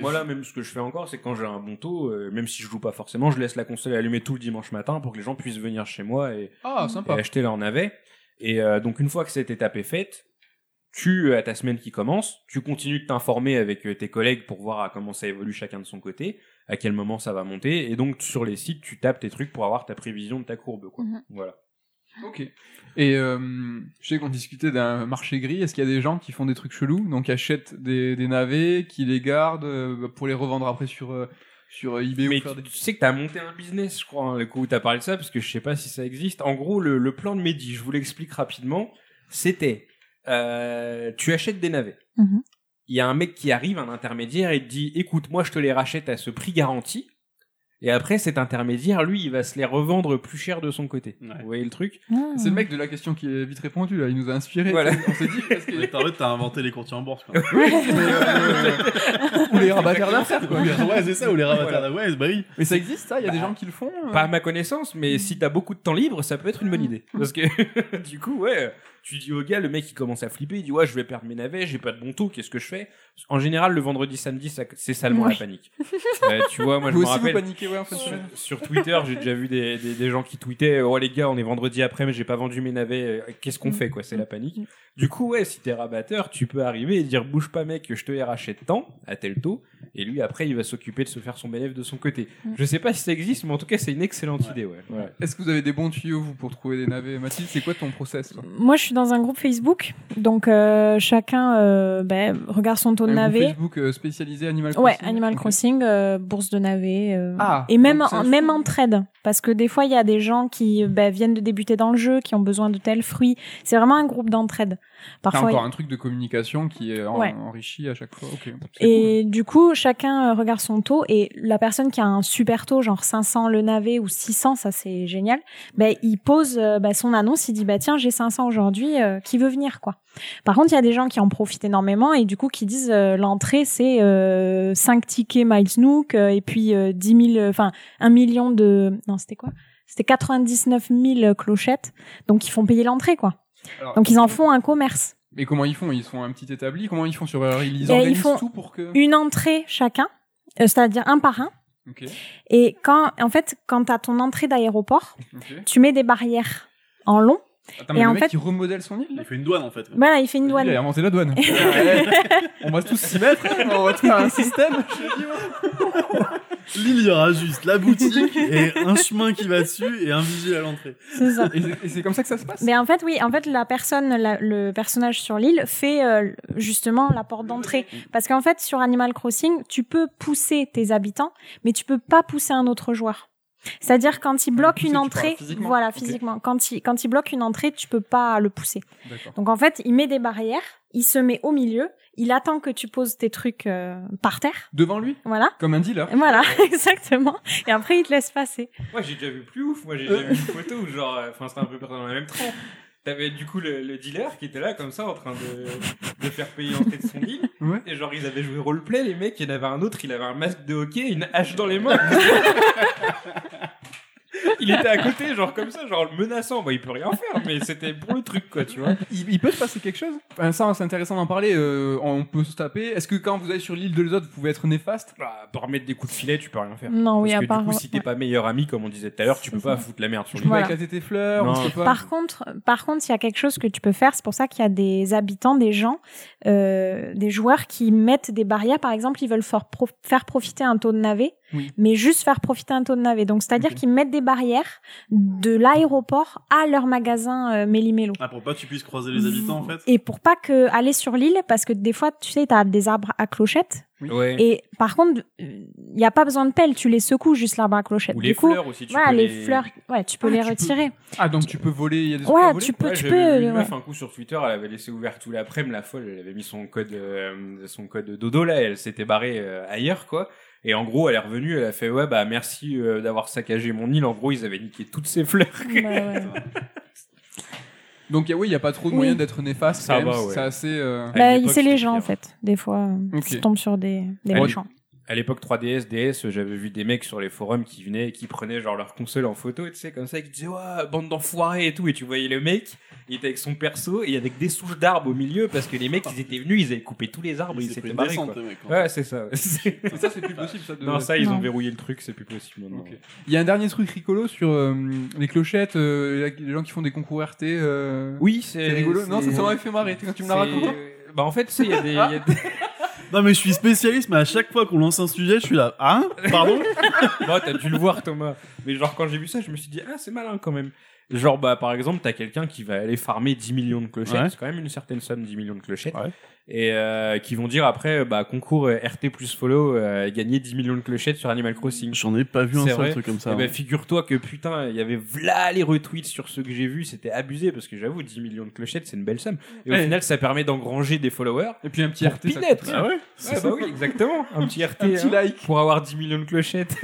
Voilà même ce que je fais encore, c'est quand j'ai un bon taux, euh, même si je joue pas forcément, je laisse la console allumée tout le dimanche matin pour que les gens puissent venir chez moi et, Ah, et acheter leur navet. Et euh, donc une fois que cette étape est faite, tu as ta semaine qui commence, tu continues de t'informer avec euh, tes collègues pour voir à comment ça évolue chacun de son côté, à quel moment ça va monter, et donc sur les sites tu tapes tes trucs pour avoir ta prévision de ta courbe quoi. Mhm. Voilà. Ok. Et euh, je sais qu'on discutait d'un marché gris. Est-ce qu'il y a des gens qui font des trucs chelous, donc qui achètent des, des navets, qui les gardent euh, pour les revendre après sur euh, sur euh, eBay Mais ou faire tu, des... tu sais que t'as monté un business, je crois, hein, le coup où t'as parlé de ça, parce que je sais pas si ça existe. En gros, le, le plan de Mehdi, je vous l'explique rapidement, c'était, euh, tu achètes des navets. Mhm. Il y a un mec qui arrive, un intermédiaire, et te dit, écoute, moi je te les rachète à ce prix garanti. Et après, cet intermédiaire, lui, il va se les revendre plus cher de son côté. Ouais. Vous voyez le truc? Ah. C'est le mec de la question qui est vite répondu là. Il nous a inspiré. Voilà. On s'est dit parce que En fait, t'as inventé les courtiers en bourse, quoi. <laughs> ou les rabatteurs d'affaires quoi. ouais, c'est ça, ou les rabatteurs. Voilà. Ouais, bah oui. Mais ça existe ça? Il y a des Bah, gens qui le font euh? Pas à ma connaissance, mais si t'as beaucoup de temps libre, ça peut être une bonne idée. Parce que, <laughs> du coup, ouais, tu dis au gars, le mec il commence à flipper, il dit ouais, je vais perdre mes navets, j'ai pas de bon taux, qu'est-ce que je fais? En général, le vendredi, samedi, ça- c'est salement la panique. Euh, tu vois, moi je Vous me aussi vous rappelle. paniquez ouais en de Sur, Twitter, j'ai déjà vu des, des, des gens qui tweetaient Oh les gars, on est vendredi après, mais j'ai pas vendu mes navets, euh, qu'est-ce qu'on fait quoi? C'est la panique. Du coup, ouais, si t'es rabatteur, tu peux arriver et dire Bouge pas, mec, je te les rachète tant, à tel taux, et lui après il va s'occuper de se faire son bénéfice de son côté. Je sais pas si ça existe, mais en tout cas, c'est une excellente idée, ouais. ouais. Est-ce que vous avez des bons tuyaux vous pour trouver des navets? Mathilde, c'est quoi ton process toi? Moi, je suis dans un groupe Facebook, donc euh, chacun euh, ben, regarde son taux de Un navet. Facebook euh, spécialisé Animal Ouais, Crossing Animal Ok. Crossing, bourse de navet. Ah, et même, en, même sous- en trade. Parce que des fois, il y a des gens qui ben, viennent de débuter dans le jeu, qui ont besoin de tels fruits. C'est vraiment un groupe d'entraide. Parfois, encore un truc de communication qui est en- Ouais. enrichi à chaque fois. Cool. Et du coup, chacun euh, regarde son taux et la personne qui a un super taux, genre 500 le navet ou 600, ça c'est génial. Ben il pose euh, ben, son annonce, il dit bah tiens j'ai 500 aujourd'hui, euh, qui veut venir quoi. Par contre, il y a des gens qui en profitent énormément et du coup qui disent euh, l'entrée c'est euh, 5 tickets Miles Nook et puis euh, 10 000, enfin un million de non c'était quoi? C'était 99 000 clochettes, donc ils font payer l'entrée quoi. Alors, Donc ils en font un commerce. Mais comment ils font? Ils font un petit établi? Comment ils font sur Ils Et ils font tout pour que. Une entrée chacun, euh, c'est-à-dire un par un. Ok. Et quand, en fait, quand t'as ton entrée d'aéroport, tu mets des barrières en long. Attends, mais Et le en mec fait- qui remodèle son île? Il fait une douane, en fait. Voilà, il fait une Il a douane. inventé la douane. <laughs> on va tous s'y mettre, on va faire un système. L'île, il y aura juste la boutique et un chemin qui va dessus et un vigile à l'entrée. C'est ça. Et c'est- comme ça que ça se passe? Mais en fait, oui, en fait, la personne, la- le personnage sur l'île fait euh, justement la porte d'entrée. Parce qu'en fait, sur Animal Crossing, tu peux pousser tes habitants, mais tu peux pas pousser un autre joueur. C'est-à-dire quand il bloque pousser, une entrée, physiquement voilà, physiquement. Quand il quand il bloque une entrée, tu peux pas le pousser. D'accord. Donc en fait, il met des barrières, il se met au milieu, il attend que tu poses tes trucs euh, par terre, Devant lui? Voilà. Comme un dealer. Voilà, <laughs> exactement. Et après, il te laisse passer. Moi, j'ai déjà vu plus ouf. Moi, j'ai déjà vu une photo où, genre, euh, enfin, c'était un peu dans la même trempe. T'avais du coup le, le dealer qui était là, comme ça, en train de, de faire payer l'entrée de son île. Ouais. Et genre, ils avaient joué roleplay, les mecs. Il y en avait un autre, il avait un masque de hockey, une hache dans les mains. <laughs> il était à côté, genre comme ça, genre menaçant. Bah, il peut rien faire, mais c'était pour le truc, quoi, tu vois. Il, il peut se passer quelque chose? Enfin, Ça, c'est intéressant d'en parler. euh, on peut se taper. Est-ce que quand vous allez sur l'île de l'autre, vous pouvez être néfaste? Bah, pour remettre des coups de filet, tu peux rien faire. Non, oui, Parce à que part. du coup, si t'es pas meilleur ami, comme on disait tout à l'heure, tu C'est peux pas ça. foutre la merde sur lui. peux Voilà. éclater tes fleurs, Non. on sait pas. Par contre, par contre, il y a quelque chose que tu peux faire. C'est pour ça qu'il y a des habitants, des gens, euh, des joueurs qui mettent des barrières. Par exemple, ils veulent faire, pro- faire profiter un taux de navet, Oui. mais juste faire profiter un taux de navet. Donc, c'est-à-dire qu'ils mettent des barrières de l'aéroport à leur magasin euh, Méli-Mélo. Ah, pour pas que tu puisses croiser les habitants, en fait? Et pour pas que aller sur l'île, parce que des fois, tu sais, t'as des arbres à clochettes. Ouais. Et par contre, il n'y a pas besoin de pelle, tu les secoues juste l'arbre à. Ou du les coup, fleurs aussi, tu voilà, peux les, fleurs, ouais, tu peux Ah, les tu peux- retirer. Ah, donc tu peux voler. Il y a des Ouais, à voler tu peux, Ouais, tu peux. vu une ouais. meuf un coup sur Twitter, elle avait laissé ouvert tout l'après-midi, la folle, elle avait mis son code, euh, son code dodo là, elle s'était barrée euh, ailleurs quoi. Et en gros, elle est revenue, elle a fait ouais bah merci euh, d'avoir saccagé mon île. En gros, ils avaient niqué toutes ses fleurs. Ouais. <laughs> Donc y a- oui, il y a pas trop de Oui. moyens d'être néfaste. Ça quand même. va, ouais. C'est assez. euh, Bah, l'époque, c'est les c'était gens, en fait. Des fois, euh, Ok. tu tombes sur des, méchants. À l'époque 3DS, DS, j'avais vu des mecs sur les forums qui venaient et qui prenaient genre leur console en photo, tu sais, comme ça, et qui disaient, ouais, bande d'enfoirés et tout, et tu voyais le mec, il était avec son perso, et avec des souches d'arbres au milieu, parce que les mecs, ils étaient venus, ils avaient coupé tous les arbres, ils C'est s'étaient une barrés, descente, quoi. mec, en Ouais, c'est ça. <laughs> ça, c'est plus possible. Ça, de- non, ça, ils ont verrouillé le truc, c'est plus possible maintenant. Il y a un dernier truc rigolo sur euh, les clochettes, euh, les gens qui font des concours RT. euh, Oui, c'est rigolo. Non, ça ça m'avait fait marrer quand tu me l'as raconté. Bah, en fait, tu sais, il y a des. <laughs> Non, mais je suis spécialiste, mais à chaque fois qu'on lance un sujet, je suis là. Hein Pardon? <laughs> Bon, t'as dû le voir, Thomas. Mais genre, quand j'ai vu ça, je me suis dit, ah, c'est malin quand même. Genre, bah, par exemple, t'as quelqu'un qui va aller farmer 10 millions de clochettes. Ouais. C'est quand même une certaine somme, 10 millions de clochettes. Ouais. Et euh, qui vont dire après, bah, concours euh, RT plus follow, euh, gagner 10 millions de clochettes sur Animal Crossing. J'en ai pas vu un seul truc comme ça. Eh hein. ben, figure-toi que putain, il y avait v'là les retweets sur ceux que j'ai vus, c'était abusé parce que j'avoue, 10 millions de clochettes, c'est une belle somme. Et au Ouais. final, ça permet d'engranger des followers. Et puis un petit RT. ça Pinette. coûte rien. Ah ouais Ouais, bah oui, exactement. Un petit RT Un petit hein, like. pour avoir 10 millions de clochettes.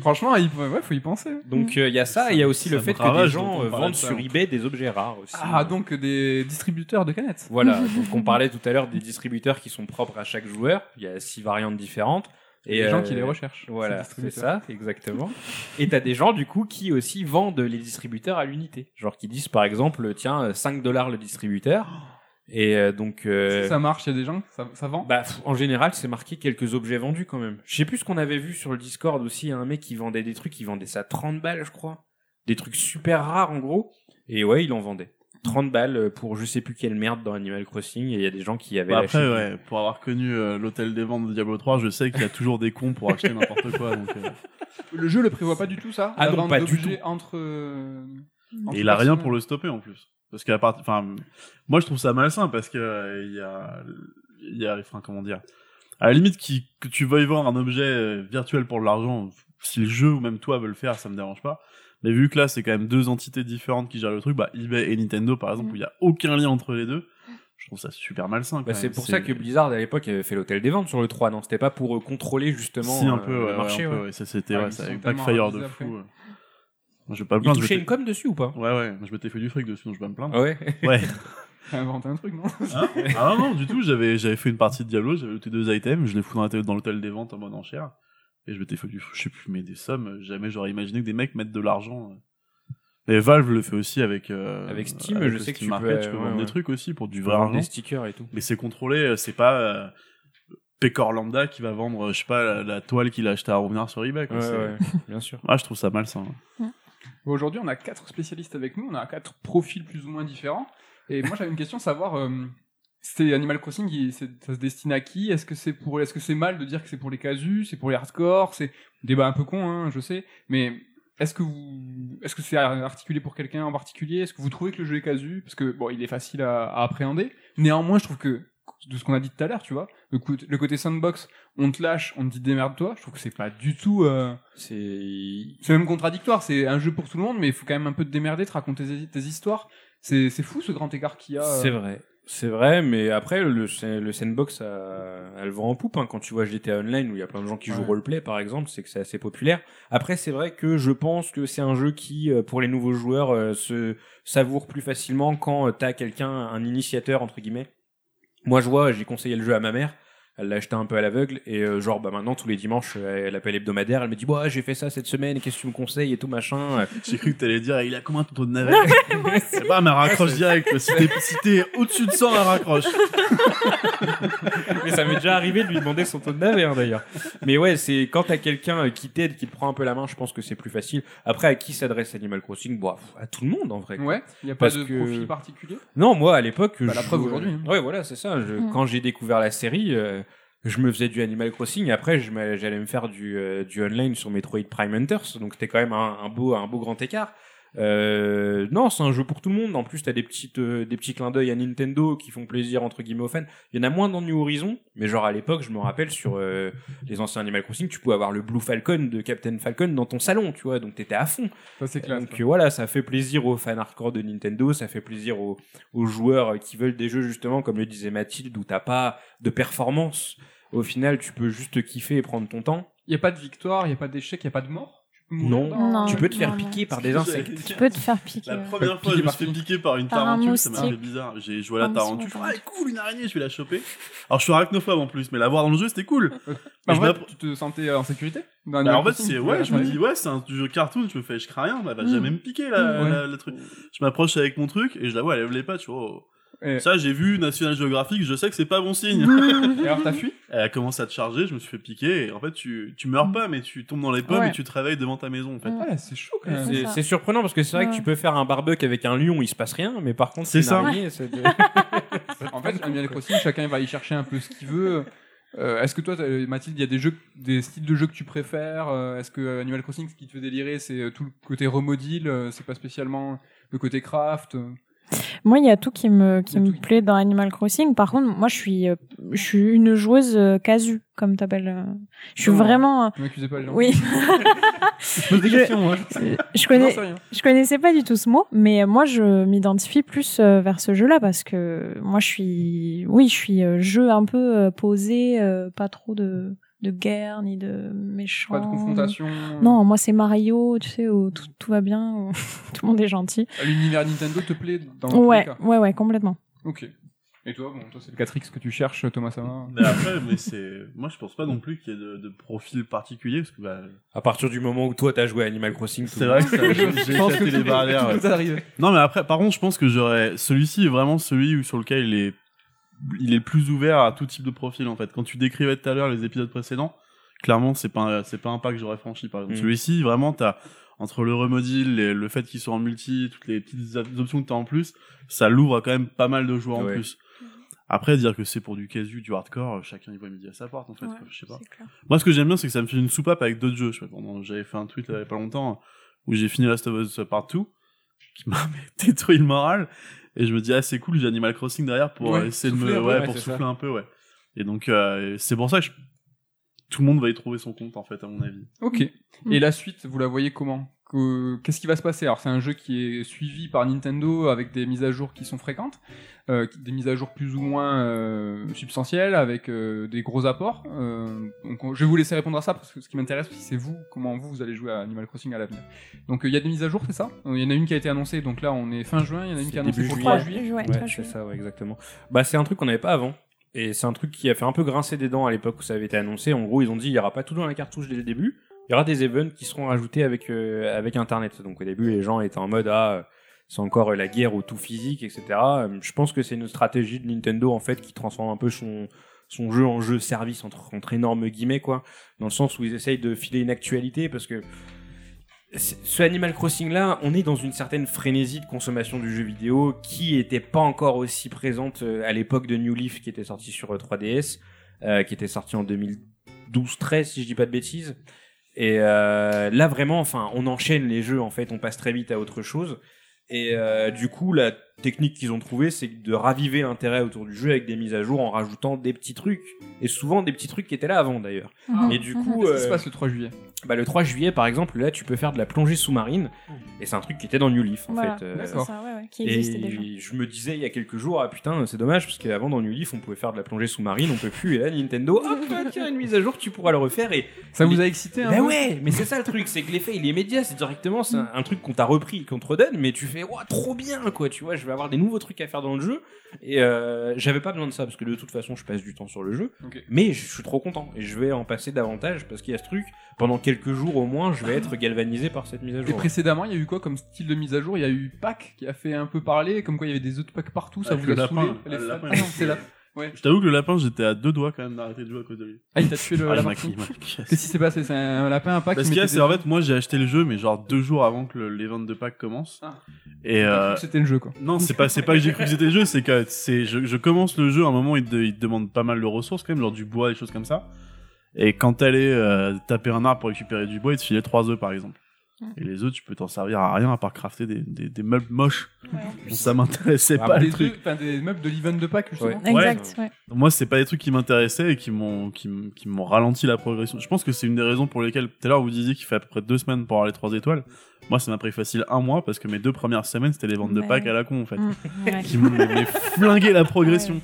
Franchement, il ouais, faut y penser. Donc euh, il y a ça, et il y a aussi Ça le fait que des gens euh, vendent sur eBay des objets rares aussi. Ah, donc des distributeurs de canettes. Voilà, <laughs> donc on parlait tout à l'heure des distributeurs qui sont propres à chaque joueur. Il y a six variantes différentes. Et les gens euh, qui les recherchent. Voilà, ces c'est ça, exactement. et t'as des gens du coup qui aussi vendent les distributeurs à l'unité. Genre qui disent par exemple, tiens, euh, 5 dollars le distributeur. Et euh, donc... euh, Ça marche, il y a des gens, ça, ça vend. Bah, pff, en général, c'est marqué quelques objets vendus quand même. Je sais plus ce qu'on avait vu sur le Discord aussi, un mec qui vendait des trucs, il vendait ça 30 balles, je crois. Des trucs super rares en gros. Et ouais, il en vendait. 30 balles pour je sais plus quelle merde dans Animal Crossing, et il y a des gens qui avaient Bah lâché après, ouais, pour avoir connu euh, l'hôtel des ventes de Diablo 3, je sais qu'il y a toujours des cons pour acheter n'importe quoi. Donc, euh, <laughs> Le jeu le prévoit pas du tout ça? Ah la non, vente pas du d'objets entre. euh, entre Et il a rien pour le stopper en plus. Parce qu'à part, enfin, moi je trouve ça malsain parce que il y a, il y a, enfin comment dire, à la limite qui, que tu veuilles vendre un objet virtuel pour de l'argent, si le jeu ou même toi veut le faire, ça me dérange pas. Mais vu que là c'est quand même deux entités différentes qui gèrent le truc, bah eBay et Nintendo par exemple, Mm. où il y a aucun lien entre les deux, je trouve ça super malsain. Bah, c'est pour ça que Blizzard à l'époque avait fait l'hôtel des ventes sur le 3, non? C'était pas pour euh, contrôler justement si un euh, peu, le ouais, ouais, marché. un peu, ouais. ouais. ça c'était, Ah, ça tellement backfire de fou. Moi, je vais pas me plaindre. m'étais- une com dessus ou pas? Ouais, ouais, je m'étais fait du fric dessus, donc je vais pas me plaindre. Ah Ouais. <laughs> Ouais. T'as inventé un truc, non? Hein? Ah non, non, du tout, j'avais, j'avais fait une partie de Diablo, j'avais looté deux items, je les fous dans l'hôtel des ventes en mode enchère, et je m'étais fait du, je sais plus, mais des sommes, jamais j'aurais imaginé que des mecs mettent de l'argent. Et Valve le fait aussi avec, euh, Avec Steam, avec je sais que tu Market, peux, tu peux ouais, vendre ouais. des trucs aussi pour du vrai argent. des stickers et tout. Mais c'est contrôlé, euh, c'est pas, euh, Pecor Lambda qui va vendre, je sais pas, la, la toile qu'il a acheté à revenir sur eBay, quoi. Ouais, <laughs> bien sûr. Ah, je trouve ça malsain. Aujourd'hui, on a quatre spécialistes avec nous, on a quatre profils plus ou moins différents. Et moi, j'avais une question, savoir, euh, c'est Animal Crossing, ça se destine à qui? Est-ce que c'est pour, est-ce que c'est mal de dire que c'est pour les casus, c'est pour les hardcore C'est débat un peu con, hein, je sais. Mais est-ce que vous, est-ce que c'est articulé pour quelqu'un en particulier? Est-ce que vous trouvez que le jeu est casu? Parce que bon, il est facile à, à appréhender. Néanmoins, je trouve que de ce qu'on a dit tout à l'heure, tu vois, le, côté sandbox, on te lâche, on te dit démerde-toi. Je trouve que c'est pas du tout. euh, C'est c'est même contradictoire, c'est un jeu pour tout le monde, mais il faut quand même un peu te démerder, te raconter tes, tes histoires. C'est c'est fou ce grand écart qu'il y a. euh. C'est vrai. C'est vrai, mais après, le, le sandbox, a- elle vend en poupe. hein. Quand tu vois GTA Online, où il y a plein de gens qui jouent roleplay, par exemple, c'est que c'est assez populaire. Après, c'est vrai que je pense que c'est un jeu qui, euh, pour les nouveaux joueurs, euh, se savoure plus facilement quand euh, t'as quelqu'un, un initiateur, entre guillemets. Moi, je vois, j'ai conseillé le jeu à ma mère. Elle l'a acheté un peu à l'aveugle et euh, genre bah maintenant tous les dimanches euh, elle appelle hebdomadaire elle me dit bah j'ai fait ça cette semaine qu'est-ce que tu me conseilles et tout machin <laughs> J'ai cru que t'allais dire, il a combien ton taux de <laughs> navette C'est pas, mais elle raccroche direct. Si t'es, si t'es au-dessus de 100, elle raccroche. <laughs> Mais ça m'est déjà arrivé de lui demander son taux de navet, hein, d'ailleurs. Mais ouais, c'est quand t'as quelqu'un euh, qui t'aide, qui te prend un peu la main, je pense que c'est plus facile. Après, à qui s'adresse Animal Crossing? Bon, à tout le monde en vrai. quoi. Ouais, il y a pas Parce de que- profil particulier? Non, moi à l'époque, Bah, je la preuve aujourd'hui, hein. Ouais, voilà, c'est ça. Je- Mm. Quand j'ai découvert la série, euh, je me faisais du Animal Crossing. Après, j'allais me faire du, euh, du online sur Metroid Prime Hunters. Donc c'était quand même un beau, un beau grand écart. Euh, non, c'est un jeu pour tout le monde. En plus, t'as des petites, euh, des petits clins d'œil à Nintendo qui font plaisir entre guillemets aux fans. Il y en a moins dans New Horizon, mais genre à l'époque, je me rappelle sur euh, les anciens Animal Crossing, tu pouvais avoir le Blue Falcon de Captain Falcon dans ton salon, tu vois. Donc t'étais à fond. Ça c'est classe. Donc voilà, ça fait plaisir aux fans hardcore de Nintendo, ça fait plaisir aux, aux joueurs qui veulent des jeux justement, comme le disait Mathilde, où t'as pas de performance. Au final, tu peux juste kiffer et prendre ton temps. Il y a pas de victoire, il y a pas d'échec, il y a pas de mort? Non. Non, tu peux te faire non, non. piquer par des insectes. Tu peux te faire piquer. La première fois, je me suis fait piquer par une tarentule, ça m'a fait bizarre. J'ai joué à la tarentule, je fais, ouais. ah cool, une araignée, je vais la choper. Alors je suis arachnophobe en plus, mais la voir dans le jeu, c'était cool. <laughs> Bah, en tu te sentais en sécurité Bah, en fait, c'est tu ouais, vois, je me dis ouais, c'est un jeu cartoon, je me fais, je crains rien, elle va Mm. jamais me piquer la, Mm. la- le truc. Je m'approche avec mon truc et je la vois, elle lève les pattes, je fais, oh. Et- Ça, j'ai vu National Geographic, je sais que c'est pas bon signe. <laughs> Et alors t'as fui? Elle a commencé à te charger, je me suis fait piquer et en fait, tu, tu meurs pas, mais tu tombes dans les pommes Ouais. et tu te réveilles devant ta maison en fait. Ouais, c'est chaud quand même. C'est surprenant parce que c'est vrai que tu peux faire un barbecue avec un lion, il se passe rien, mais par contre, C'est ça. araignée, c'est de- <laughs> En fait, Animal Crossing, chacun va y chercher un peu ce qu'il veut. Euh, Est-ce que toi, Mathilde, il y a des jeux, des styles de jeux que tu préfères Euh, Est-ce que euh, Animal Crossing, ce qui te fait délirer, c'est euh, tout le côté remodile euh, C'est pas spécialement le côté craft euh Moi, il y a tout qui me qui me tout plaît dans Animal Crossing. Par contre, moi, je suis euh, je suis une joueuse euh, casu, comme t'appelles. euh. Je suis Non. vraiment. Ne m'accusez pas les gens. Oui, <laughs> Je pose des Je- questions, moi. <laughs> je connais connaissais pas du tout ce mot, mais moi, je m'identifie plus vers ce jeu-là parce que moi, je suis oui, je suis jeu un peu posé, pas trop de de guerre ni de méchants. Pas de confrontation. Non, moi, c'est Mario, tu sais, où tout, tout va bien, où <laughs> tout le monde est gentil. L'univers Nintendo te plaît dans tous les Ouais, cas ouais, ouais, complètement. Ok. Et toi, bon, toi, c'est le 4X que tu cherches, Thomas Sama. Mais après, mais c'est, moi je pense pas non plus qu'il y ait de, de profil particulier parce que bah, À partir du moment où toi t'as joué à Animal Crossing, c'est vrai que ça- j'ai j'ai <laughs> Je pense éclaté que les barrières. ouais. <laughs> Non, mais après, par contre, je pense que j'aurais. Celui-ci est vraiment celui où, sur lequel il est, il est plus ouvert à tout type de profil, en fait. Quand tu décrivais tout à l'heure les épisodes précédents, clairement, c'est pas, un- c'est pas un pas que j'aurais franchi, par exemple. Mm. Celui-ci, vraiment, t'as, entre le remodile et le fait qu'il soit en multi, toutes les petites op- options que t'as en plus, ça l'ouvre à quand même pas mal de joueurs en plus. Après, dire que c'est pour du casu, du hardcore, chacun y voit midi à sa porte, en fait, Ouais, quoi, je sais pas. clair. Moi, ce que j'aime bien, c'est que ça me fait une soupape avec d'autres jeux. J'avais fait un tweet là, il y a pas longtemps où j'ai fini Last of Us Partout, qui m'a <laughs> détruit le moral. Et je me dis, ah, c'est cool, j'ai Animal Crossing derrière pour Ouais, euh, essayer de me, ouais, ouais, pour souffler ça. un peu, ouais. Et donc, euh, c'est pour ça que je- tout le monde va y trouver son compte, en fait, à mon avis. Ok. Mm. Et la suite, vous la voyez comment? Qu'est-ce qui va se passer? Alors, c'est un jeu qui est suivi par Nintendo avec des mises à jour qui sont fréquentes, euh, des mises à jour plus ou moins euh, substantielles, avec euh, des gros apports. Euh, donc, on- je vais vous laisser répondre à ça parce que ce qui m'intéresse, c'est vous, comment vous, vous allez jouer à Animal Crossing à l'avenir. Donc, euh, il y a des mises à jour, c'est ça? Il y en a une qui a été annoncée, donc là, on est fin juin. Il y en a une qui est annoncée pour le juillet. 3 juillet. Ouais, c'est je- ça, ouais, exactement. Bah, c'est un truc qu'on n'avait pas avant. Et c'est un truc qui a fait un peu grincer des dents à l'époque où ça avait été annoncé. En gros, ils ont dit il y aura pas tout dans la cartouche dès le début. Il y aura des events qui seront ajoutés avec euh, avec Internet. Donc au début, les gens étaient en mode ah c'est encore la guerre au tout physique, etc. Je pense que c'est une stratégie de Nintendo en fait qui transforme un peu son son jeu en jeu service entre entre énormes guillemets quoi, dans le sens où ils essayent de filer une actualité parce que ce Animal Crossing là, on est dans une certaine frénésie de consommation du jeu vidéo qui était pas encore aussi présente euh, à l'époque de New Leaf qui était sorti sur euh, 3DS, euh, qui était sorti en 2012-13 si je dis pas de bêtises. Et euh, là vraiment, enfin, on enchaîne les jeux en fait, on passe très vite à autre chose. Et euh, du coup, la technique qu'ils ont trouvée, c'est de raviver l'intérêt autour du jeu avec des mises à jour en rajoutant des petits trucs, et souvent des petits trucs qui étaient là avant d'ailleurs. Mhm. Et du Mhm. coup, Qu'est-ce qui euh, se passe le 3 juillet? Bah, le 3 juillet, par exemple, là, tu peux faire de la plongée sous-marine. Et c'est un truc qui était dans New Leaf, en Voilà, fait. euh, c'est D'accord. ça, ouais, ouais, qui et déjà. je me disais il y a quelques jours, ah putain, c'est dommage, parce qu'avant dans New Leaf, on pouvait faire de la plongée sous-marine, on peut plus. Et là, Nintendo, hop, <laughs> tiens, une mise à jour, tu pourras le refaire. Et Ça vous a excité un bah ouais, mais c'est ça le truc, c'est que l'effet il est immédiat, c'est directement c'est un, un truc qu'on t'a repris, qu'on te redonne, mais tu fais ouah trop bien quoi, tu vois, je vais avoir des nouveaux trucs à faire dans le jeu et euh, j'avais pas besoin de ça parce que de toute façon je passe du temps sur le jeu, mais je suis trop content et je vais en passer davantage parce qu'il y a ce truc pendant quelques jours au moins, je vais être galvanisé par cette mise à Et jour. précédemment, il y a eu quoi comme style de mise à jour? Il y a eu Pack qui a fait un peu parler, comme quoi il y avait des autres packs partout, ça Avec vous a le lapin. saoulé Ah, les fans Ah non, c'est là. Je t'avoue que le lapin, j'étais à deux doigts quand même d'arrêter de jouer à cause de lui. Ah, il t'a tué le Ah, il lapin il m'a. Qu'est-ce qui s'est passé? C'est un lapin, un pack Parce qui qu'il y a, mettait c'est en fait, moi j'ai acheté le jeu, mais genre deux jours avant que le- l'event de Pâques commence. Ah. Et des- euh, C'était le jeu quoi. non, c'est pas, c'est pas que j'ai cru que c'était le jeu, c'est que c'est, je, je commence le jeu à un moment où il te, il te demande pas mal de ressources quand même, genre du bois, des choses comme ça. Et quand t'allais euh, taper un arbre pour récupérer du bois, il te filait trois œufs par exemple. Et les œufs, tu peux t'en servir à rien à part crafter des, des, des meubles moches. Ouais. <laughs> Ça m'intéressait Ah, pas des, le truc. des meubles de l'event de Pâques justement. Ouais. Exact, ouais. Moi, c'est pas des trucs qui m'intéressaient et qui m'ont qui, m- qui m'ont ralenti la progression. Je pense que c'est une des raisons pour lesquelles tout à l'heure vous disiez qu'il fait à peu près deux semaines pour avoir les trois étoiles. Moi, ça m'a pris facile un mois parce que mes deux premières semaines c'était les ventes de. Pâques à la con en fait, Mm, ouais. qui m'ont flingué la <laughs> progression.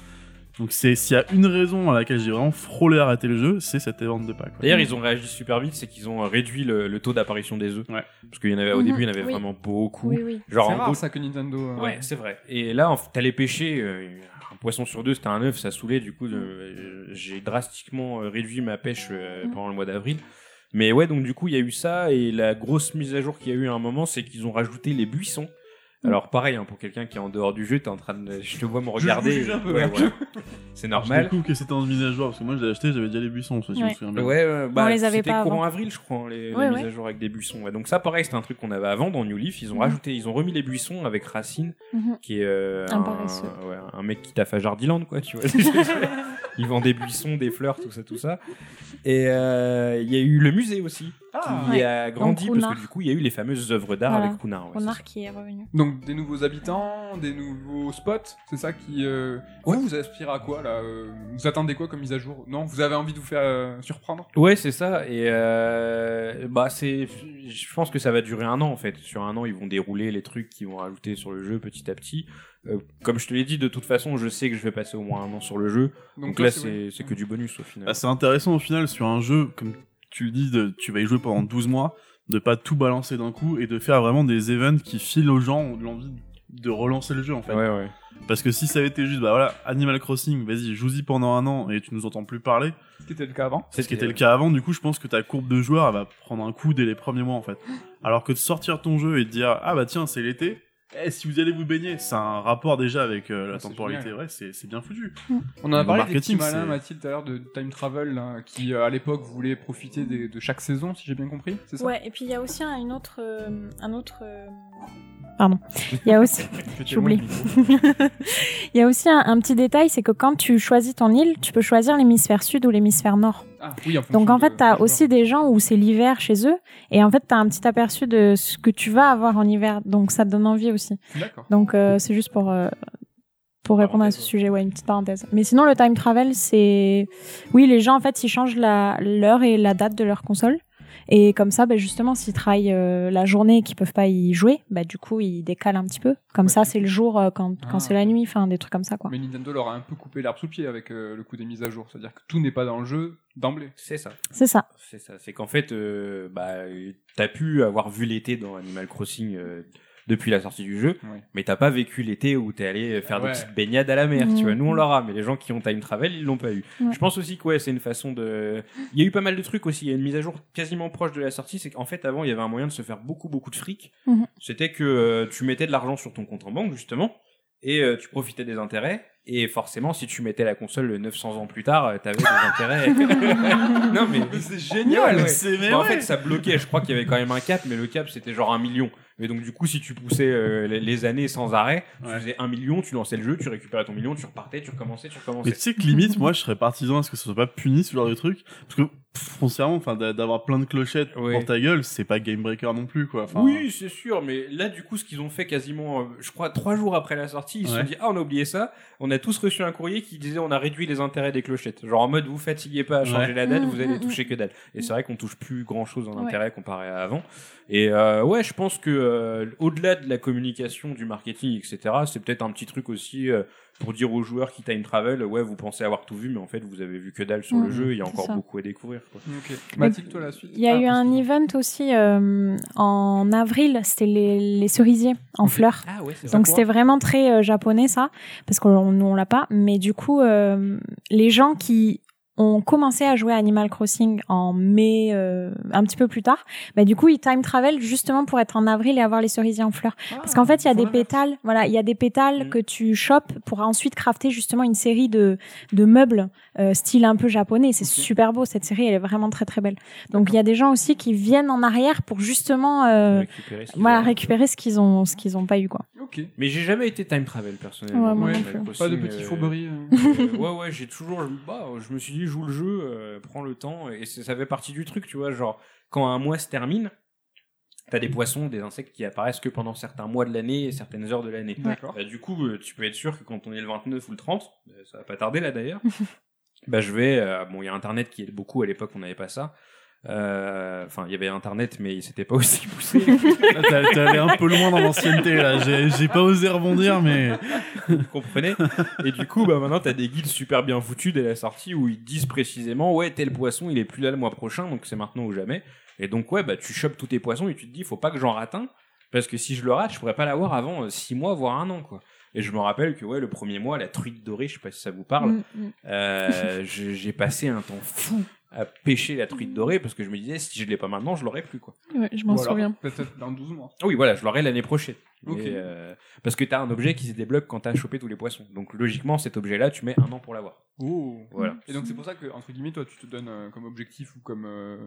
Donc c'est s'il y a une raison à laquelle j'ai vraiment frôlé à arrêter le jeu, c'est cette vente de pack. D'ailleurs, ils ont réagi super vite, c'est qu'ils ont réduit le, le taux d'apparition des œufs. Ouais. Parce qu'il y en avait, au Mhm, début, il y en avait oui. vraiment beaucoup. Oui, oui. Genre, c'est en rare gros, ça que Nintendo. euh, Ouais, c'est vrai. Et là, t'allais pêcher euh, un poisson sur deux, c'était un œuf, ça saoulait. Du coup, euh, j'ai drastiquement réduit ma pêche euh, Mm. pendant le mois d'avril. Mais ouais, donc du coup, il y a eu ça. Et la grosse mise à jour qu'il y a eu à un moment, c'est qu'ils ont rajouté les buissons. Mm. Alors pareil, hein, pour quelqu'un qui est en dehors du jeu, t'es en train de, je te vois me Je regarder. juge un peu, Ouais, ouais. voilà. <laughs> C'est Je normal. découvre que c'était en mise à jour parce que moi je l'ai acheté, j'avais déjà les buissons, ça, si je me Ouais. souviens bien. Ouais, ouais, bah, On les avait c'était pas courant avant. avril, je crois, les, Ouais, les mises ouais. à jour avec des buissons. Ouais, donc ça, pareil, c'était un truc qu'on avait avant dans New Leaf. Ils ont Mhm. rajouté, ils ont remis les buissons avec Racine, Mhm. qui est euh, Un un, paresseux. ouais, un mec qui taffe à Jardiland, quoi, tu vois. <laughs> il vend des buissons, des fleurs, tout ça, tout ça. Et euh, il y a eu le musée aussi, Ah. qui Ouais. a grandi Donc, parce que du coup, il y a eu les fameuses œuvres d'art Voilà. avec Cunard. ouais, qui est revenu. Donc des nouveaux habitants, des nouveaux spots, c'est ça qui. Euh... Vous, vous aspirez à quoi là euh, Vous attendez quoi comme mise à jour? Non, vous avez envie de vous faire euh, surprendre? Ouais, c'est ça. Et euh, bah, c'est, je pense que ça va durer un an en fait. Sur un an, ils vont dérouler les trucs qu'ils vont rajouter sur le jeu petit à petit. Euh, comme je te l'ai dit, de toute façon, je sais que je vais passer au moins un an sur le jeu. Donc, là, ouais. c'est, c'est que du bonus au final. Bah, c'est intéressant au final sur un jeu, comme tu le dis, de, tu vas y jouer pendant 12 mois, de pas tout balancer d'un coup et de faire vraiment des events qui filent aux gens l'envie de relancer le jeu en fait. ouais, ouais. Parce que si ça avait été juste, bah voilà, Animal Crossing, vas-y, joue-y pendant un an et tu nous entends plus parler, Ce qui était le cas avant. c'est ce qui était le cas avant, du coup je pense que ta courbe de joueurs elle va prendre un coup dès les premiers mois en fait. Alors que de sortir ton jeu et de dire, ah bah tiens, c'est l'été, eh, si vous allez vous baigner, c'est un rapport déjà avec euh, la Ah, temporalité, ouais, c'est c'est bien foutu. On en a parlé des petits malins, Mathilde, tout à l'heure, de Time Travel, là, qui euh, à l'époque voulait profiter des- de chaque saison, si j'ai bien compris, c'est ça? Ouais, et puis il y a aussi un, une autre, euh, un autre. euh, Pardon. <laughs> Il y a aussi, j'oublie. <laughs> il y a aussi un, un petit détail, c'est que quand tu choisis ton île, tu peux choisir l'hémisphère sud ou l'hémisphère nord. Ah, oui, en Donc en fait, t'as du aussi des gens où c'est l'hiver chez eux, et en fait, t'as un petit aperçu de ce que tu vas avoir en hiver. Donc ça te donne envie aussi. Donc euh, c'est juste pour euh, pour répondre à ce sujet, ouais, une petite parenthèse. Mais sinon le time travel, c'est oui, les gens en fait, ils changent la l'heure et la date de leur console. Et comme ça, bah, justement, s'ils travaillent euh, la journée et qu'ils peuvent pas y jouer, bah, du coup, ils décalent un petit peu. Comme Ouais. ça, c'est le jour euh, quand, quand Ah, c'est la nuit, enfin des trucs comme ça, quoi. Mais Nintendo leur a un peu coupé l'herbe sous le pied avec euh, le coup des mises à jour. C'est-à-dire que tout n'est pas dans le jeu d'emblée. C'est ça. C'est ça. C'est ça. C'est qu'en fait, euh, bah, t'as pu avoir vu l'été dans Animal Crossing euh, depuis la sortie du jeu, Ouais. mais t'as pas vécu l'été où t'es allé faire Ouais. des petites baignades à la mer. Tu vois, nous on l'aura, mais les gens qui ont time travel, ils l'ont pas eu. Ouais. Je pense aussi que ouais, c'est une façon de. Il y a eu pas mal de trucs aussi. Il y a une mise à jour quasiment proche de la sortie. C'est qu'en fait, avant, il y avait un moyen de se faire beaucoup, beaucoup de fric. Mhm. C'était que euh, tu mettais de l'argent sur ton compte en banque, justement, et euh, tu profitais des intérêts. Et forcément, si tu mettais la console 900 ans plus tard, euh, t'avais des intérêts. <laughs> <laughs> non, mais. c'est génial, ouais. C'est mais Bon, en fait, ça bloquait. Je crois qu'il y avait quand même un cap, mais le cap c'était genre un million. Et donc du coup, si tu poussais euh, les, les années sans arrêt, tu Ouais. faisais un million, tu lançais le jeu, tu récupérais ton million, tu repartais, tu recommençais, tu Mais recommençais. tu sais que limite, moi, je serais partisan à ce que ce soit pas puni ce genre de truc, parce que foncièrement, enfin, d'a- d'avoir plein de clochettes Ouais. pour ta gueule, c'est pas game breaker non plus, quoi. Enfin, oui, c'est sûr, mais là, du coup, ce qu'ils ont fait quasiment, euh, je crois, trois jours après la sortie, ils se Ouais. sont dit, ah, on a oublié ça. On a tous reçu un courrier qui disait, on a réduit les intérêts des clochettes. Genre en mode, vous fatiguez pas à changer Ouais. la date, vous allez mm, toucher que dalle. Et c'est vrai qu'on touche plus grand chose en Ouais. intérêt comparé à avant. Et euh, ouais, je pense que euh, au-delà de la communication, du marketing, etc., c'est peut-être un petit truc aussi euh, pour dire aux joueurs qui time travel, ouais, vous pensez avoir tout vu, mais en fait, vous avez vu que dalle sur le Mm, jeu. Il y a encore ça. beaucoup à découvrir. Quoi. Ok. Mathilde, toi la suite Il y a Ah, eu un event aussi euh, en avril, c'était les, les cerisiers en fleurs. Ah ouais, c'est Donc c'était vraiment très euh, japonais ça, parce qu'on nous on l'a pas. Mais du coup, euh, les gens qui ont commencé à jouer à Animal Crossing en mai, euh, un petit peu plus tard, bah du coup ils time travel justement pour être en avril et avoir les cerisiers en fleurs. Parce qu'en fait il y a des pétales, voilà, il y a des pétales Mm. que tu chopes pour ensuite crafter justement une série de de meubles euh, style un peu japonais. C'est super beau cette série, elle est vraiment très très belle. Donc il y a des gens aussi qui viennent en arrière pour justement euh, récupérer ce qu'ils voilà ont. récupérer ce qu'ils ont ce qu'ils ont pas eu quoi. Ok. Mais j'ai jamais été time travel personnellement. Ouais, plus. Pas de petits euh, fourberies. ouais ouais j'ai toujours bah, je me suis dit joue le jeu euh, prends le temps et ça fait partie du truc tu vois genre quand un mois se termine t'as des poissons des insectes qui apparaissent que pendant certains mois de l'année et certaines heures de l'année. Bah, du coup euh, tu peux être sûr que quand on est le 29 ou le 30 euh, ça va pas tarder là d'ailleurs <laughs> bah je vais euh, bon il y a internet qui est beaucoup à l'époque on n'avait pas ça euh, enfin, il y avait internet, mais c'était pas <laughs> aussi poussé. Là, t'es allé un peu loin dans l'ancienneté, là. J'ai j'ai pas osé rebondir, mais. vous comprenez? Et du coup, bah maintenant, t'as des guides super bien foutus dès la sortie où ils te disent précisément, ouais, tel poisson, il est plus là le mois prochain, donc c'est maintenant ou jamais. Et donc, ouais, bah tu chopes tous tes poissons et tu te dis, faut pas que j'en rate un, parce que si je le rate, je pourrais pas l'avoir avant 6 mois, voire un an, quoi. Et je me rappelle que, ouais, le premier mois, la truite dorée, je sais pas si ça vous parle, Mm, mm. euh, j'ai passé un temps fou à pêcher la truite dorée parce que je me disais, si je l'ai pas maintenant, je l'aurai plus, quoi. Ouais, je m'en souviens. Peut-être dans 12 mois. Ah Oui, voilà, je l'aurai l'année prochaine. Et, euh, parce que t'as un objet qui se débloque quand t'as chopé tous les poissons. Donc logiquement, cet objet-là, tu mets un an pour l'avoir. Oh. Voilà. Et donc c'est pour ça que, entre guillemets, toi, tu te donnes euh, comme objectif ou comme euh,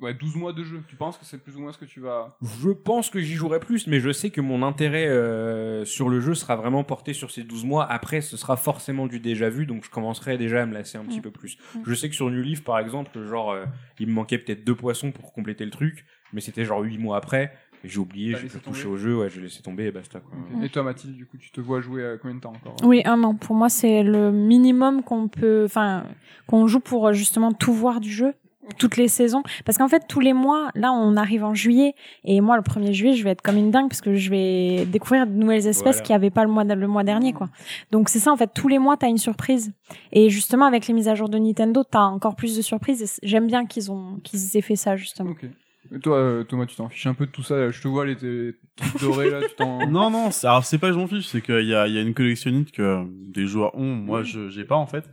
ouais, 12 mois de jeu. Tu penses que c'est plus ou moins ce que tu vas... Je pense que j'y jouerai plus, mais je sais que mon intérêt euh, sur le jeu sera vraiment porté sur ces 12 mois. Après, ce sera forcément du déjà vu, donc je commencerai déjà à me lasser un petit Mm. peu plus. Mm. Je sais que sur New Leaf, par exemple, genre, euh, il me manquait peut-être deux poissons pour compléter le truc, mais c'était genre 8 mois après. Et J'ai oublié, j'ai plus touché au jeu, ouais, j'ai laissé tomber et basta quoi. Et toi, Mathilde, du coup, tu te vois jouer à combien de temps encore Oui, un an. Pour moi, c'est le minimum qu'on peut, enfin, qu'on joue pour euh, justement tout voir du jeu, toutes les saisons. Parce qu'en fait, tous les mois, là, on arrive en juillet, et moi, le 1er juillet, je vais être comme une dingue parce que je vais découvrir de nouvelles espèces Voilà. qu'il n'y avait pas le mois, le mois dernier, quoi. Donc c'est ça, en fait, tous les mois, t'as une surprise. Et justement, avec les mises à jour de Nintendo, t'as encore plus de surprises. Et j'aime bien qu'ils ont, qu'ils aient fait ça, justement. Ok. Et toi, euh, Thomas, tu t'en fiches un peu de tout ça. Je te vois, les tes trucs dorés, là, tu t'en... <laughs> Non, non, c'est- alors c'est pas que je m'en fiche, c'est qu'il y a, il y a une collectionnite que des joueurs ont, moi je j'ai pas en fait.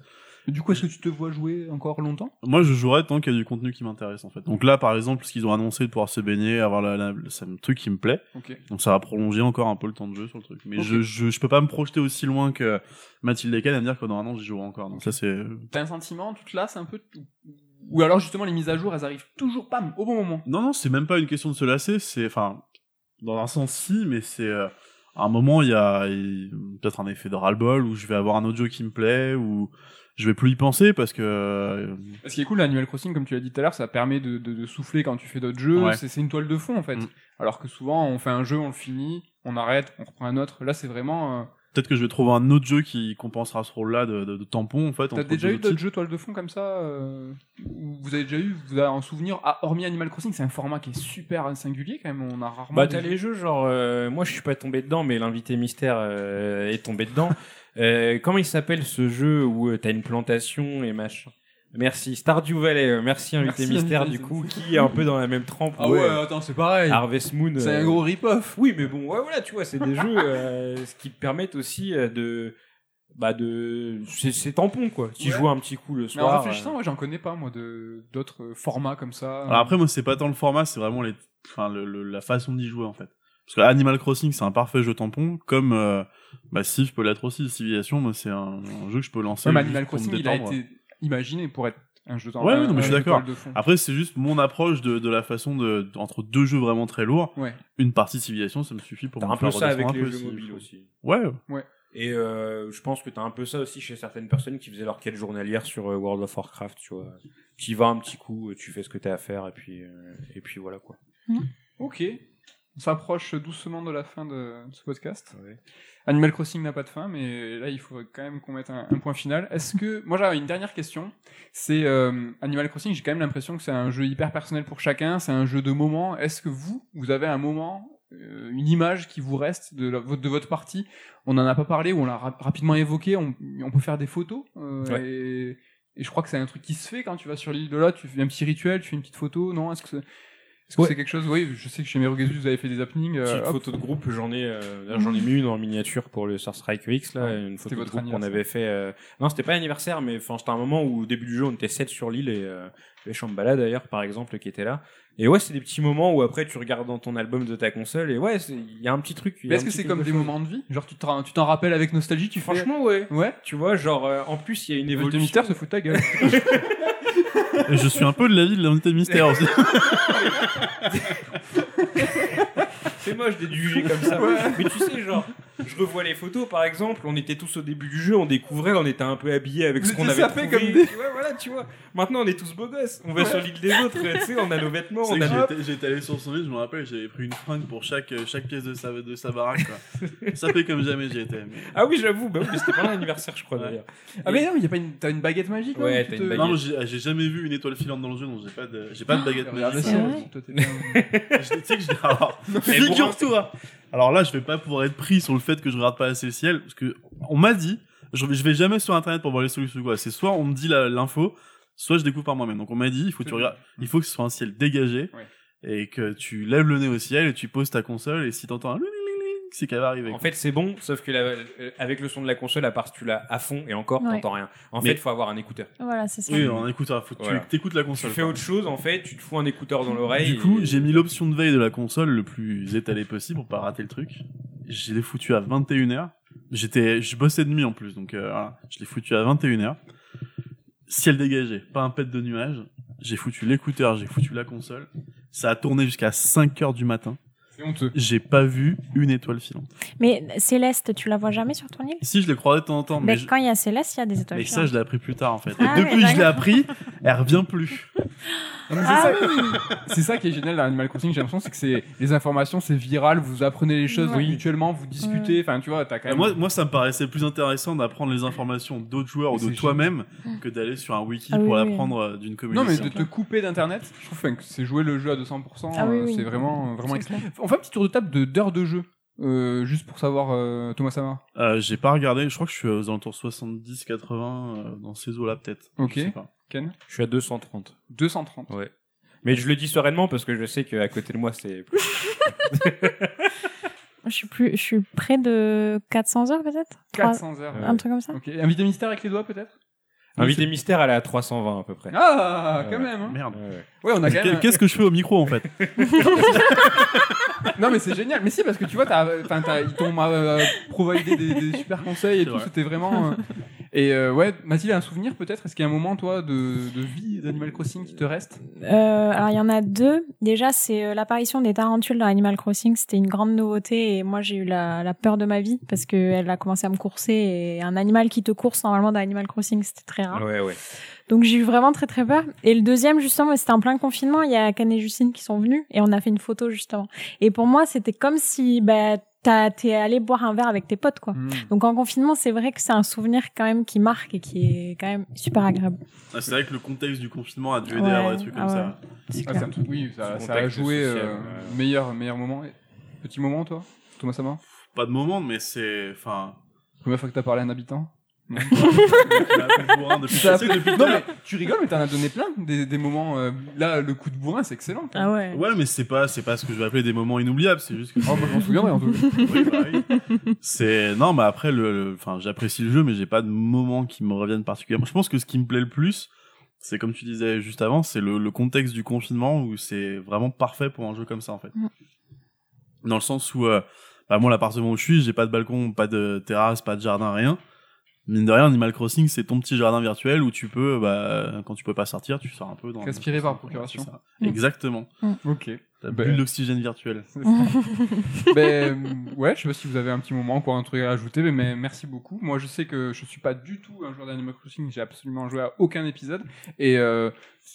Et Du coup, est-ce que tu te vois jouer encore longtemps? Moi je jouerais tant qu'il y a du contenu qui m'intéresse en fait. Donc là par exemple, ce qu'ils ont annoncé de pouvoir se baigner, avoir la, la- c'est un truc qui me plaît. Ok. Donc ça va prolonger encore un peu le temps de jeu sur le truc. Mais Ok. je, je, je peux pas me projeter aussi loin que Mathilde Lecan à me dire que dans un an j'y jouerai encore. Donc ça c'est. T'as un sentiment, tu te lasses un peu Ou alors, justement, les mises à jour, elles arrivent toujours pas au bon moment. Non, non, c'est même pas une question de se lasser, c'est. Enfin, dans un sens si, mais c'est. euh, à un moment, il y a, peut-être un effet de ras-le-bol où je vais avoir un jeu qui me plaît, ou je vais plus y penser parce que. euh, Ce qui est cool, l'Animal Crossing, comme tu l'as dit tout à l'heure, ça permet de, de, de souffler quand tu fais d'autres jeux. Ouais. C'est c'est une toile de fond, en fait. Mm. Alors que souvent, on fait un jeu, on le finit, on arrête, on reprend un autre. Là, c'est vraiment. euh, Peut-être que je vais trouver un autre jeu qui compensera ce rôle-là de, de, de tampon, en fait. T'as déjà eu d'autres jeux toile de fond comme ça euh, Vous avez déjà eu, vous avez un souvenir ah, Hormis Animal Crossing, c'est un format qui est super singulier quand même. On a rarement. Bah t'as les jeux genre euh, moi je suis pas tombé dedans mais l'invité mystère euh, est tombé dedans. <laughs> Euh, comment il s'appelle ce jeu où t'as une plantation et machin? Merci Stardew Valley, euh, merci invité Merci, mystère invité, du coup qui est un peu dans la même trempe. Ah ouais, attends, c'est pareil. Harvest Moon. C'est euh, un gros rip-off. Oui mais bon ouais voilà tu vois c'est des <laughs> jeux euh, ce qui te permettent aussi euh, de bah de c'est tampon quoi. Tu Ouais. joues un petit coup le Mais en soir. réfléchissant, euh, moi j'en connais pas moi de d'autres formats comme ça. Alors après, moi, c'est pas tant le format, c'est vraiment les, enfin, le, le- la façon d'y jouer, en fait. Parce que Animal Crossing, c'est un parfait jeu tampon, comme, euh, bah, Civ peut l'être aussi. Civilization, moi, c'est un, un jeu que je peux lancer. Ouais, mais Animal Crossing, il a été imaginé pour être un jeu de Ouais, ouais, non, mais je suis un d'accord. toile de fond. Après, c'est juste mon approche de, de la façon de, entre deux jeux vraiment très lourds. Ouais. Une partie civilisation, ça me suffit pour T'as me un peu ça avec redescendre les un peu, jeux si- mobiles aussi. Ouais. Et euh, je pense que t'as un peu ça aussi chez certaines personnes qui faisaient leur quête journalière sur euh, World of Warcraft, tu vois. Tu y vas un petit coup, tu fais ce que t'as à faire et puis euh, et puis voilà quoi. Ok. On s'approche doucement de la fin de ce podcast. Animal Crossing n'a pas de fin, mais là il faut quand même qu'on mette un, un point final. Est-ce que moi j'avais une dernière question C'est euh, Animal Crossing, j'ai quand même l'impression que c'est un jeu hyper personnel pour chacun, c'est un jeu de moment. Est-ce que vous, vous avez un moment, euh, une image qui vous reste de, la- de votre partie? On n'en a pas parlé ou on l'a ra- rapidement évoqué. On, on peut faire des photos euh, Ouais. et, et je crois que c'est un truc qui se fait quand tu vas sur l'île de là. Tu fais un petit rituel, tu fais une petite photo. Non Est-ce que est-ce que Ouais. c'est quelque chose Oui, je sais que chez Merugezu vous avez fait des happenings. euh, Petite hop. photo de groupe, j'en ai, euh, j'en ai mis une en miniature pour le Star Strike X là, Ouais, une photo de votre groupe qu'on avait fait. euh, Non, c'était pas anniversaire, mais enfin c'était un moment où au début du jeu on était 7 sur l'île et euh, les Shambhala d'ailleurs par exemple qui était là. Et ouais, c'est des petits moments où après tu regardes dans ton album de ta console et ouais, il y a un petit truc. Mais est-ce que c'est comme de des moments de vie? Genre tu te ra- tu t'en rappelles avec nostalgie, tu fais Franchement, ouais. Ouais. Tu vois, genre euh, en plus il y a une Le évolution. mystère se fout de ta gueule. <laughs> Et je suis un peu de l'avis de l'invité mystère aussi. <laughs> C'est moche d'être jugé comme ça. Mais tu sais, genre, je revois les photos, par exemple, on était tous au début du jeu, on découvrait, on était un peu habillés avec Vous ce qu'on avait trouvé. comme des- Ouais, voilà, tu vois. Maintenant, on est tous beaux gosses. On va sur l'île des autres, tu sais, on a nos vêtements, on a j'étais- J'étais allé sur son île, je me rappelle, j'avais pris une fringue pour chaque, chaque pièce de sa, de sa baraque. Quoi. <laughs> Ça fait comme jamais j'y étais. mais- Ah oui, j'avoue, bah oui, c'était pas l'anniversaire, je crois, Ouais. d'ailleurs. Ah mais non, mais y a pas une... t'as une baguette magique Ouais, tu t'as une baguette. Non, j'ai j'ai jamais vu une étoile filante dans le jeu, donc j'ai pas de, j'ai pas de baguette Regarde magique. <laughs> Tu sais que je <laughs> figure-toi. Alors là, je vais pas pouvoir être pris sur le fait que je regarde pas assez le ciel, parce que on m'a dit, je vais, je vais jamais sur internet pour voir les solutions quoi. C'est soit on me dit l'info, soit je découvre par moi-même. Donc on m'a dit, il faut que tu regardes, il faut que ce soit un ciel dégagé Ouais. et que tu lèves le nez au ciel et tu poses ta console et si t'entends un c'est qu'elle va arriver. En fait, c'est bon, sauf que la- euh, avec le son de la console, à part si tu l'as à fond et encore, Ouais. t'entends rien. En Mais- fait, il faut avoir un écouteur. Voilà, c'est ça. oui, en écouteur, faut que Voilà. tu t'écoutes la Tu console. fais quoi. autre chose, en fait, tu te fous un écouteur dans l'oreille. Du coup, et- j'ai mis l'option de veille de la console le plus étalé possible pour pas rater le truc. Je l'ai foutu à 21h. J'étais, je bossais de nuit en plus, donc euh, voilà. je l'ai foutu à 21h. Ciel dégagé, pas un pet de nuage. J'ai foutu l'écouteur, j'ai foutu la console. Ça a tourné jusqu'à 5h du matin. C'est honteux. J'ai pas vu une étoile filante. Mais Céleste, tu la vois jamais sur ton île? Si, je l'ai croisé de temps en temps, mais, Mais je- quand il y a Céleste, il y a des étoiles. mais ça, je l'ai appris plus tard en fait. Et Ah depuis que je l'ai appris, elle revient plus. <laughs> Non, c'est Ah ça- oui C'est ça qui est génial dans Animal Crossing, j'ai l'impression, c'est que c'est les informations, c'est viral, vous apprenez les choses mutuellement, vous discutez, enfin tu vois, t'as quand même. moi, moi, ça me paraissait plus intéressant d'apprendre les informations d'autres joueurs ou C'est de toi-même que d'aller sur un wiki Ah oui, pour oui. l'apprendre euh, d'une non communauté. mais de te couper d'internet, je trouve enfin, que c'est jouer le jeu à 200%, Ah oui, euh, oui. c'est vraiment vraiment. C'est ex- clair. On fait un petit tour de table de d'heures de jeu, euh, juste pour savoir euh, Thomas Sama. Euh, j'ai pas regardé, je crois que je suis aux alentours 70-80 euh, dans ces eaux-là peut-être. Ok. Je sais pas. Ken Je suis à 230. 230. Ouais. Mais je le dis sereinement parce que je sais qu'à côté de moi, c'est. <laughs> <laughs> Je suis plus, je suis près de 400 heures peut-être? Trois- 400 heures. Un truc comme ça? Ok. Invité mystère avec les doigts peut-être? Invité mystère, elle est à 320 à peu près. Ah, quand même. Hein. Merde. Ouais, on a quand Qu'est- même. Qu'est-ce que je fais au micro en fait? <laughs> Non mais c'est génial. Mais si parce que tu vois, t'as, enfin, t'as, ils t'ont euh, providé des, des super conseils et C'est tout. vrai. C'était vraiment. euh, Et euh, ouais, Mathilde, un souvenir peut-être? Est-ce qu'il y a un moment toi de, de vie d'Animal Crossing qui te reste? Euh, alors il y en a deux. Déjà c'est euh, l'apparition des tarentules dans Animal Crossing. C'était une grande nouveauté et moi j'ai eu la, la peur de ma vie parce que elle a commencé à me courser et un animal qui te course normalement dans Animal Crossing c'était très rare. Ouais, ouais. Donc j'ai eu vraiment très très peur. Et le deuxième justement c'était en plein confinement. Il y a Can et Justine qui sont venus et on a fait une photo justement. Et pour moi c'était comme si bah t'as- t'es allé boire un verre avec tes potes quoi. Hmm. Donc en confinement, c'est vrai que c'est un souvenir quand même qui marque et qui est quand même super agréable. Ah, C'est vrai que le contexte du confinement a dû aider Ouais, à avoir des trucs ah comme ouais. ça. C'est Ah, un truc, oui, ça, a joué social, euh, meilleur, meilleur moment. Petit moment, toi? Thomas Sama Pas de moment, mais c'est. Enfin. Première fois que t'as parlé à un habitant? Non. tu mais rigoles mais t'en as donné plein des, des moments euh, là le coup de bourrin c'est excellent Ah ouais. Ouais, mais c'est pas, c'est pas ce que je vais appeler des moments inoubliables, c'est juste que. oh, bah, je m'en souviendrai en tout cas Oui, bah oui. C'est non, mais après le, le- enfin, j'apprécie le jeu, mais j'ai pas de moments qui me reviennent particulièrement. Je pense que ce qui me plaît le plus, c'est comme tu disais juste avant, c'est le, le contexte du confinement où c'est vraiment parfait pour un jeu comme ça en fait. Mm. Dans le sens où, euh, bah, moi l'appartement où je suis, j'ai pas de balcon, pas de terrasse, pas de jardin, rien. Mine de rien, Animal Crossing, c'est ton petit jardin virtuel où tu peux, bah, quand tu peux pas sortir, tu sors un peu dans. Respirer par procuration. Ça. Mm. Exactement. ok T'as Ben- bulle d'oxygène virtuel. <laughs> ben ouais je sais pas si vous avez un petit moment encore un truc à ajouter mais, mais merci beaucoup moi je sais que je suis pas du tout un joueur d'Animal Crossing j'ai absolument joué à aucun épisode et euh,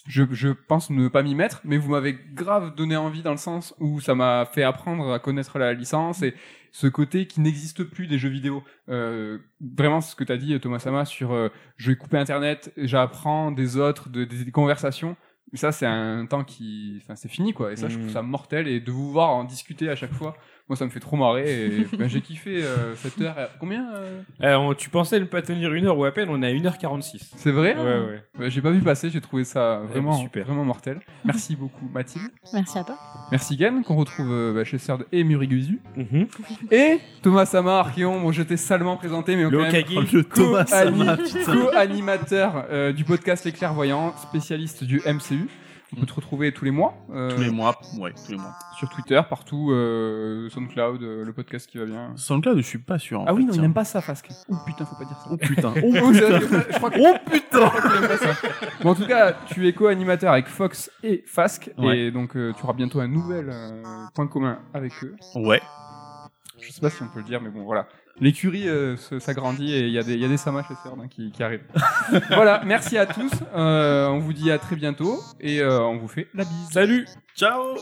je, je pense ne pas m'y mettre mais vous m'avez grave donné envie dans le sens où ça m'a fait apprendre à connaître la licence et ce côté qui n'existe plus des jeux vidéo. Euh, vraiment, ce que tu as dit, Thomas Sama, sur euh, je vais couper Internet, j'apprends des autres, de- des, conversations. Ça, c'est un temps qui. Enfin, c'est fini, quoi. Et ça, je trouve ça mortel. Et de vous voir en discuter à chaque fois, moi, ça me fait trop marrer. Et <laughs> ben, j'ai kiffé euh, cette heure. Combien euh Euh, on- tu pensais ne pas tenir une heure ou à peine, on est à 1h46. C'est vrai? Ouais, ouais. Ouais, J'ai pas vu passer, j'ai trouvé ça vraiment, super. vraiment mortel. Merci beaucoup, Mathilde. Merci à toi. Merci, Gen, qu'on retrouve euh, bah, chez Serd et Muriguzu. Mhm. <laughs> Et Thomas Sama, Archeon, bon, je t'ai salement présenté, mais co-animateur euh, du podcast Les Clairvoyants, spécialiste du MCU. On peut te retrouver tous les mois. euh, Tous les mois, ouais, tous les mois. Sur Twitter, partout, euh, SoundCloud, euh, le podcast qui va bien. SoundCloud, je suis pas sûr. en ah oui, non, il tiens. n'aime pas ça, Fasque. Oh putain, faut pas dire ça. Oh putain. <laughs> Oh, je crois que- Oh putain je crois qu'il aime pas ça. Bon, en tout cas, tu es co-animateur avec Fox et Fasque, Ouais. et donc euh, tu auras bientôt un nouvel euh, point commun avec eux. Ouais. Je sais pas si on peut le dire, mais bon, voilà. L'écurie euh, s'agrandit et il y, a des, y a des et qui, arrivent. <laughs> voilà, merci à tous. Euh, on vous dit à très bientôt et euh, on vous fait la bise. Salut Ciao